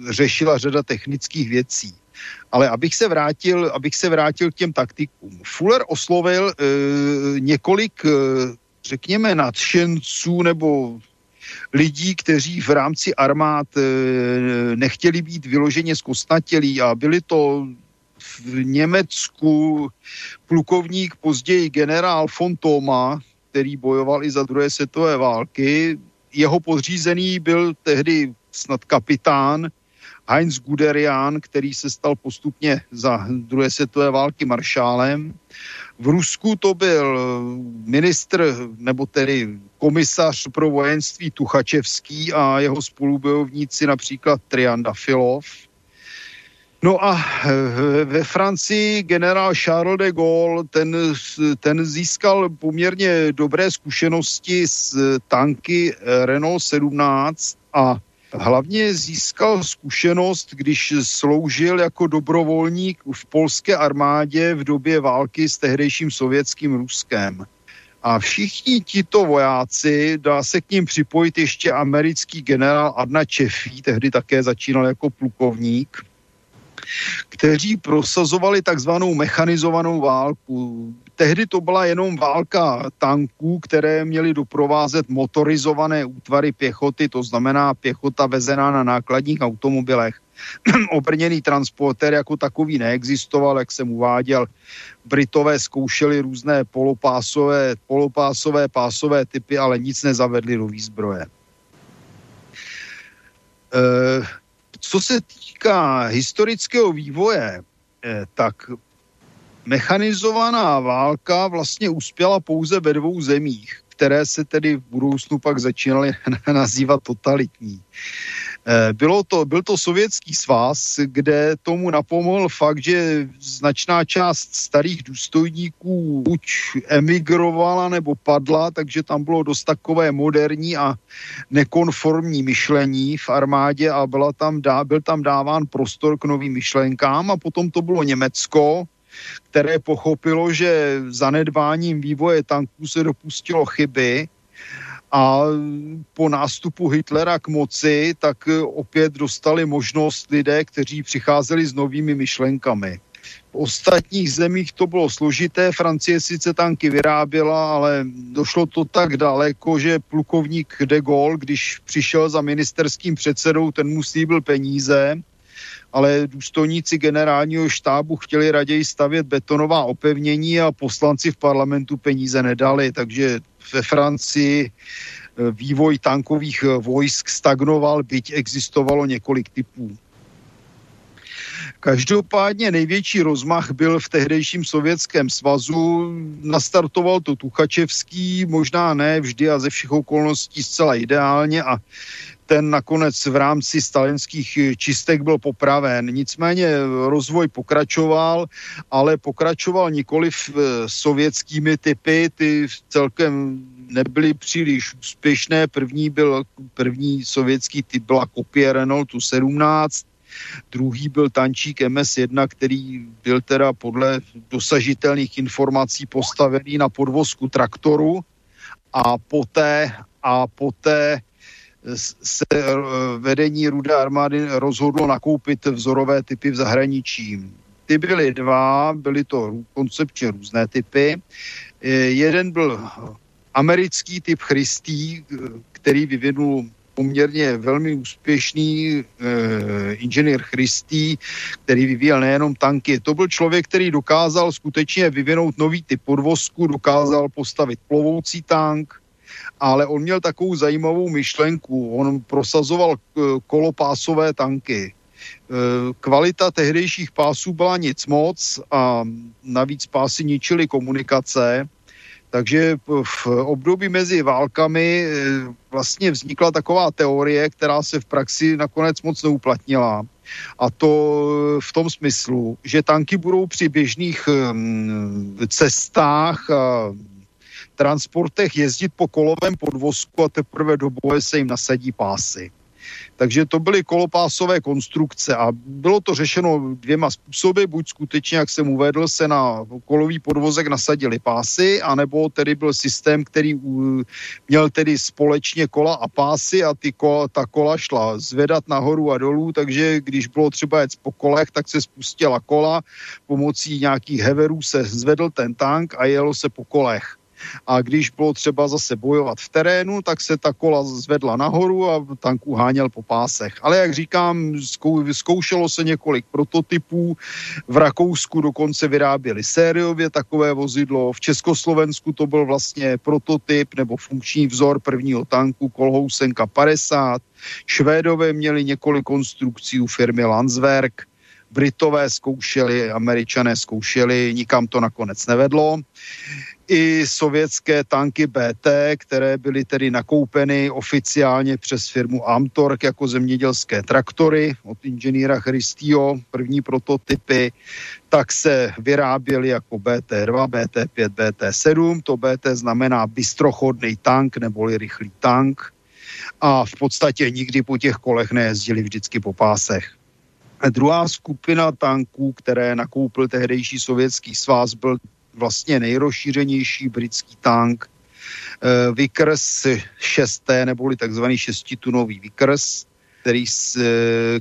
řešila řada technických věcí. Ale abych se vrátil, abych se vrátil k těm taktikům. Fuller oslovil e, několik, e, řekněme, nadšenců nebo lidí, kteří v rámci armád e, nechtěli být vyloženě zkostnatělí a byli to v Německu plukovník, později generál von Thoma, který bojoval i za druhé světové války. Jeho podřízený byl tehdy snad kapitán Heinz Guderian, který se stal postupně za druhé světové války maršálem. V Rusku to byl ministr, nebo tedy komisař pro vojenství Tuchačevský a jeho spolubojovníci například Trianda Filov. No a ve Francii generál Charles de Gaulle, ten, ten získal poměrně dobré zkušenosti s tanky Renault 17 a hlavně získal zkušenost, když sloužil jako dobrovolník v polské armádě v době války s tehdejším sovětským Ruskem. A všichni tito vojáci, dá se k ním připojit ještě americký generál Adna Čefí, tehdy také začínal jako plukovník, kteří prosazovali takzvanou mechanizovanou válku. Tehdy to byla jenom válka tanků, které měly doprovázet motorizované útvary pěchoty, to znamená pěchota vezená na nákladních automobilech. Obrněný transportér jako takový neexistoval, jak jsem uváděl. Britové zkoušeli různé polopásové, polopásové pásové typy, ale nic nezavedli do výzbroje. E, co se týká historického vývoje, eh, tak mechanizovaná válka vlastně uspěla pouze ve dvou zemích, které se tedy v budoucnu pak začínaly nazývat totalitní. Eh, bylo to, byl to sovětský svaz, kde tomu napomohl fakt, že značná část starých důstojníků buď emigrovala nebo padla, takže tam bylo dost takové moderní a nekonformní myšlení v armádě a byla tam dá, byl tam dáván prostor k novým myšlenkám a potom to bylo Německo, které pochopilo, že zanedbáním vývoje tanků se dopustilo chyby a po nástupu Hitlera k moci, tak opět dostali možnost lidé, kteří přicházeli s novými myšlenkami. V ostatních zemích to bylo složité, Francie sice tanky vyráběla, ale došlo to tak daleko, že plukovník de Gaulle, když přišel za ministerským předsedou, ten mu slíbil peníze, ale důstojníci generálního štábu chtěli raději stavět betonová opevnění a poslanci v parlamentu peníze nedali, takže ve Francii eh, vývoj tankových eh, vojsk stagnoval, byť existovalo několik typů. Každopádně největší rozmach byl v tehdejším sovětském svazu. Nastartoval to Tuchačevský, možná ne vždy a ze všech okolností zcela ideálně a ten nakonec v rámci stalinských čistek byl popraven. Nicméně rozvoj pokračoval, ale pokračoval nikoli v eh, sovětskými typy, ty celkem nebyly příliš úspěšné. První byl, první sovětský typ byla kopie Renaultu 17, druhý byl tančík MS-1, který byl teda podle dosažitelných informací postavený na podvozku traktoru a poté, a poté se eh, vedení Rudé armády rozhodlo nakoupit vzorové typy v zahraničí. Ty byly dva, byly to koncepčně různé typy. Eh, jeden byl americký typ Christý, eh, který vyvinul poměrně velmi úspěšný e, inženýr Christý, který vyvíjel nejenom tanky. To byl člověk, který dokázal skutečně vyvinout nový typ podvozku, dokázal postavit plovoucí tank, ale on měl takovou zajímavou myšlenku. On prosazoval eh, kolopásové tanky. Eh, kvalita tehdejších pásů byla nic moc a navíc pásy ničily komunikace, takže v období mezi válkami eh, vlastně vznikla taková teorie, která se v praxi nakonec moc neuplatnila. A to v tom smyslu, že tanky budou při běžných cestách transportech jezdit po kolovém podvozku a teprve do boje se jim nasadí pásy. Takže to byly kolopásové konstrukce a bylo to řešeno dvěma způsoby, buď skutečně, jak jsem uvedl, se na kolový podvozek nasadili pásy, anebo tedy byl systém, který měl tedy společně kola a pásy a ty kola, ta kola šla zvedat nahoru a dolů, takže když bylo třeba jet po kolech, tak se spustila kola, pomocí nějakých heverů se zvedl ten tank a jelo se po kolech. A když bylo třeba zase bojovat v terénu, tak se ta kola zvedla nahoru a tank uháněl po pásech. Ale jak říkám, zkoušelo se několik prototypů, v Rakousku dokonce vyráběli sériově takové vozidlo, v Československu to byl vlastně prototyp nebo funkční vzor prvního tanku Kolhousenka 50, Švédové měli několik konstrukcí u firmy Landsverk, Britové zkoušeli, Američané zkoušeli, nikam to nakonec nevedlo. I sovětské tanky BT, které byly tedy nakoupeny oficiálně přes firmu Amtork jako zemědělské traktory od inženýra Christio, první prototypy, tak se vyráběly jako BT2, BT5, BT7. To BT znamená bystrochodný tank neboli rychlý tank a v podstatě nikdy po těch kolech nejezdili vždycky po pásech. Druhá skupina tanků, které nakoupil tehdejší sovětský svaz, byl vlastně nejrozšířenější britský tank uh, Vickers 6, neboli takzvaný šestitunový Vickers, který,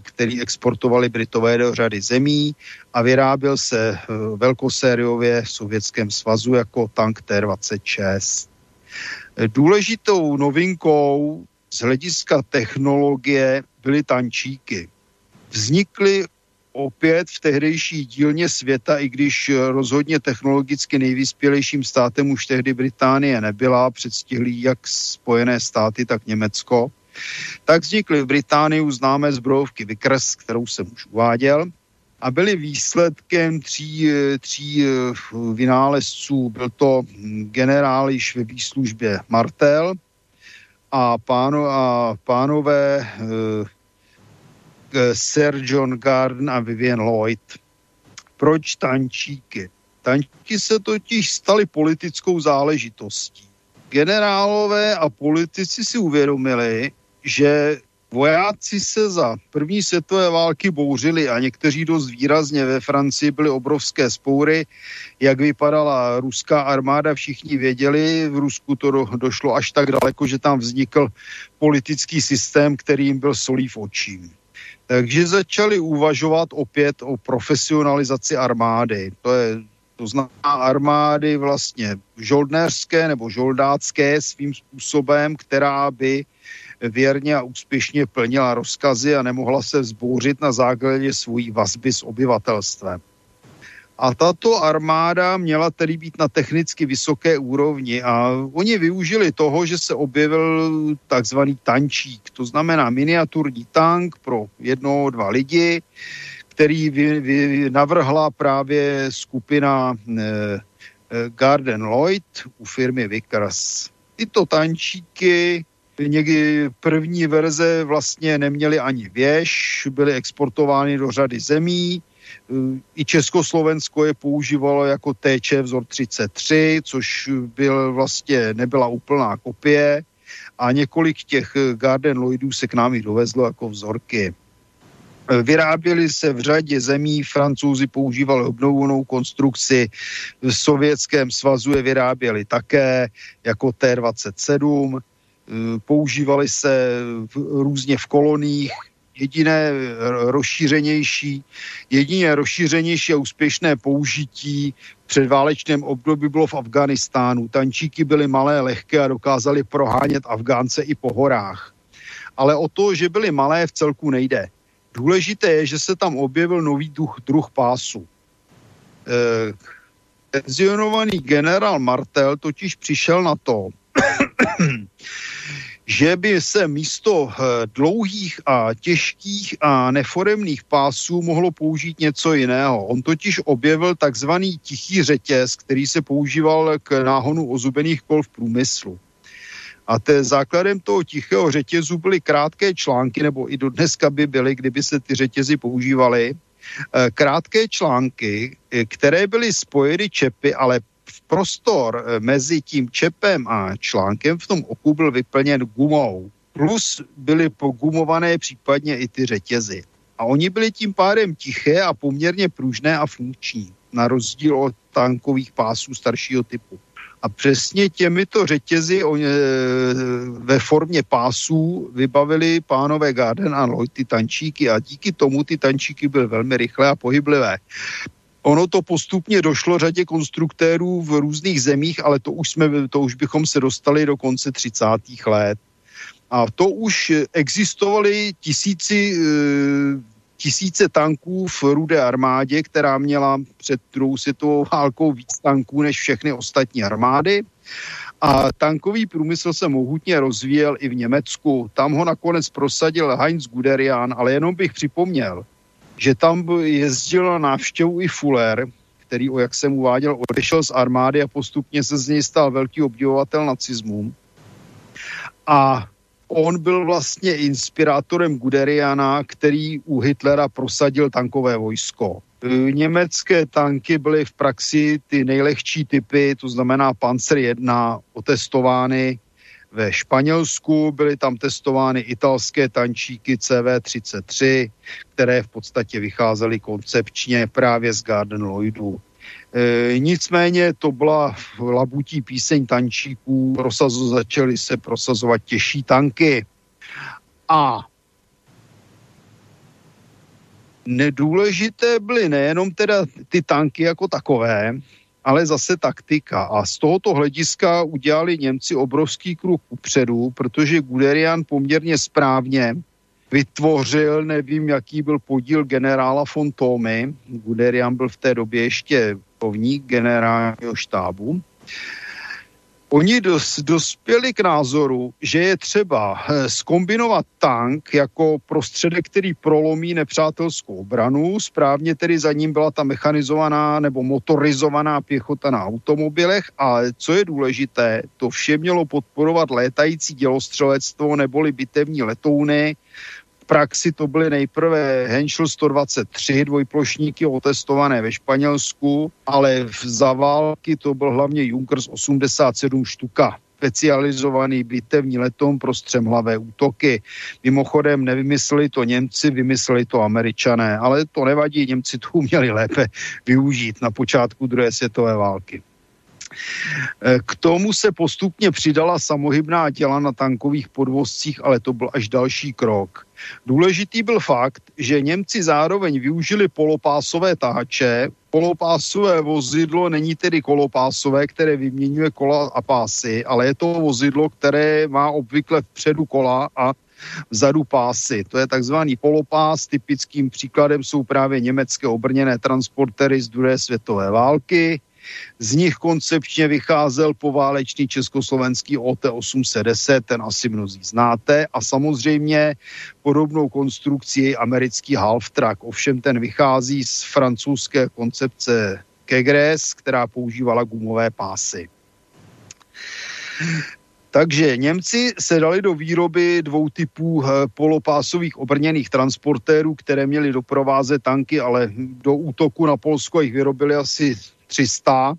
který exportovali Britové do řady zemí a vyráběl se uh, velkosériově v Sovětském svazu jako tank T-26. Důležitou novinkou z hlediska technologie byly tančíky vznikly opět v tehdejší dílně světa, i když rozhodně technologicky nejvyspělejším státem už tehdy Británie nebyla, předstihlí jak Spojené státy, tak Německo, tak vznikly v Británii známé zbrojovky Vickers, kterou jsem už uváděl, a byly výsledkem tří, tří vynálezců. Byl to generál již ve výslužbě Martel a, páno, a pánové Eh, Sir John Garden a Vivian Lloyd. Proč tančíky? Tančíky se totiž staly politickou záležitostí. Generálové a politici si uvědomili, že vojáci se za první světové války bouřili a někteří dost výrazně ve Francii byly obrovské spoury. Jak vypadala ruská armáda, všichni věděli. V Rusku to do, došlo až tak daleko, že tam vznikl politický systém, který jim byl solí v očím. Takže začali uvažovat opět o profesionalizaci armády. To je to znamená armády vlastně žoldnéřské nebo žoldácké svým způsobem, která by věrně a úspěšně plnila rozkazy a nemohla se vzbouřit na základě svojí vazby s obyvatelstvem. A tato armáda měla tedy být na technicky vysoké úrovni a oni využili toho, že se objevil takzvaný tančík, to znamená miniaturní tank pro jedno, dva lidi, který vy, vy navrhla právě skupina eh, eh, Garden Lloyd u firmy Vickers. Tyto tančíky někdy první verze vlastně neměly ani věž, byly exportovány do řady zemí, i Československo je používalo jako TČ vzor 33, což byl vlastně nebyla úplná kopie. A několik těch Garden Lloydů se k nám i dovezlo jako vzorky. Vyráběly se v řadě zemí, francouzi používali obnovenou konstrukci, v Sovětském svazu je vyráběli také jako T-27, používali se v, různě v koloních, jediné rozšířenější, jediné rozšířenější a úspěšné použití v předválečném období bylo v Afganistánu. Tančíky byly malé, lehké a dokázali prohánět Afgánce i po horách. Ale o to, že byly malé, v celku nejde. Důležité je, že se tam objevil nový druh, druh pásu. E, penzionovaný generál Martel totiž přišel na to, že by se místo eh, dlouhých a těžkých a neforemných pásů mohlo použít něco jiného. On totiž objevil takzvaný tichý řetěz, který se používal k náhonu ozubených kol v průmyslu. A te základem toho tichého řetězu byly krátké články, nebo i do dneska by byly, kdyby se ty řetězy používaly, eh, krátké články, eh, které byly spojeny čepy, ale prostor eh, mezi tím čepem a článkem v tom oku byl vyplněn gumou. Plus byly pogumované případně i ty řetězy. A oni byli tím pádem tiché a poměrně pružné a funkční, na rozdíl od tankových pásů staršího typu. A přesně těmito řetězy on, e, ve formě pásů vybavili pánové Garden a Lloyd ty tančíky a díky tomu ty tančíky byly velmi rychlé a pohyblivé. Ono to postupně došlo řadě konstruktérů v různých zemích, ale to už, jsme, to už bychom se dostali do konce 30. let. A to už existovaly tisíci, eh, tisíce tanků v rudé armádě, která měla před druhou světovou válkou víc tanků než všechny ostatní armády. A tankový průmysl se mohutně rozvíjel i v Německu. Tam ho nakonec prosadil Heinz Guderian, ale jenom bych připomněl, že tam jezdil na návštěvu i Fuller, který, o jak jsem uváděl, odešel z armády a postupně se z něj stal velký obdivovatel nacismu. A on byl vlastně inspirátorem Guderiana, který u Hitlera prosadil tankové vojsko. Německé tanky byly v praxi ty nejlehčí typy, to znamená Panzer 1, otestovány ve Španělsku, byly tam testovány italské tančíky CV-33, které v podstatě vycházely koncepčně právě z Garden Lloydu. E, nicméně to byla labutí píseň tančíků, prosazo, začaly se prosazovat těžší tanky. A nedůležité byly nejenom teda ty tanky jako takové, ale zase taktika. A z tohoto hlediska udělali Němci obrovský kruh upředu, protože Guderian poměrně správně vytvořil, nevím, jaký byl podíl generála von Tomy. Guderian byl v té době ještě povník generálního štábu. Oni dos, dospěli k názoru, že je třeba skombinovat eh, tank jako prostředek, který prolomí nepřátelskou obranu. Správně tedy za ním byla ta mechanizovaná nebo motorizovaná pěchota na automobilech a co je důležité, to vše mělo podporovat létající dělostřelectvo neboli bitevní letouny, praxi to byly nejprve Henschel 123 dvojplošníky otestované ve Španělsku, ale v za války to byl hlavně Junkers 87 štuka specializovaný bitevní letom pro střemhlavé útoky. Mimochodem nevymysleli to Němci, vymysleli to Američané, ale to nevadí, Němci to uměli lépe využít na počátku druhé světové války. Eh, k tomu se postupně přidala samohybná těla na tankových podvozcích, ale to byl až další krok. Důležitý byl fakt, že Němci zároveň využili polopásové tahače. Polopásové vozidlo není tedy kolopásové, které vyměňuje kola a pásy, ale je to vozidlo, které má obvykle vpředu kola a vzadu pásy. To je takzvaný polopás. Typickým příkladem jsou právě německé obrněné transportery z druhé světové války. Z nich koncepčně vycházel poválečný československý OT-810, ten asi mnozí znáte, a samozřejmě podobnou konstrukci americký Half-Track. Ovšem ten vychází z francouzské koncepce Kegres, která používala gumové pásy. Takže Němci se dali do výroby dvou typů eh, polopásových obrněných transportérů, které měly doprovázet tanky, ale do útoku na Polsko jich vyrobili asi 300.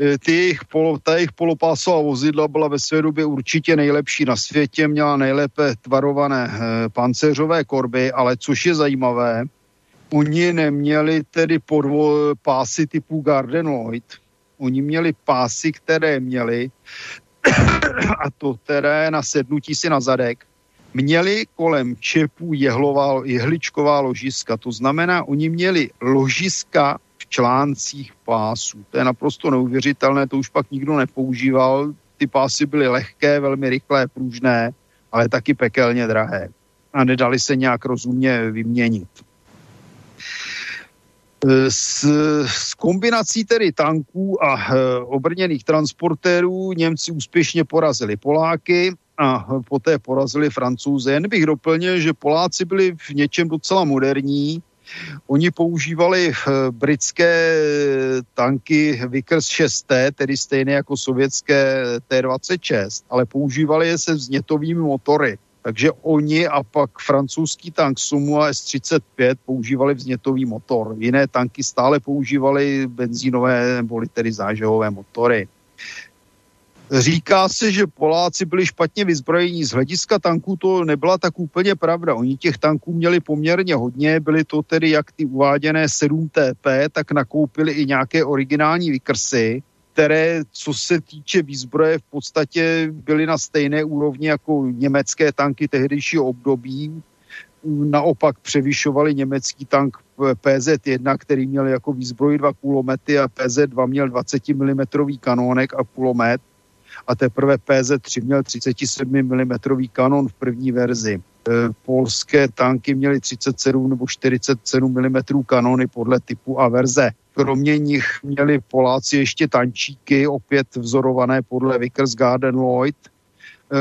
E, ty jejich, polo, ta jejich polopásová vozidla byla ve své době určitě nejlepší na světě, měla nejlépe tvarované e, pancéřové korby, ale což je zajímavé, oni neměli tedy podvo, pásy typu Garden Lloyd, oni měli pásy, které měli, a to které na sednutí si na zadek, měli kolem čepů jehlová, jehličková ložiska. To znamená, oni měli ložiska článcích pásů. To je naprosto neuvěřitelné, to už pak nikdo nepoužíval. Ty pásy byly lehké, velmi rychlé, pružné, ale taky pekelně drahé. A nedali se nějak rozumně vyměnit. S, s kombinací tedy tanků a e, obrněných transportérů Němci úspěšně porazili Poláky a poté porazili Francouze. Jen bych doplnil, že Poláci byli v něčem docela moderní, Oni používali eh, britské tanky Vickers 6T, tedy stejné jako sovětské T-26, ale používali je se vznětovými motory. Takže oni a pak francouzský tank Sumu a S-35 používali vznětový motor. Jiné tanky stále používali benzínové nebo tedy zážehové motory. Říká se, že Poláci byli špatně vyzbrojení. Z hlediska tanků to nebyla tak úplně pravda. Oni těch tanků měli poměrně hodně, byly to tedy jak ty uváděné 7 TP, tak nakoupili i nějaké originální vykrsy, které, co se týče výzbroje, v podstatě byly na stejné úrovni jako německé tanky tehdejšího období. naopak převyšovali německý tank PZ-1, který měl jako výzbroj dva kulomety a PZ-2 měl 20 mm kanónek a kulomet a teprve PZ-3 měl 37 mm kanon v první verzi. E, polské tanky měly 37 nebo 47 mm kanony podle typu a verze. Kromě nich měli Poláci ještě tančíky, opět vzorované podle Vickers Garden Lloyd,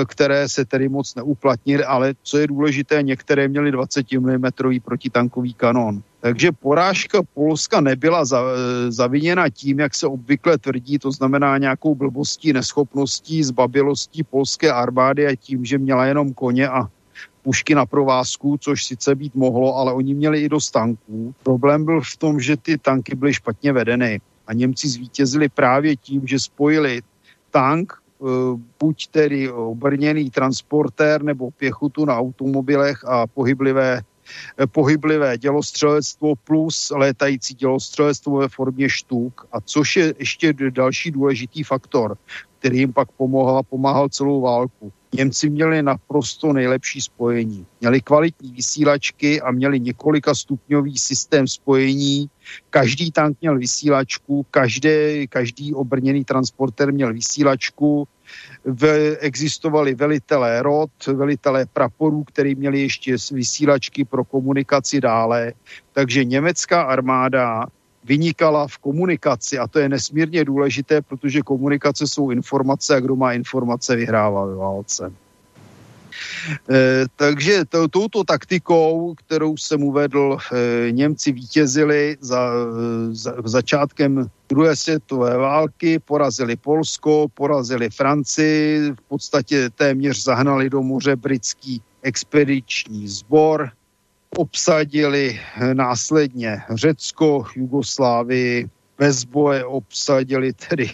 které se tedy moc neuplatnily, ale co je důležité, některé měly 20 mm protitankový kanon. Takže porážka Polska nebyla za, e, zaviněna tím, jak se obvykle tvrdí, to znamená nějakou blbostí, neschopností, zbabilostí polské armády a tím, že měla jenom koně a pušky na provázku, což sice být mohlo, ale oni měli i dost tanků. Problém byl v tom, že ty tanky byly špatně vedeny a Němci zvítězili právě tím, že spojili tank, e, buď tedy obrněný transportér nebo pěchotu na automobilech a pohyblivé Eh, pohyblivé dělostřelectvo plus létající dělostřelectvo ve formě štuk. A což je ještě další důležitý faktor, který jim pak pomohla, pomáhal celou válku. Němci měli naprosto nejlepší spojení. Měli kvalitní vysílačky a měli několika stupňový systém spojení. Každý tank měl vysílačku, každý, každý obrněný transporter měl vysílačku v, existovali velitelé rod, velitelé praporů, který měli ještě vysílačky pro komunikaci dále. Takže německá armáda vynikala v komunikaci a to je nesmírně důležité, protože komunikace jsou informace a kdo má informace vyhrává ve válce. E, takže to, touto taktikou, kterou jsem uvedl, e, Němci vítězili za, za začátkem druhé světové války, porazili Polsko, porazili Francii, v podstatě téměř zahnali do moře britský expediční sbor, obsadili následně Řecko, Jugoslávii, bez boje obsadili tedy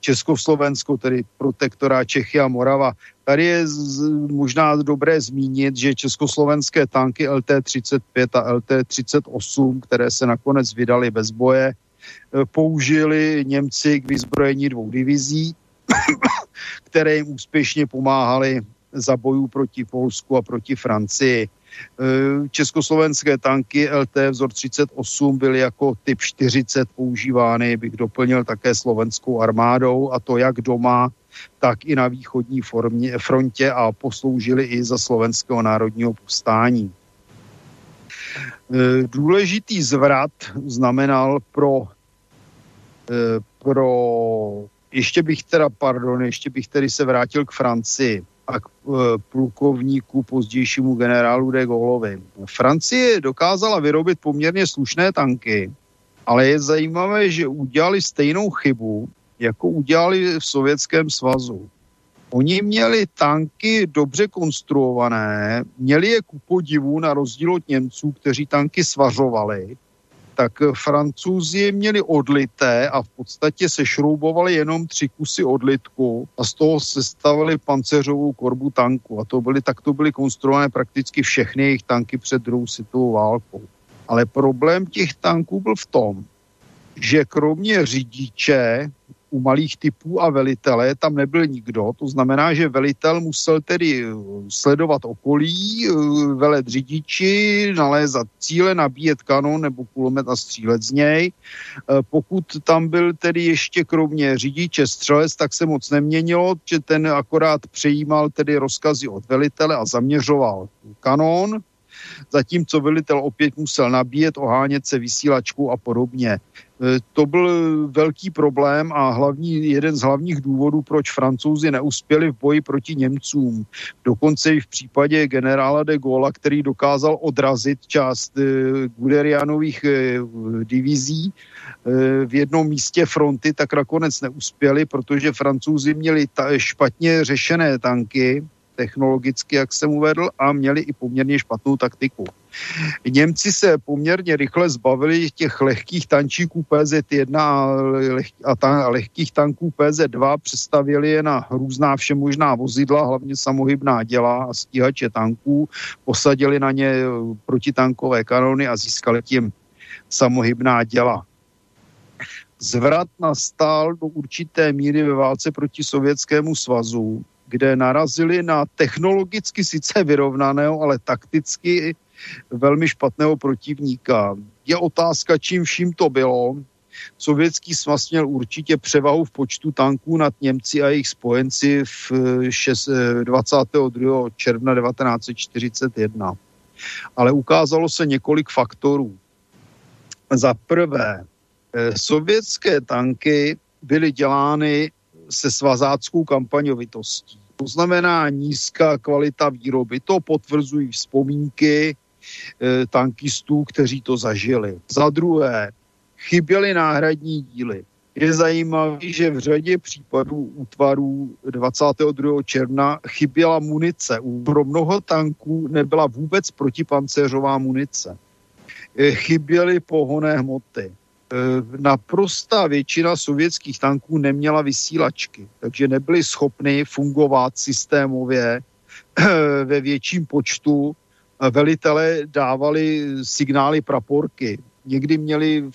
Československo, tedy protektorá Čechy a Morava. Tady je z, možná dobré zmínit, že československé tanky LT-35 a LT-38, které se nakonec vydali bez boje, eh, použili Němci k vyzbrojení dvou divizí, které jim úspěšně pomáhali za bojů proti Polsku a proti Francii. Eh, československé tanky LT vzor 38 byly jako typ 40 používány, bych doplnil také slovenskou armádou a to jak doma, tak i na východní formě, frontě a posloužili i za slovenského národního povstání. Eh, důležitý zvrat znamenal pro, eh, pro ještě bych teda, pardon, ještě bych tedy se vrátil k Francii a k e, plukovníku, pozdějšímu generálu de Gaulleovi. Francie dokázala vyrobit poměrně slušné tanky, ale je zajímavé, že udělali stejnou chybu, jako udělali v Sovětském svazu. Oni měli tanky dobře konstruované, měli je ku podivu na rozdíl od Němců, kteří tanky svařovali tak francouzi měli odlité a v podstatě se šroubovali jenom tři kusy odlitku a z toho se stavili panceřovou korbu tanku. A to byly, tak to byly konstruované prakticky všechny jejich tanky před druhou světovou válkou. Ale problém těch tanků byl v tom, že kromě řidiče u malých typů a velitele tam nebyl nikdo. To znamená, že velitel musel tedy eh, sledovat okolí, eh, velet řidiči, nalézat cíle, nabíjet kanon nebo kulomet a střílet z něj. Eh, pokud tam byl tedy ještě kromě řidiče střelec, tak se moc neměnilo, že ten akorát přejímal tedy rozkazy od velitele a zaměřoval kanon, zatímco velitel opět musel nabíjet, ohánět se vysílačku a podobně. E, to byl velký problém a hlavní, jeden z hlavních důvodů, proč francouzi neuspěli v boji proti Němcům. Dokonce i v případě generála de Gaulle, který dokázal odrazit část e, Guderianových e, divizí v jednom místě fronty, tak nakonec neuspěli, protože francouzi měli ta, špatně řešené tanky, technologicky, jak jsem uvedl, a měli i poměrně špatnou taktiku. Němci se poměrně rychle zbavili těch lehkých tančíků PZ-1 a, ta, a lehkých tanků PZ-2, představili je na různá všemožná vozidla, hlavně samohybná děla a stíhače tanků, posadili na ně protitankové kanony a získali tím samohybná děla. Zvrat nastal do určité míry ve válce proti Sovětskému svazu, kde narazili na technologicky sice vyrovnaného, ale takticky velmi špatného protivníka. Je otázka, čím vším to bylo. Sovětský svaz měl určitě převahu v počtu tanků nad Němci a jejich spojenci v 22. června 1941. Ale ukázalo se několik faktorů. Za prvé, eh, sovětské tanky byly dělány se svazáckou kampaňovitostí. To znamená nízká kvalita výroby. To potvrzují vzpomínky e, tankistů, kteří to zažili. Za druhé, chyběly náhradní díly. Je zajímavé, že v řadě případů útvarů 22. června chyběla munice. Pro mnoho tanků nebyla vůbec protipancéřová munice. E, chyběly pohonné hmoty. Eh, naprostá většina sovětských tanků neměla vysílačky, takže nebyly schopny fungovat systémově eh, ve větším počtu. Velitele dávali signály praporky. Někdy měli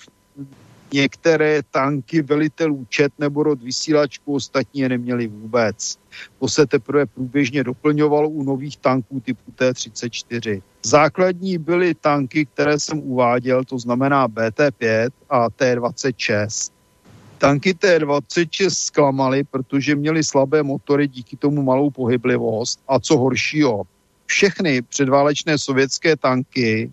některé tanky velitelů čet nebo rod vysílačku, ostatní je neměli vůbec. To se teprve průběžně doplňovalo u nových tanků typu T-34. Základní byly tanky, které jsem uváděl, to znamená BT-5 a T-26. Tanky T-26 zklamaly, protože měly slabé motory, díky tomu malou pohyblivost a co horšího, všechny předválečné sovětské tanky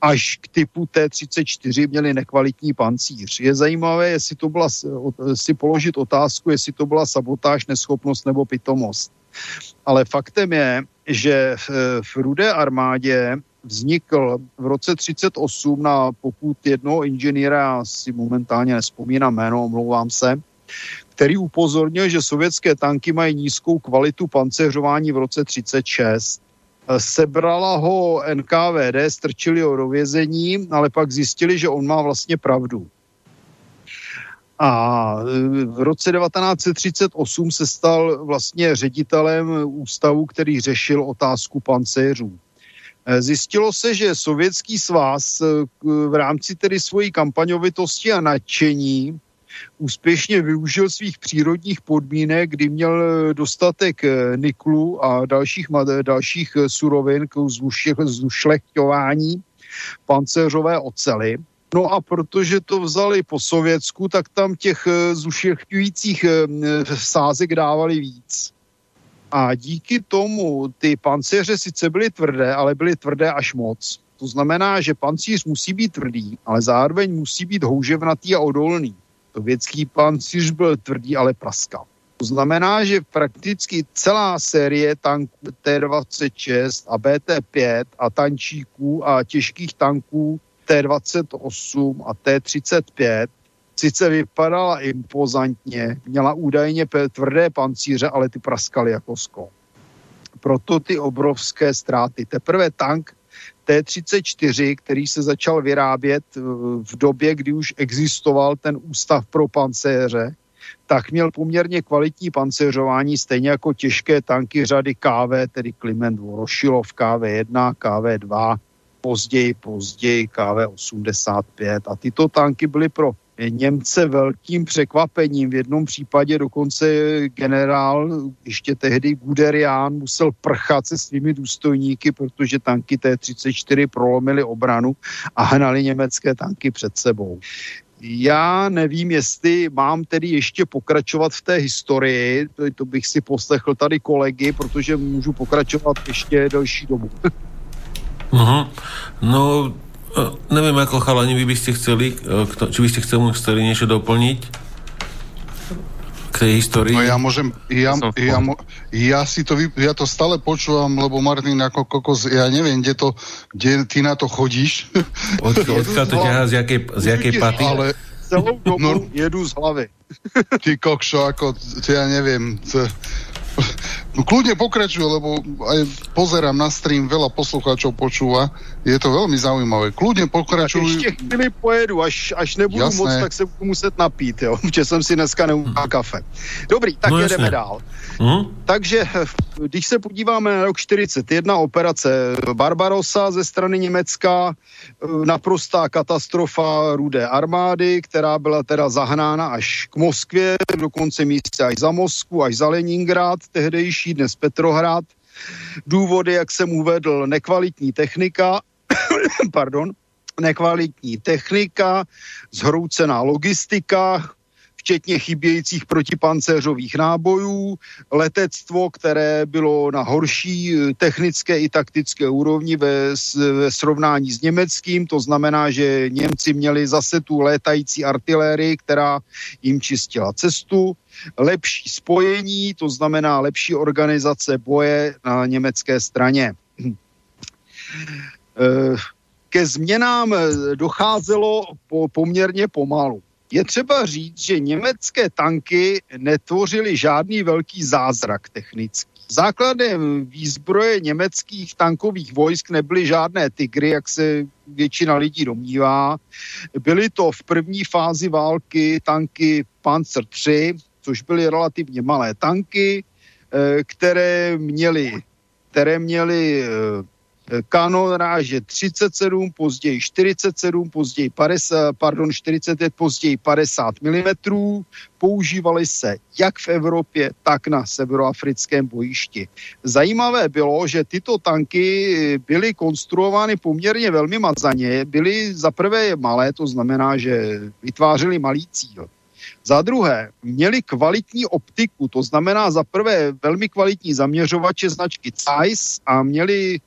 až k typu T-34 měli nekvalitní pancíř. Je zajímavé, jestli to byla, si položit otázku, jestli to byla sabotáž, neschopnost nebo pitomost. Ale faktem je, že v, Rudé armádě vznikl v roce 38 na pokud jednoho inženýra, si momentálně nespomínám jméno, omlouvám se, který upozornil, že sovětské tanky mají nízkou kvalitu pancéřování v roce 36 Sebrala ho NKVD, strčili ho do vězení, ale pak zjistili, že on má vlastně pravdu. A v roce 1938 se stal vlastně ředitelem ústavu, který řešil otázku pancéřů. Zjistilo se, že Sovětský svaz v rámci tedy svojí kampaňovitosti a nadšení úspěšně využil svých přírodních podmínek, kdy měl dostatek eh, niklu a dalších, dalších eh, surovin k zušlechťování pancéřové ocely. No a protože to vzali po Sovětsku, tak tam těch eh, zušlechťujících sázek dávali víc. A díky tomu ty pancéře sice byly tvrdé, ale byly tvrdé až moc. To znamená, že pancíř musí být tvrdý, ale zároveň musí být houževnatý a odolný. Sovětský pancíř byl tvrdý, ale praskal. To znamená, že prakticky celá série tanků T-26 a BT-5 a tančíků a těžkých tanků T-28 a T-35 sice vypadala impozantně, měla údajně tvrdé pancíře, ale ty praskaly jako sklo. Proto ty obrovské ztráty. Teprve tank T-34, který se začal vyrábět eh, v době, kdy už existoval ten ústav pro pancéře, tak měl poměrně kvalitní pancéřování, stejně jako těžké tanky řady KV, tedy Kliment Vorošilov KV1, KV2, později, později KV85. A tyto tanky byly pro Němce velkým překvapením. V jednom případě dokonce generál, ještě tehdy Guderian, musel prchat se svými důstojníky, protože tanky T-34 prolomily obranu a hnali německé tanky před sebou. Já nevím, jestli mám tedy ještě pokračovat v té historii, to, to bych si poslechl tady kolegy, protože můžu pokračovat ještě delší dobu. Uh-huh. No, Uh, neviem, ako chalani, vy by ste chceli, uh, kto, či by ste chceli, chceli niečo doplniť k tej histórii? No ja môžem, ja, ja, ja, si to, ja to stále počúvam, lebo Martin ako kokos, ja neviem, kde to, kde ty na to chodíš. Od, odkiaľ to ťahá, z jakej, z jakej paty? Ale celou dobu no, jedu z hlavy. Ty kokšo, ako, ja neviem, to, No kľudne pokračuj, lebo aj pozerám na stream, veľa poslucháčov počúva. Je to veľmi zaujímavé. Kľudne pokračuj. Ještě chvíli pojedu, až, až nebudu jasné. moc, tak se budu muset napít, jo. Protože jsem si dneska neudělal kafe. Dobrý, tak no, jedeme jasné. dál. Hmm? Takže, když se podíváme na rok 41, operace Barbarossa ze strany Německa, naprostá katastrofa rudé armády, která byla teda zahnána až k Moskvě, dokonce místě až za Moskvu, až za Leningrad, tehdejší dnes Petrohrad. Důvody, jak jsem uvedl, nekvalitní technika, pardon, nekvalitní technika, zhroucená logistika, včetně chybějících protipancéřových nábojů, letectvo, které bylo na horší eh, technické i taktické úrovni ve, ve srovnání s německým, to znamená, že Němci měli zase tu létající artilérii, která jim čistila cestu, lepší spojení, to znamená lepší organizace boje na německé straně. Eh, ke změnám docházelo po, poměrně pomalu. Je třeba říct, že německé tanky netvořily žádný velký zázrak technický. Základem výzbroje německých tankových vojsk nebyly žádné tygry, jak se většina lidí domnívá. Byly to v první fázi války tanky Panzer III, což byly relativně malé tanky, eh, které měly, které měly eh, kanon ráže 37, později 47, později 50, pardon, 45, později 50 mm. Používaly se jak v Evropě, tak na severoafrickém bojišti. Zajímavé bylo, že tyto tanky byly konstruovány poměrně velmi mazaně. Byly za prvé malé, to znamená, že vytvářely malý cíl. Za druhé, měli kvalitní optiku, to znamená za prvé velmi kvalitní zaměřovače značky Zeiss a měli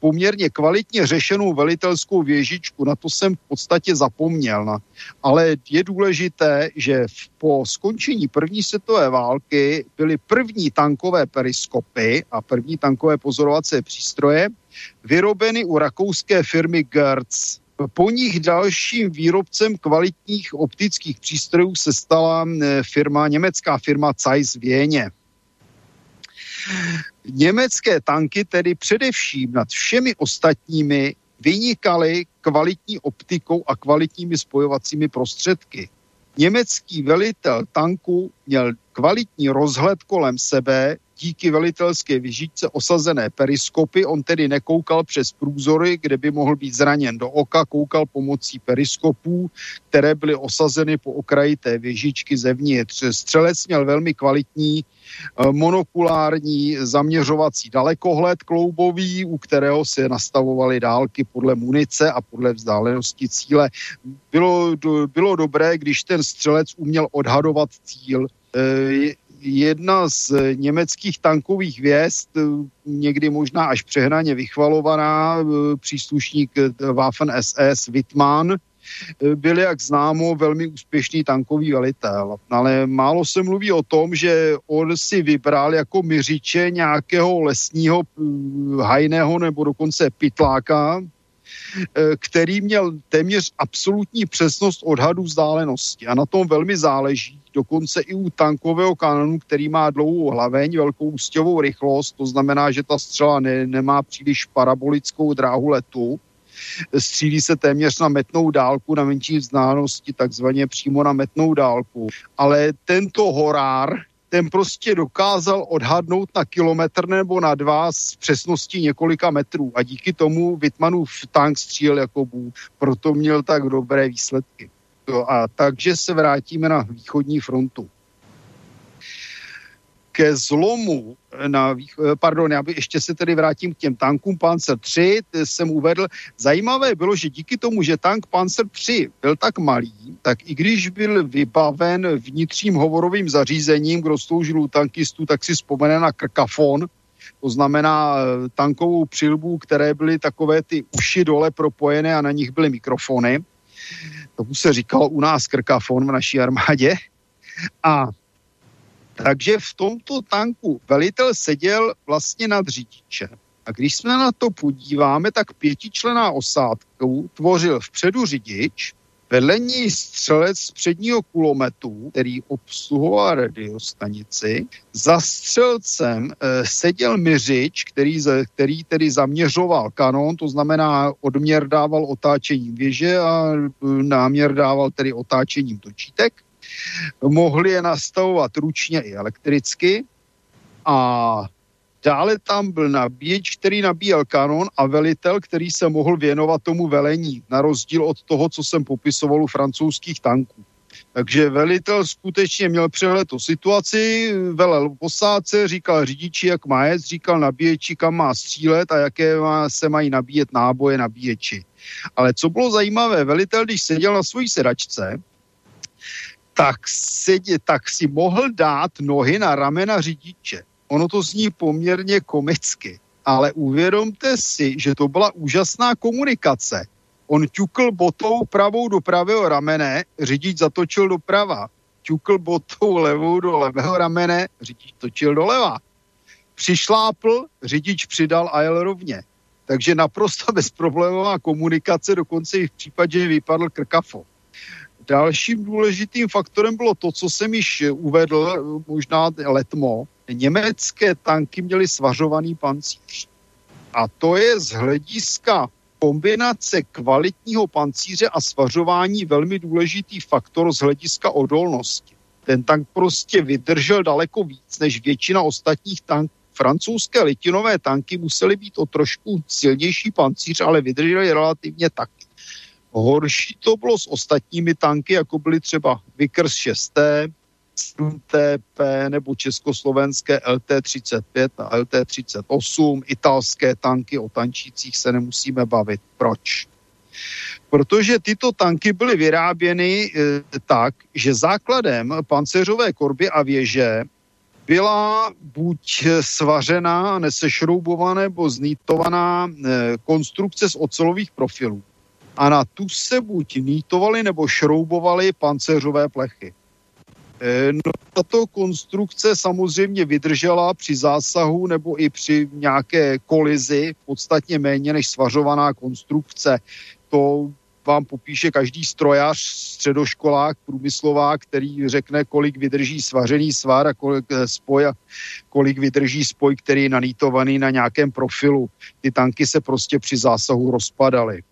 poměrně kvalitně řešenou velitelskou věžičku, na to jsem v podstatě zapomněl. Na. Ale je důležité, že po skončení první světové války byly první tankové periskopy a první tankové pozorovací přístroje vyrobeny u rakouské firmy Gertz. Po nich dalším výrobcem kvalitních optických přístrojů se stala eh, firma, německá firma Zeiss Věně. Německé tanky tedy především nad všemi ostatními vynikaly kvalitní optikou a kvalitními spojovacími prostředky. Německý velitel tanku měl kvalitní rozhled kolem sebe, díky velitelské vyžitce osazené periskopy. On tedy nekoukal přes průzory, kde by mohl být zraněn do oka, koukal pomocí periskopů, které byly osazeny po okraji té věžičky zevnitř. Střelec měl velmi kvalitní eh, monokulární zaměřovací dalekohled kloubový, u kterého se nastavovaly dálky podle munice a podle vzdálenosti cíle. Bylo, bylo dobré, když ten střelec uměl odhadovat cíl. Jedna z německých tankových věst, někdy možná až přehnaně vychvalovaná, příslušník Waffen SS Wittmann, byl, jak známo, velmi úspěšný tankový velitel. Ale málo se mluví o tom, že on si vybral jako myřiče nějakého lesního hajného nebo dokonce pitláka, který měl téměř absolutní přesnost odhadu vzdálenosti. A na tom velmi záleží, dokonce i u tankového kanonu, který má dlouhou hlaveň, velkou ústěvou rychlost, to znamená, že ta střela ne, nemá příliš parabolickou dráhu letu, střílí se téměř na metnou dálku, na menší vzdálenosti, takzvaně přímo na metnou dálku. Ale tento horár, ten prostě dokázal odhadnout na kilometr nebo na dva s přesností několika metrů a díky tomu Wittmannův tank střílel jako bů, proto měl tak dobré výsledky. A takže se vrátíme na východní frontu. Ke zlomu na, pardon, já by ještě se tedy vrátím k těm tankům Panzer 3, jsem uvedl, zajímavé bylo, že díky tomu, že tank Panzer 3 byl tak malý, tak i když byl vybaven vnitřním hovorovým zařízením, kdo sloužil u tankistů, tak si vzpomene na krkafon, to znamená eh, tankovou přilbu, které byly takové ty uši dole propojené a na nich byly mikrofony, tomu se říkalo u nás krkafon v naší armádě. A takže v tomto tanku velitel seděl vlastně nad řidičem. A když jsme na to podíváme, tak pětičlená osádka tvořil vpředu řidič, Vedle ní střelec z předního kulometu, který obsluhoval radiostanici. Za střelcem e, seděl myřič, který, který tedy zaměřoval kanon, to znamená odměr dával otáčením věže a eh, náměr dával tedy otáčením točítek. Mohli je nastavovat ručně i elektricky a Dále tam byl nabíječ, který nabíjel kanon a velitel, který se mohl věnovat tomu velení, na rozdíl od toho, co jsem popisoval u francouzských tanků. Takže velitel skutečně měl přehled o situaci, velel posádce, říkal řidiči, jak má jet, říkal nabíječi, kam má střílet a jaké má, se mají nabíjet náboje nabíječi. Ale co bylo zajímavé, velitel, když seděl na svojí sedačce, tak, sedě, tak si mohl dát nohy na ramena řidiče. Ono to zní poměrně komicky, ale uvědomte si, že to byla úžasná komunikace On ťukl botou pravou do pravého ramene, řidič zatočil doprava. Ťukl botou levou do levého ramene, řidič točil doleva. Přišlápl, řidič přidal a jel rovně. Takže naprosto bezproblémová komunikace, dokonce i v případě, že vypadl krkafo. Dalším důležitým faktorem bylo to, co jsem již uvedl, možná letmo. Německé tanky měly svařovaný pancíř. A to je z hlediska kombinace kvalitního pancíře a svařování velmi důležitý faktor z hlediska odolnosti. Ten tank prostě vydržel daleko víc než většina ostatních tanků. Francouzské litinové tanky musely být o trošku silnější pancíř, ale vydržely relativně tak. Horší to bylo s ostatními tanky, jako byly třeba Vickers 6T, TP nebo československé LT-35 a LT-38, italské tanky, o tančících se nemusíme bavit. Proč? Protože tyto tanky byly vyráběny e, tak, že základem pancéřové korby a věže byla buď svařená, nesešroubovaná nebo znítovaná e, konstrukce z ocelových profilů. A na tu se buď nítovaly nebo šroubovaly pancéřové plechy. Eh, no, tato konstrukce samozřejmě vydržela při zásahu nebo i při nějaké kolizi podstatně méně než svařovaná konstrukce. To vám popíše každý strojař, středoškolák, průmyslovák, který řekne, kolik vydrží svařený svar a kolik eh, spoj a kolik vydrží spoj, který je nanítovaný na nějakém profilu. Ty tanky se prostě při zásahu rozpadaly.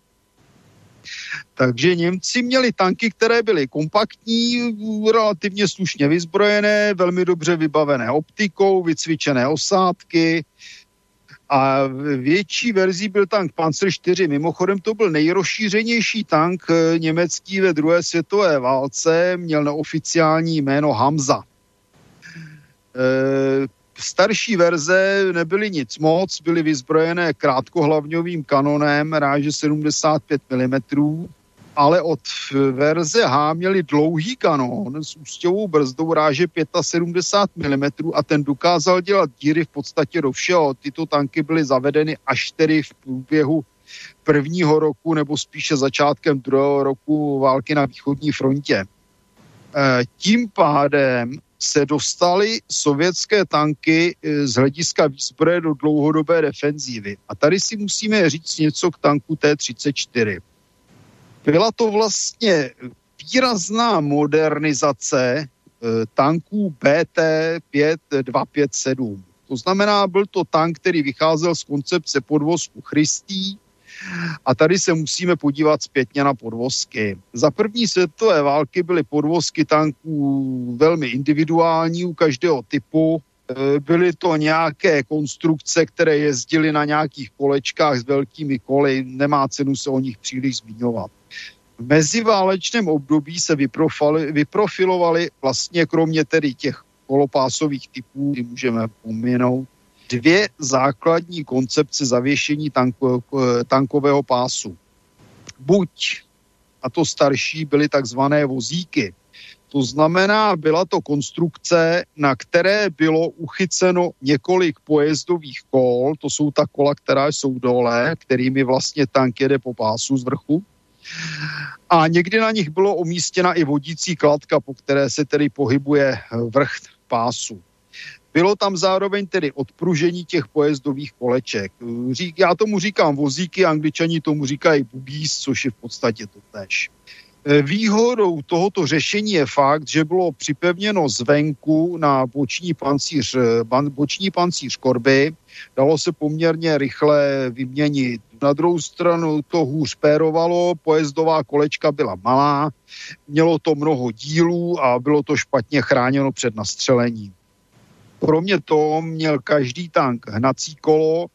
Takže Němci měli tanky, které byly kompaktní, relativně slušně vyzbrojené, velmi dobře vybavené optikou, vycvičené osádky, a větší verzí byl tank Panzer 4. Mimochodem to byl nejrozšířenější tank eh, německý ve druhé světové válce, měl neoficiální jméno Hamza. E, starší verze nebyly nic moc, byly vyzbrojené krátkohlavňovým kanonem ráže 75 mm, ale od verze H měli dlouhý kanón s ústěvou brzdou ráže 75 mm a ten dokázal dělat díry v podstatě do všeho. Tyto tanky byly zavedeny až tedy v průběhu prvního roku nebo spíše začátkem druhého roku války na východní frontě. E, tím pádem se dostaly sovětské tanky e, z hlediska výzbroje do dlouhodobé defenzívy. A tady si musíme říct něco k tanku T-34. Byla to vlastně výrazná modernizace e, tanků BT-5257. To znamená, byl to tank, který vycházel z koncepce podvozku Christí, a tady se musíme podívat zpětně na podvozky. Za první světové války byly podvozky tanků velmi individuální u každého typu. E, byly to nějaké konstrukce, které jezdily na nějakých kolečkách s velkými koly. Nemá cenu se o nich příliš zmiňovat. V meziválečném období se vyprofilovaly vlastně kromě tedy těch kolopásových typů, kdy můžeme pominout, dvě základní koncepce zavěšení tanko, tankového pásu. Buď, a to starší, byly takzvané vozíky. To znamená, byla to konstrukce, na které bylo uchyceno několik pojezdových kol, to jsou ta kola, která jsou dole, kterými vlastně tank jede po pásu z vrchu. A někdy na nich bylo umístěna i vodící kladka, po které se tedy pohybuje vrch pásu. Bylo tam zároveň tedy odpružení těch pojezdových koleček. Řík, já tomu říkám vozíky, angličani tomu říkají bugís, což je v podstatě to tež. E, výhodou tohoto řešení je fakt, že bylo připevněno zvenku na boční pancíř, e, boční pancíř korby, dalo se poměrně rychle vyměnit. Na druhou stranu to hůř pérovalo, pojezdová kolečka byla malá, mělo to mnoho dílů a bylo to špatně chráněno před nastřelením. Kromě toho měl každý tank hnací kolo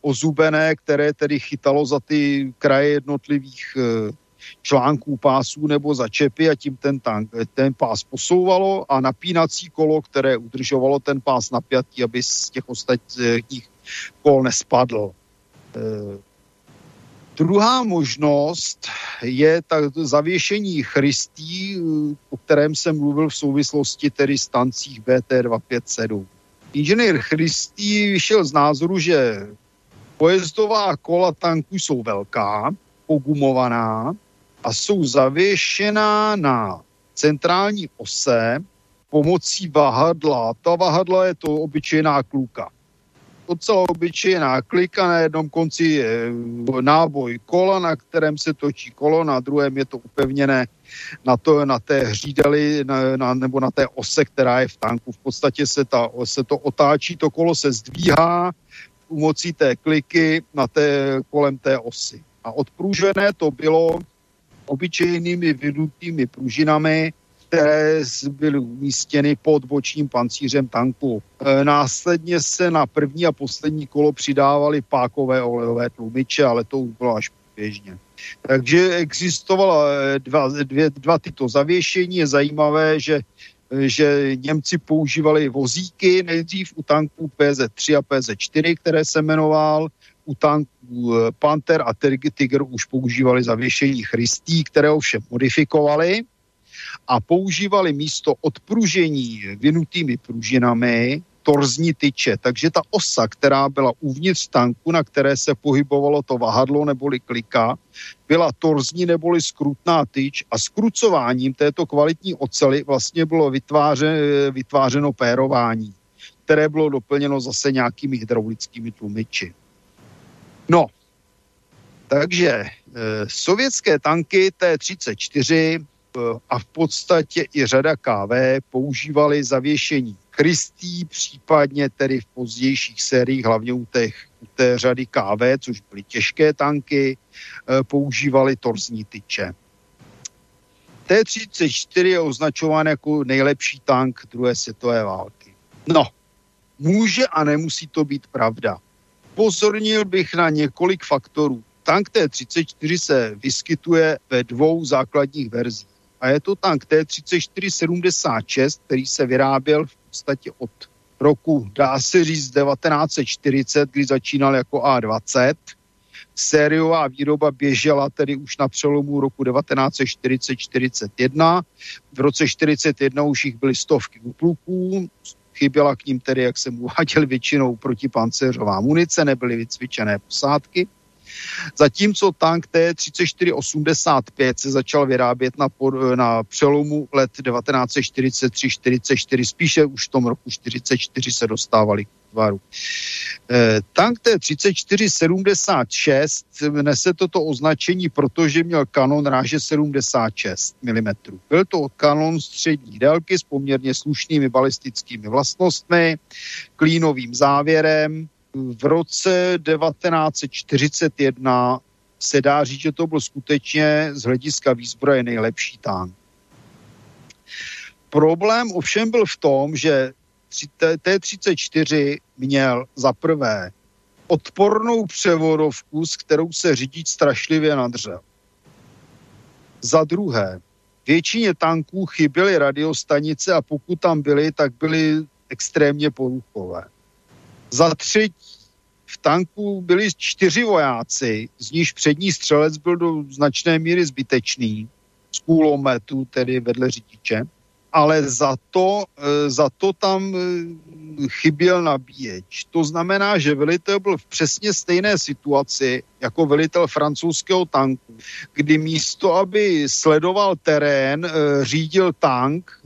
ozubené, které tedy chytalo za ty kraje jednotlivých e, článků pásů nebo začepy a tím ten, tank, ten pás posouvalo a napínací kolo, které udržovalo ten pás napjatý, aby z těch ostatních kol nespadl. Druhá možnost je tak zavěšení chrystí, o kterém jsem mluvil v souvislosti tedy stancích BT257. Inženýr Christý vyšel z názoru, že pojezdová kola tanků jsou velká, pogumovaná a jsou zavěšená na centrální ose pomocí vahadla. Ta vahadla je to obyčejná kluka. Docela obyčejná klika, na jednom konci je náboj kola, na kterém se točí kolo, na druhém je to upevněné na, to, na té hřídeli na, na, nebo na té ose, která je v tanku. V podstatě se, ta, se to otáčí, to kolo se zdvíhá pomocí té kliky na té, kolem té osy. A odpružené to bylo obyčejnými vydutými pružinami, které byly umístěny pod bočním pancířem tanku. E, následně se na první a poslední kolo přidávaly pákové olejové tlumiče, ale to už bylo až běžně. Takže existovala eh, dva, dvě, dva tyto zavěšení. Je zajímavé, že že Němci používali vozíky nejdřív u tanků PZ-3 a PZ-4, které se jmenoval, u tanků Panther a Tiger už používali zavěšení chrystí, které ovšem modifikovali a používali místo odpružení vynutými pružinami torzní tyče. Takže ta osa, která byla uvnitř tanku, na které se pohybovalo to vahadlo neboli klika, byla torzní neboli skrutná tyč a skrucováním této kvalitní ocely vlastně bylo vytváře, vytvářeno pérování, které bylo doplněno zase nějakými hydraulickými tlumiči. No, takže e, sovětské tanky T-34 e, a v podstatě i řada KV používali zavěšení krystí, případně tedy v pozdějších sériích, hlavně u, těch, u té řady KV, což byly těžké tanky, e, používali torzní tyče. T-34 je označován jako nejlepší tank druhé světové války. No, může a nemusí to být pravda. Pozornil bych na několik faktorů. Tank T-34 se vyskytuje ve dvou základních verzích. A je to tank T-34-76, který se vyráběl v podstatě od roku, dá se říct, 1940, kdy začínal jako A20. Sériová výroba běžela tedy už na přelomu roku 1940-41. V roce 41 už jich byly stovky útluků, chyběla k ním tedy, jak jsem uváděl, většinou protipancéřová munice, nebyly vycvičené posádky. Zatímco tank T-3485 se začal vyrábět na, na přelomu let 1943-44, spíše už v tom roku 44 se dostávali k tvaru. E, tank T-3476 nese toto označení, protože měl kanon ráže 76 mm. Byl to kanon střední délky s poměrně slušnými balistickými vlastnostmi, klínovým závěrem, v roce 1941 se dá říct, že to byl skutečně z hlediska výzbroje nejlepší tank. Problém ovšem byl v tom, že T-34 měl za prvé odpornou převodovku, s kterou se řidič strašlivě nadřel. Za druhé, většině tanků chyběly radiostanice a pokud tam byly, tak byly extrémně poruchové. Za třetí, v tanku byli čtyři vojáci, z níž přední střelec byl do značné míry zbytečný, z kulometu, tedy vedle řidiče, ale za to, e, za to tam e, chyběl nabíječ. To znamená, že velitel byl v přesně stejné situaci jako velitel francouzského tanku, kdy místo, aby sledoval terén, e, řídil tank,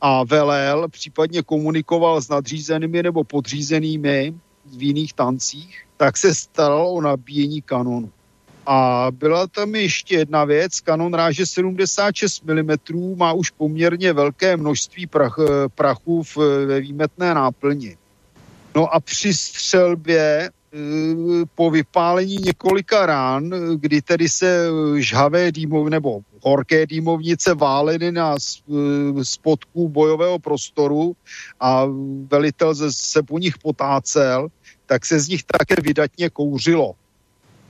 a velel, případně komunikoval s nadřízenými nebo podřízenými v jiných tancích, tak se staral o nabíjení kanonu. A byla tam ještě jedna věc, kanon ráže 76 mm má už poměrně velké množství prach, prachu v, ve výmetné náplni. No a při střelbě Eh, po vypálení několika rán, kdy tedy se žhavé dýmov, nebo horké dýmovnice váleny na eh, spodku bojového prostoru a velitel se po nich potácel, tak se z nich také vydatně kouřilo.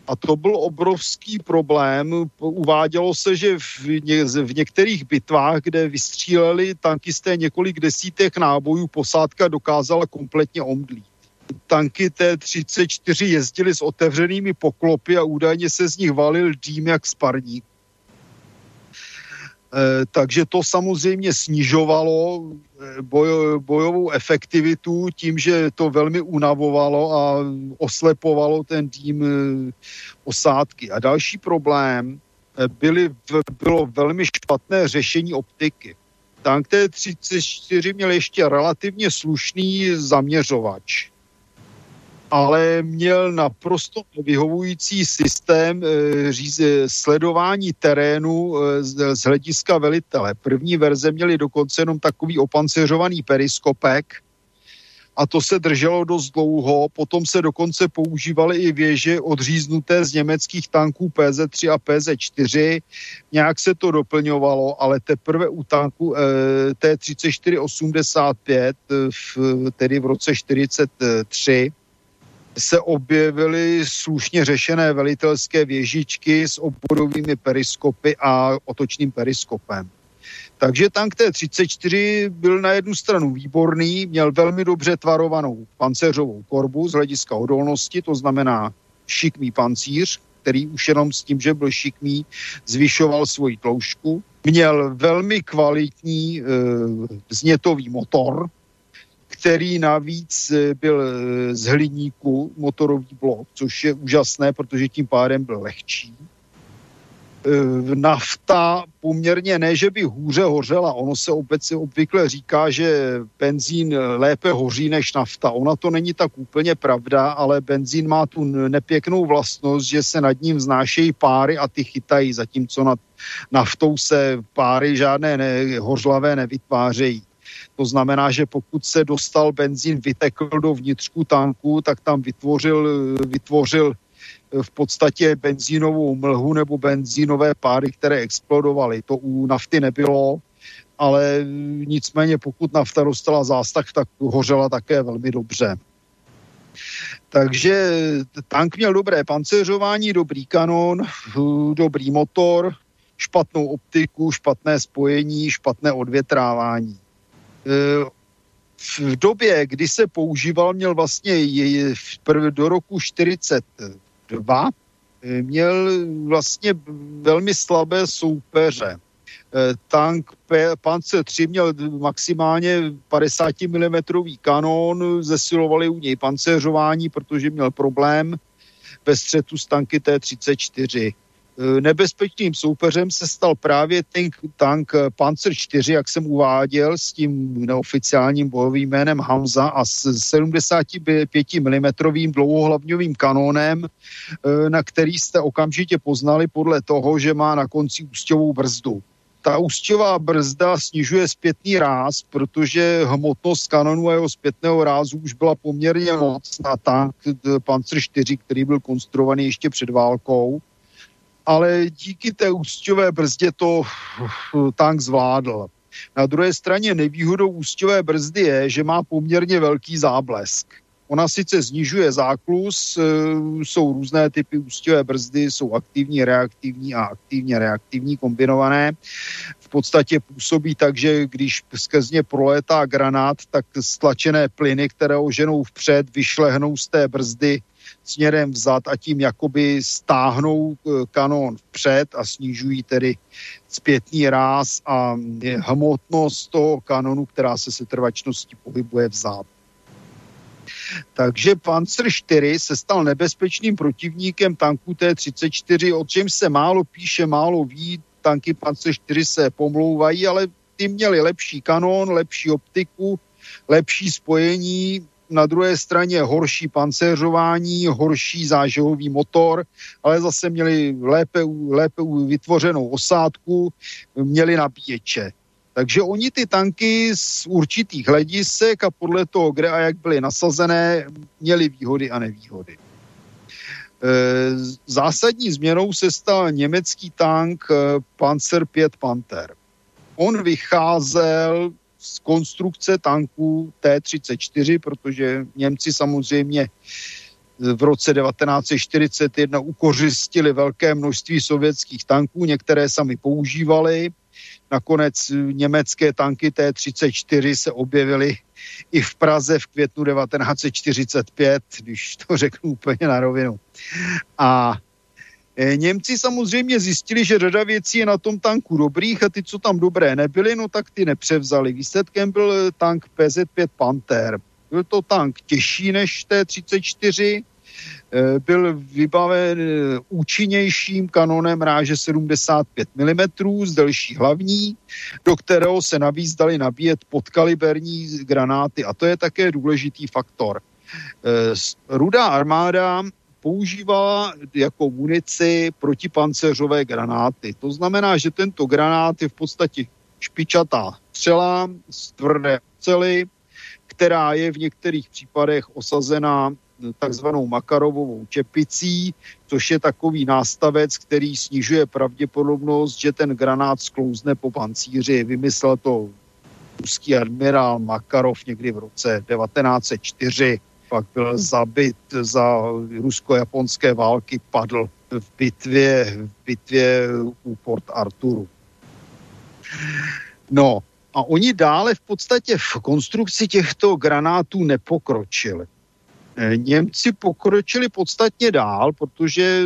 A to byl obrovský problém. Uvádělo se, že v, ně, v některých bitvách, kde vystříleli tankisté několik desítek nábojů, posádka dokázala kompletně omdlít. Tanky T-34 jezdily s otevřenými poklopy a údajně se z nich valil dým jak sparník. Eh, takže to samozřejmě snižovalo eh, boj, bojovou efektivitu tím, že to velmi unavovalo a oslepovalo ten tým eh, osádky. A další problém byly, bylo velmi špatné řešení optiky. Tank T-34 měl ještě relativně slušný zaměřovač ale měl naprosto vyhovující systém e, říze, sledování terénu e, z, z hlediska velitele. První verze měly dokonce jenom takový opanceřovaný periskopek, a to se drželo dost dlouho. Potom se dokonce používaly i věže odříznuté z německých tanků PZ-3 a PZ-4. Nějak se to doplňovalo, ale teprve u tanku e, T-34-85, v, tedy v roce 43, se objevily slušně řešené velitelské věžičky s oborovými periskopy a otočným periskopem. Takže tank T-34 byl na jednu stranu výborný, měl velmi dobře tvarovanou pancéřovou korbu z hlediska odolnosti, to znamená šikmý pancíř, který už jenom s tím, že byl šikmý, zvyšoval svoji tloušku. Měl velmi kvalitní e, znětový motor, který navíc eh, byl eh, z hliníku motorový blok, což je úžasné, protože tím pádem byl lehčí. Eh, nafta poměrně ne, že by hůře hořela. Ono se obecně obvykle říká, že benzín lépe hoří než nafta. Ona to není tak úplně pravda, ale benzín má tu nepěknou vlastnost, že se nad ním vznášejí páry a ty chytají, zatímco nad naftou se páry žádné ne, hořlavé nevytvářejí. To znamená, že pokud se dostal benzín, vytekl do vnitřku tanku, tak tam vytvořil, vytvořil eh, v podstatě benzínovou mlhu nebo benzínové páry, které explodovaly. To u nafty nebylo, ale nicméně pokud nafta dostala zástah, tak hořela také velmi dobře. Takže tank měl dobré pancéřování, dobrý kanon, dobrý motor, špatnou optiku, špatné spojení, špatné odvětrávání v době, kdy se používal, měl vlastně do roku 42, měl vlastně velmi slabé soupeře. Tank Panzer 3 měl maximálně 50 mm kanón, zesilovali u něj pancéřování, protože měl problém ve střetu s tanky T-34. Eh, nebezpečným soupeřem se stal právě tank, tank Panzer 4, jak jsem uváděl, s tím neoficiálním bojovým jménem Hamza a s 75 mm dlouhohlavňovým kanónem, eh, na který jste okamžitě poznali podle toho, že má na konci ústěvou brzdu. Ta ústěvá brzda snižuje zpětný ráz, protože hmotnost kanonu a jeho zpětného rázu už byla poměrně moc na tank Panzer 4, který byl konstruovaný ještě před válkou ale díky té ústěvé brzdě to tank zvládl. Na druhé straně nevýhodou ústěvé brzdy je, že má poměrně velký záblesk. Ona sice znižuje záklus, e, jsou různé typy ústěvé brzdy, jsou aktivní, reaktivní a aktivně reaktivní kombinované. V podstatě působí tak, že když skrz ně proletá granát, tak stlačené plyny, které oženou vpřed, vyšlehnou z té brzdy směrem vzad a tím jakoby stáhnou eh, kanón vpřed a snižují tedy zpětný ráz a hmotnost toho kanonu, která se setrvačností pohybuje vzad. Takže Panzer 4 se stal nebezpečným protivníkem tanků T-34, o čem se málo píše, málo ví, tanky Panzer 4 se pomlouvají, ale ty měli lepší kanon, lepší optiku, lepší spojení, na druhé straně horší pancéřování, horší zážehový motor, ale zase měli lépe, lépe vytvořenou osádku, měli nabíječe. Takže oni ty tanky z určitých hledisek a podle toho, kde a jak byly nasazené, měli výhody a nevýhody. E, zásadní změnou se stal německý tank e, Panzer 5 Panther. On vycházel z konstrukce tanků T-34, protože Němci samozřejmě v roce 1941 ukořistili velké množství sovětských tanků, některé sami používali. Nakonec německé tanky T-34 se objevily i v Praze v květnu 1945, když to řeknu úplně na rovinu. A Němci samozřejmě zjistili, že řada věcí je na tom tanku dobrých a ty, co tam dobré nebyly, no tak ty nepřevzali. Výsledkem byl tank PZ-5 Panther. Byl to tank těžší než T-34, eh, byl vybaven eh, účinnějším kanonem ráže 75 mm z delší hlavní, do kterého se navíc dali nabíjet podkaliberní granáty a to je také důležitý faktor. Eh, rudá armáda používala jako munici protipanceřové granáty. To znamená, že tento granát je v podstatě špičatá střela z tvrdé ocely, která je v některých případech osazená takzvanou makarovou čepicí, což je takový nástavec, který snižuje pravděpodobnost, že ten granát sklouzne po pancíři. Vymyslel to ruský admirál Makarov někdy v roce 1904. Pak byl zabit za rusko-japonské války, padl v bitvě, v bitvě u Port Arturu. No, a oni dále v podstatě v konstrukci těchto granátů nepokročili. E, Němci pokročili podstatně dál, protože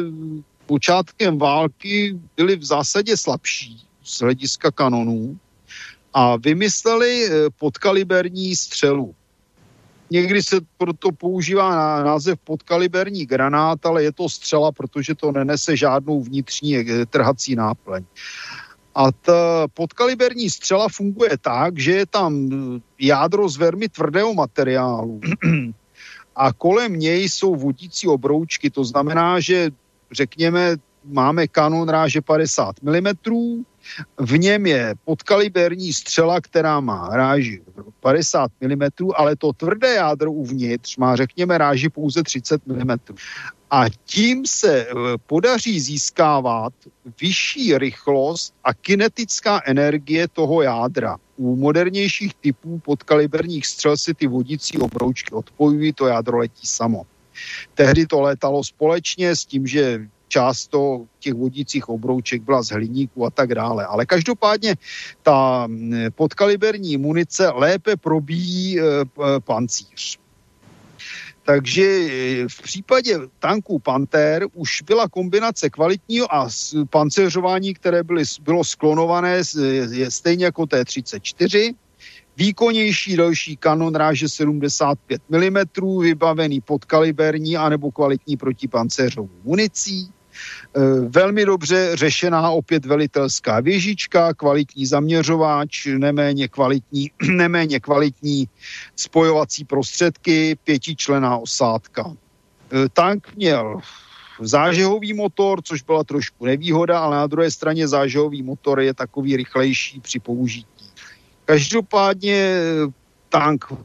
počátkem války byli v zásadě slabší z hlediska kanonů a vymysleli e, podkaliberní střelu. Někdy se proto používá název podkaliberní granát, ale je to střela, protože to nenese žádnou vnitřní e, trhací náplň. A ta podkaliberní střela funguje tak, že je tam jádro z velmi tvrdého materiálu a kolem něj jsou vodící obroučky. To znamená, že řekněme, máme kanon ráže 50 mm, v něm je podkaliberní střela, která má ráži 50 mm, ale to tvrdé jádro uvnitř má, řekněme, ráži pouze 30 mm. A tím se eh, podaří získávat vyšší rychlost a kinetická energie toho jádra. U modernějších typů podkaliberních střel si ty vodící obroučky odpojují, to jádro letí samo. Tehdy to létalo společně s tím, že část to, těch vodících obrouček byla z hliníku a tak dále. Ale každopádně ta podkaliberní munice lépe probíjí e, pancíř. Takže eh, v případě tanků Panther už byla kombinace kvalitního a pancéřování, které byly, bylo sklonované, je stejně jako T-34, výkonnější další kanon ráže 75 mm, vybavený podkaliberní anebo kvalitní protipancéřovou municí, velmi dobře řešená opět velitelská věžička, kvalitní zaměřováč, neméně kvalitní, neméně kvalitní spojovací prostředky, pětičlená osádka. Eh, tank měl zážehový motor, což byla trošku nevýhoda, ale na druhé straně zážehový motor je takový rychlejší při použití. Každopádně tank eh,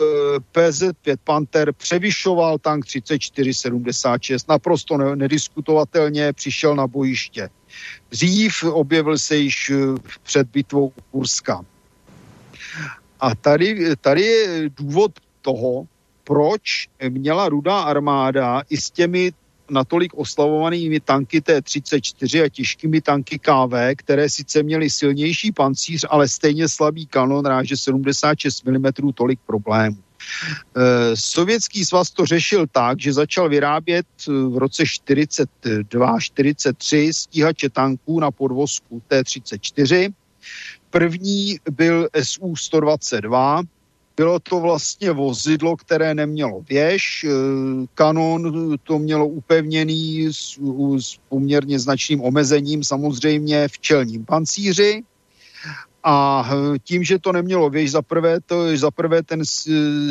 PZ-5 Panther převyšoval tank 3476, naprosto nediskutovatelně přišel na bojiště. Dřív objevil se již eh, před bitvou Kurska. A tady, tady je důvod toho, proč měla rudá armáda i s těmi natolik oslavovanými tanky T-34 a těžkými tanky KV, které sice měly silnější pancíř, ale stejně slabý kanon ráže 76 mm tolik problémů. E, Sovětský svaz to řešil tak, že začal vyrábět e, v roce 42-43 stíhače tanků na podvozku T-34. První byl SU-122, bylo to vlastně vozidlo, které nemělo věž, eh, kanon to mělo upevněný s, s poměrně značným omezením samozřejmě v čelním pancíři a tím, že to nemělo věž, za prvé, to, za prvé ten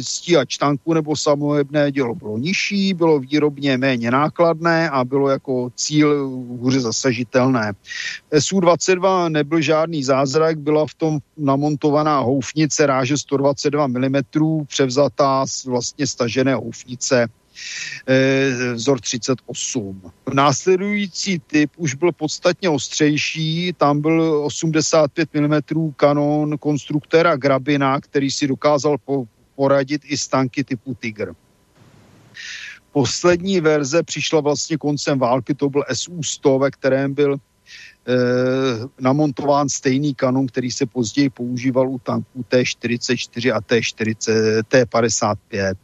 stíhač tanku nebo samohebné dělo bylo nižší, bylo výrobně méně nákladné a bylo jako cíl hůře zasažitelné. SU-22 nebyl žádný zázrak, byla v tom namontovaná houfnice ráže 122 mm, převzatá z vlastně stažené houfnice vzor 38. Následující typ už byl podstatně ostřejší, tam byl 85 mm kanon konstruktéra Grabina, který si dokázal poradit i s tanky typu Tiger. poslední verze přišla vlastně koncem války, to byl SU-100, ve kterém byl Eh, namontován stejný kanon, který se později používal u tanků T-44 a T-40, T-55.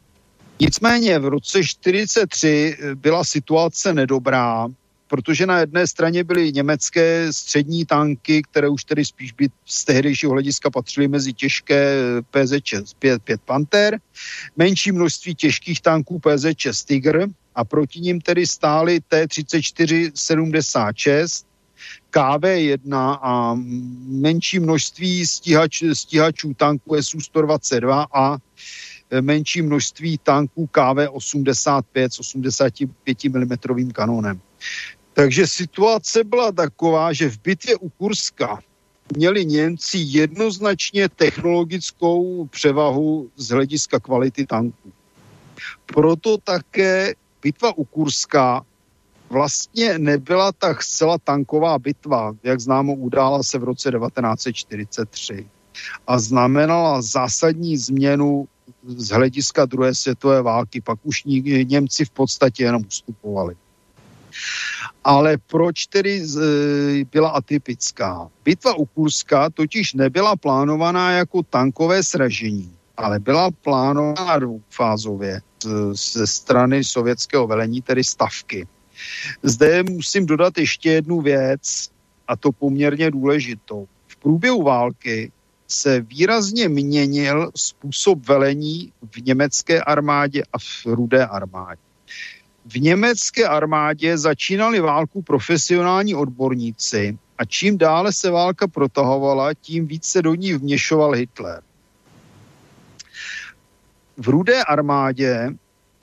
Nicméně v roce 43 byla situace nedobrá, protože na jedné straně byly německé střední tanky, které už tedy spíš by z tehdejšího hlediska patřily mezi těžké PZČ 5, 5 Panther, menší množství těžkých tanků PZČ Tiger a proti nim tedy stály T-34 76, KV-1 a menší množství stíhač, stíhačů tanků SU-122 a menší množství tanků KV-85 s 85 mm kanonem. Takže situace byla taková, že v bitvě u Kurska měli Němci jednoznačně technologickou převahu z hlediska kvality tanků. Proto také bitva u Kurska vlastně nebyla tak zcela tanková bitva, jak známo udála se v roce 1943 a znamenala zásadní změnu z hlediska druhé světové války. Pak už Němci v podstatě jenom ustupovali. Ale proč tedy byla atypická? Bitva u Kurska totiž nebyla plánovaná jako tankové sražení, ale byla plánovaná dvoufázově ze strany sovětského velení, tedy stavky. Zde musím dodat ještě jednu věc, a to poměrně důležitou. V průběhu války se výrazně měnil způsob velení v německé armádě a v rudé armádě. V německé armádě začínali válku profesionální odborníci a čím dále se válka protahovala, tím více do ní vměšoval Hitler. V rudé armádě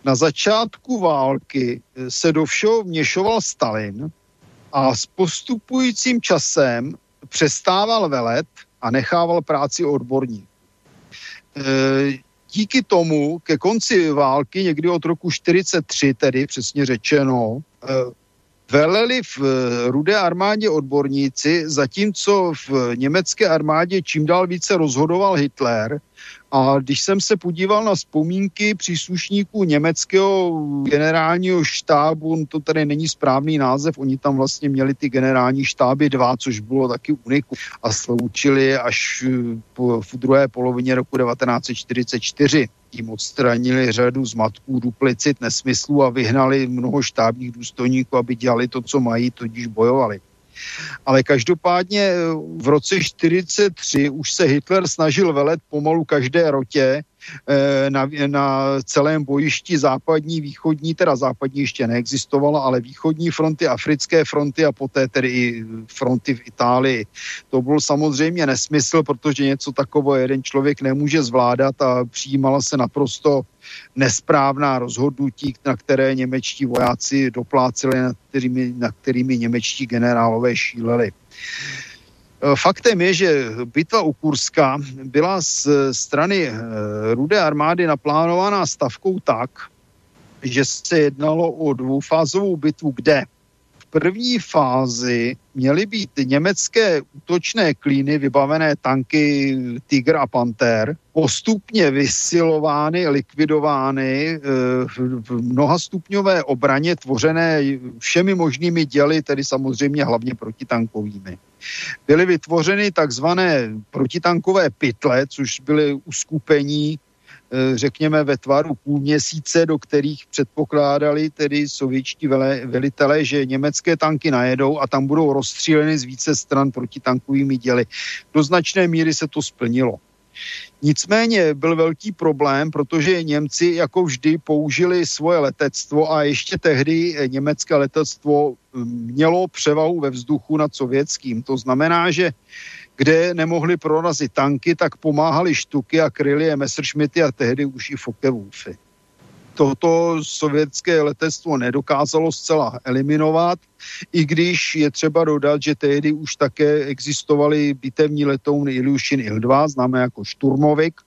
na začátku války eh, se do všeho vměšoval Stalin a s postupujícím časem přestával velet a nechával práci odborníků. Eh, díky tomu ke konci války, někdy od roku 43 tedy přesně řečeno, eh, veleli v rudé armádě odborníci, zatímco v německé armádě čím dál více rozhodoval Hitler a když jsem se podíval na vzpomínky příslušníků německého generálního štábu, to tady není správný název, oni tam vlastně měli ty generální štáby dva, což bylo taky uniku a sloučili až eh, v druhé polovině roku 1944. Tím odstranili řadu zmatků, duplicit, nesmyslů a vyhnali mnoho štábních důstojníků, aby dělali to, co mají, tudíž bojovali. Ale každopádně eh, v roce 43 už se Hitler snažil velet pomalu každé rotě na, na celém bojišti západní, východní, teda západní ještě neexistovala, ale východní fronty, africké fronty a poté tedy i fronty v Itálii. To byl samozřejmě nesmysl, protože něco takového jeden člověk nemůže zvládat a přijímala se naprosto nesprávná rozhodnutí, na které němečtí vojáci dopláceli, na kterými, na kterými němečtí generálové šíleli. E, faktem je, že bitva u Kurska byla z strany e, Rudé armády naplánovaná stavkou tak, že se jednalo o dvoufázovou bitvu, kde první fázi měly být německé útočné klíny, vybavené tanky Tiger a Panther, postupně vysilovány, likvidovány eh, v mnohastupňové obraně tvořené všemi možnými děly, tedy samozřejmě hlavně protitankovými. Byly vytvořeny takzvané protitankové pytle, což byly uskupení řekněme, ve tvaru půl měsíce, do kterých předpokládali tedy sovětští velitelé, že německé tanky najedou a tam budou rozstříleny z více stran protitankovými děly. Do značné míry se to splnilo. Nicméně byl velký problém, protože Němci jako vždy použili svoje letectvo a ještě tehdy německé letectvo hm, mělo převahu ve vzduchu nad sovětským. To znamená, že kde nemohli prorazit tanky, tak pomáhali štuky a kryli je Messerschmitty a tehdy už i Focke-Wulfy. Toto sovětské letectvo nedokázalo zcela eliminovat, i když je třeba dodat, že tehdy už také existovaly bitevní letouny Ilyushin Il-2, známé jako Šturmovik,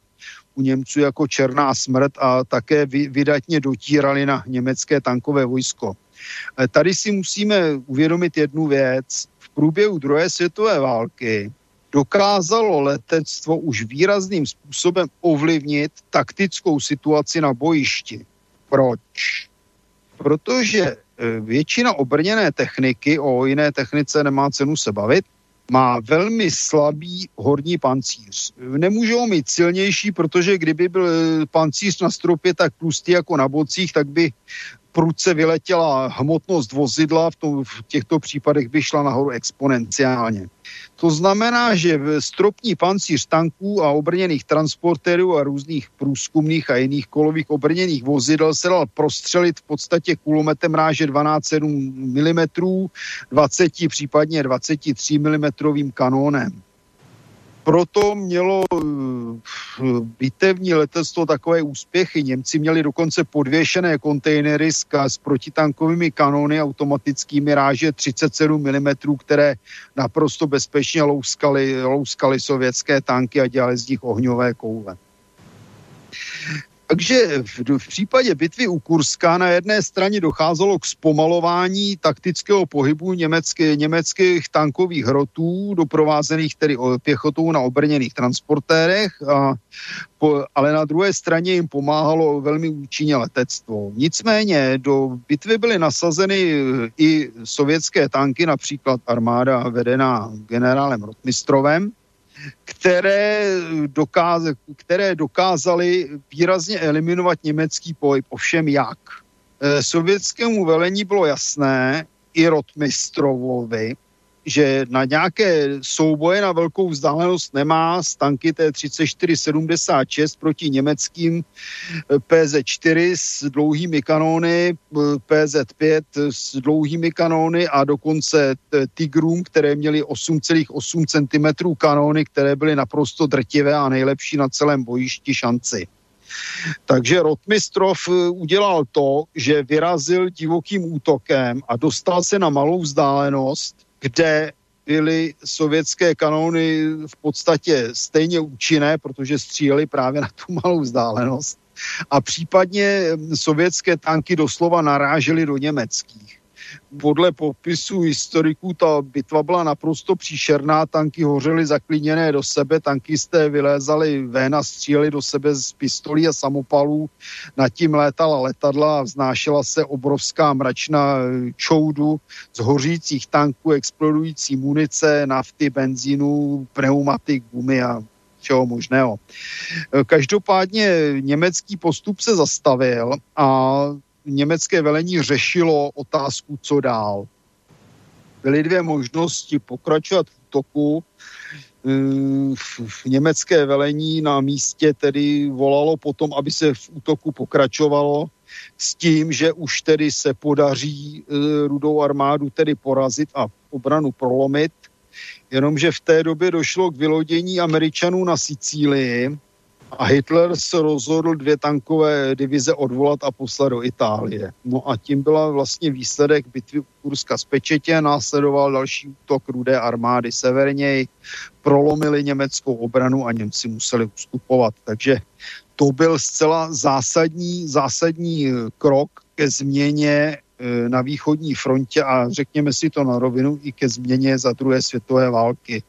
u Němců jako Černá smrt a také vydatně dotírali na německé tankové vojsko. E, tady si musíme uvědomit jednu věc. V průběhu druhé světové války dokázalo letectvo už výrazným způsobem ovlivnit taktickou situaci na bojišti. Proč? protože e, většina obrněné techniky, o jiné technice nemá cenu se bavit, má velmi slabý horní pancíř. Nemůžou mít silnější, protože kdyby byl pancíř na stropě tak tlustý jako na bocích, tak by prudce vyletěla hmotnost vozidla, v, tom, v těchto případech by šla nahoru exponenciálně. To znamená, že stropní pancíř tanků a obrněných transportérů a různých průzkumných a jiných kolových obrněných vozidel se dal prostřelit v podstatě kulometem ráže 12,7 mm, 20, případně 23 mm kanónem proto mělo eh, bitevní letectvo takové úspěchy. Němci měli dokonce podvěšené kontejnery s, s protitankovými kanóny automatickými ráže 37 mm, které naprosto bezpečně louskaly, louskaly sovětské tanky a dělali z nich ohňové koule. Takže v, v případě bitvy u Kurska na jedné straně docházelo k zpomalování taktického pohybu německé, německých tankových hrotů, doprovázených tedy pěchotou na obrněných transportérech, a, po, ale na druhé straně jim pomáhalo velmi účinně letectvo. Nicméně do bitvy byly nasazeny i sovětské tanky, například armáda vedená generálem Rotmistrovem, které, dokáz, které dokázaly výrazně eliminovat německý pohyb. Ovšem jak? E, sovětskému velení bylo jasné, i Rotmistrovovi, že na nějaké souboje na velkou vzdálenost nemá z tanky T-34-76 proti německým eh, PZ-4 s dlouhými kanóny, eh, PZ-5 s dlouhými kanóny a dokonce Tigrům, které měly 8,8 cm kanóny, které byly naprosto drtivé a nejlepší na celém bojišti šanci. Takže Rotmistrov eh, udělal to, že vyrazil divokým útokem a dostal se na malou vzdálenost, kde byly sovětské kanóny v podstatě stejně účinné, protože stříleli právě na tu malou vzdálenost. A případně sovětské tanky doslova narážely do německých podle popisu historiků ta bitva byla naprosto příšerná, tanky hořely zaklíněné do sebe, tankisté vylézali ven a stříleli do sebe z pistolí a samopalů, nad tím létala letadla a vznášela se obrovská mračna čoudu z hořících tanků, explodující munice, nafty, benzínu, pneumatik, gumy a všeho možného. Každopádně německý postup se zastavil a německé velení řešilo otázku, co dál. Byly dvě možnosti pokračovat v útoku. Eh, v německé velení na místě tedy volalo potom, aby se v útoku pokračovalo s tím, že už tedy se podaří eh, rudou armádu tedy porazit a obranu prolomit. Jenomže v té době došlo k vylodění Američanů na Sicílii, a Hitler se rozhodl dvě tankové divize odvolat a poslat do Itálie. No a tím byla vlastně výsledek bitvy Kurska z Pečetě, následoval další útok rudé armády severněji, prolomili německou obranu a Němci museli ustupovat. Takže to byl zcela zásadní, zásadní krok ke změně na východní frontě a řekněme si to na rovinu i ke změně za druhé světové války.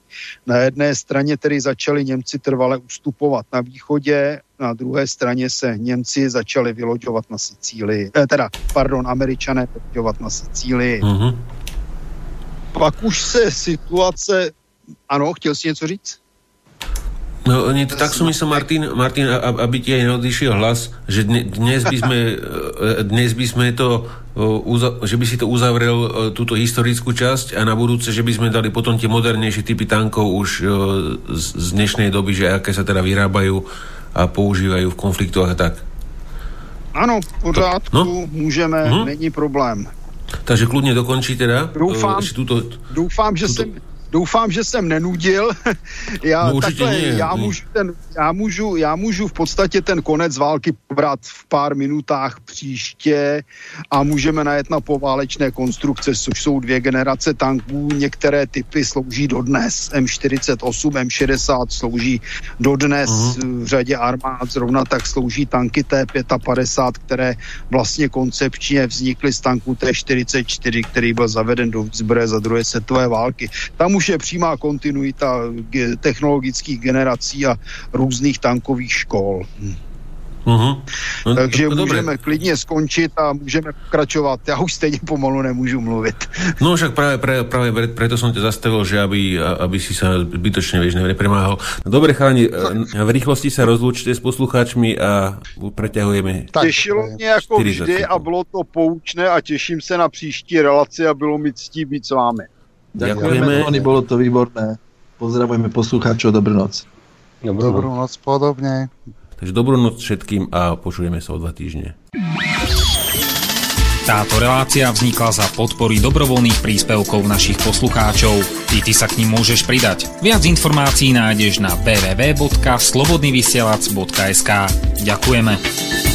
Na jedné straně tedy začali Němci trvale ustupovat na východě, na druhé straně se Němci začali vyloďovat na Sicílii, eh, teda, pardon, Američané vyloďovat na Sicílii. Mm-hmm. Pak už se situace, ano, chtěl si něco říct? No, nie, tak som myslel, Martin, Martin, aby ti aj neodišiel hlas, že dnes by sme, e, dnes by sme to, že by si to uzavrel e, túto historickú časť a na budúce, že by sme dali potom tie modernejšie typy tankov už e, z dnešnej doby, že aké sa teda vyrábajú a používajú v konfliktoch a tak. Ano, v pořádku, no? můžeme, uh-huh. není problém. Takže kludně dokončí teda. Doufám, uh, tuto, doufám že tuto... jsem Doufám, že jsem nenudil. já, no, takhle, nie, já, můžu ten, já, můžu, já můžu v podstatě ten konec války probrat v pár minutách příště a můžeme najet na poválečné konstrukce, což jsou dvě generace tanků. Některé typy slouží dodnes. M48, M60 slouží dodnes uh-huh. v řadě armád. Zrovna tak slouží tanky T55, které vlastně koncepčně vznikly z tanku T44, který byl zaveden do výzbroje za druhé světové války. Tam už je přímá kontinuita technologických generací a různých tankových škol. Hm. Uh-huh. No, Takže to, to můžeme dobre. klidně skončit a můžeme pokračovat. Já už stejně pomalu nemůžu mluvit. No však práve, práve, práve preto som ťa zastavil, že aby, aby si sa bytočne vieš nepremáhal. No, dobre chalani, v rýchlosti sa rozlúčte s poslucháčmi a preťahujeme. Tak, Těšilo mě jako vždy a bylo to poučné a těším se na příští relaci a bylo mi ctí být s vámi. Ďakujeme. Ďakujeme. Bolo to výborné. Pozdravujeme poslucháčov, dobrú noc. Dobrú, dobrú noc, podobne. Takže dobrú noc všetkým a počujeme sa o dva týždne. Táto relácia vznikla za podpory dobrovoľných príspevkov našich poslucháčov. Ty, ty sa k ním môžeš pridať. Viac informácií nájdeš na www.slobodnyvysielac.sk Ďakujeme.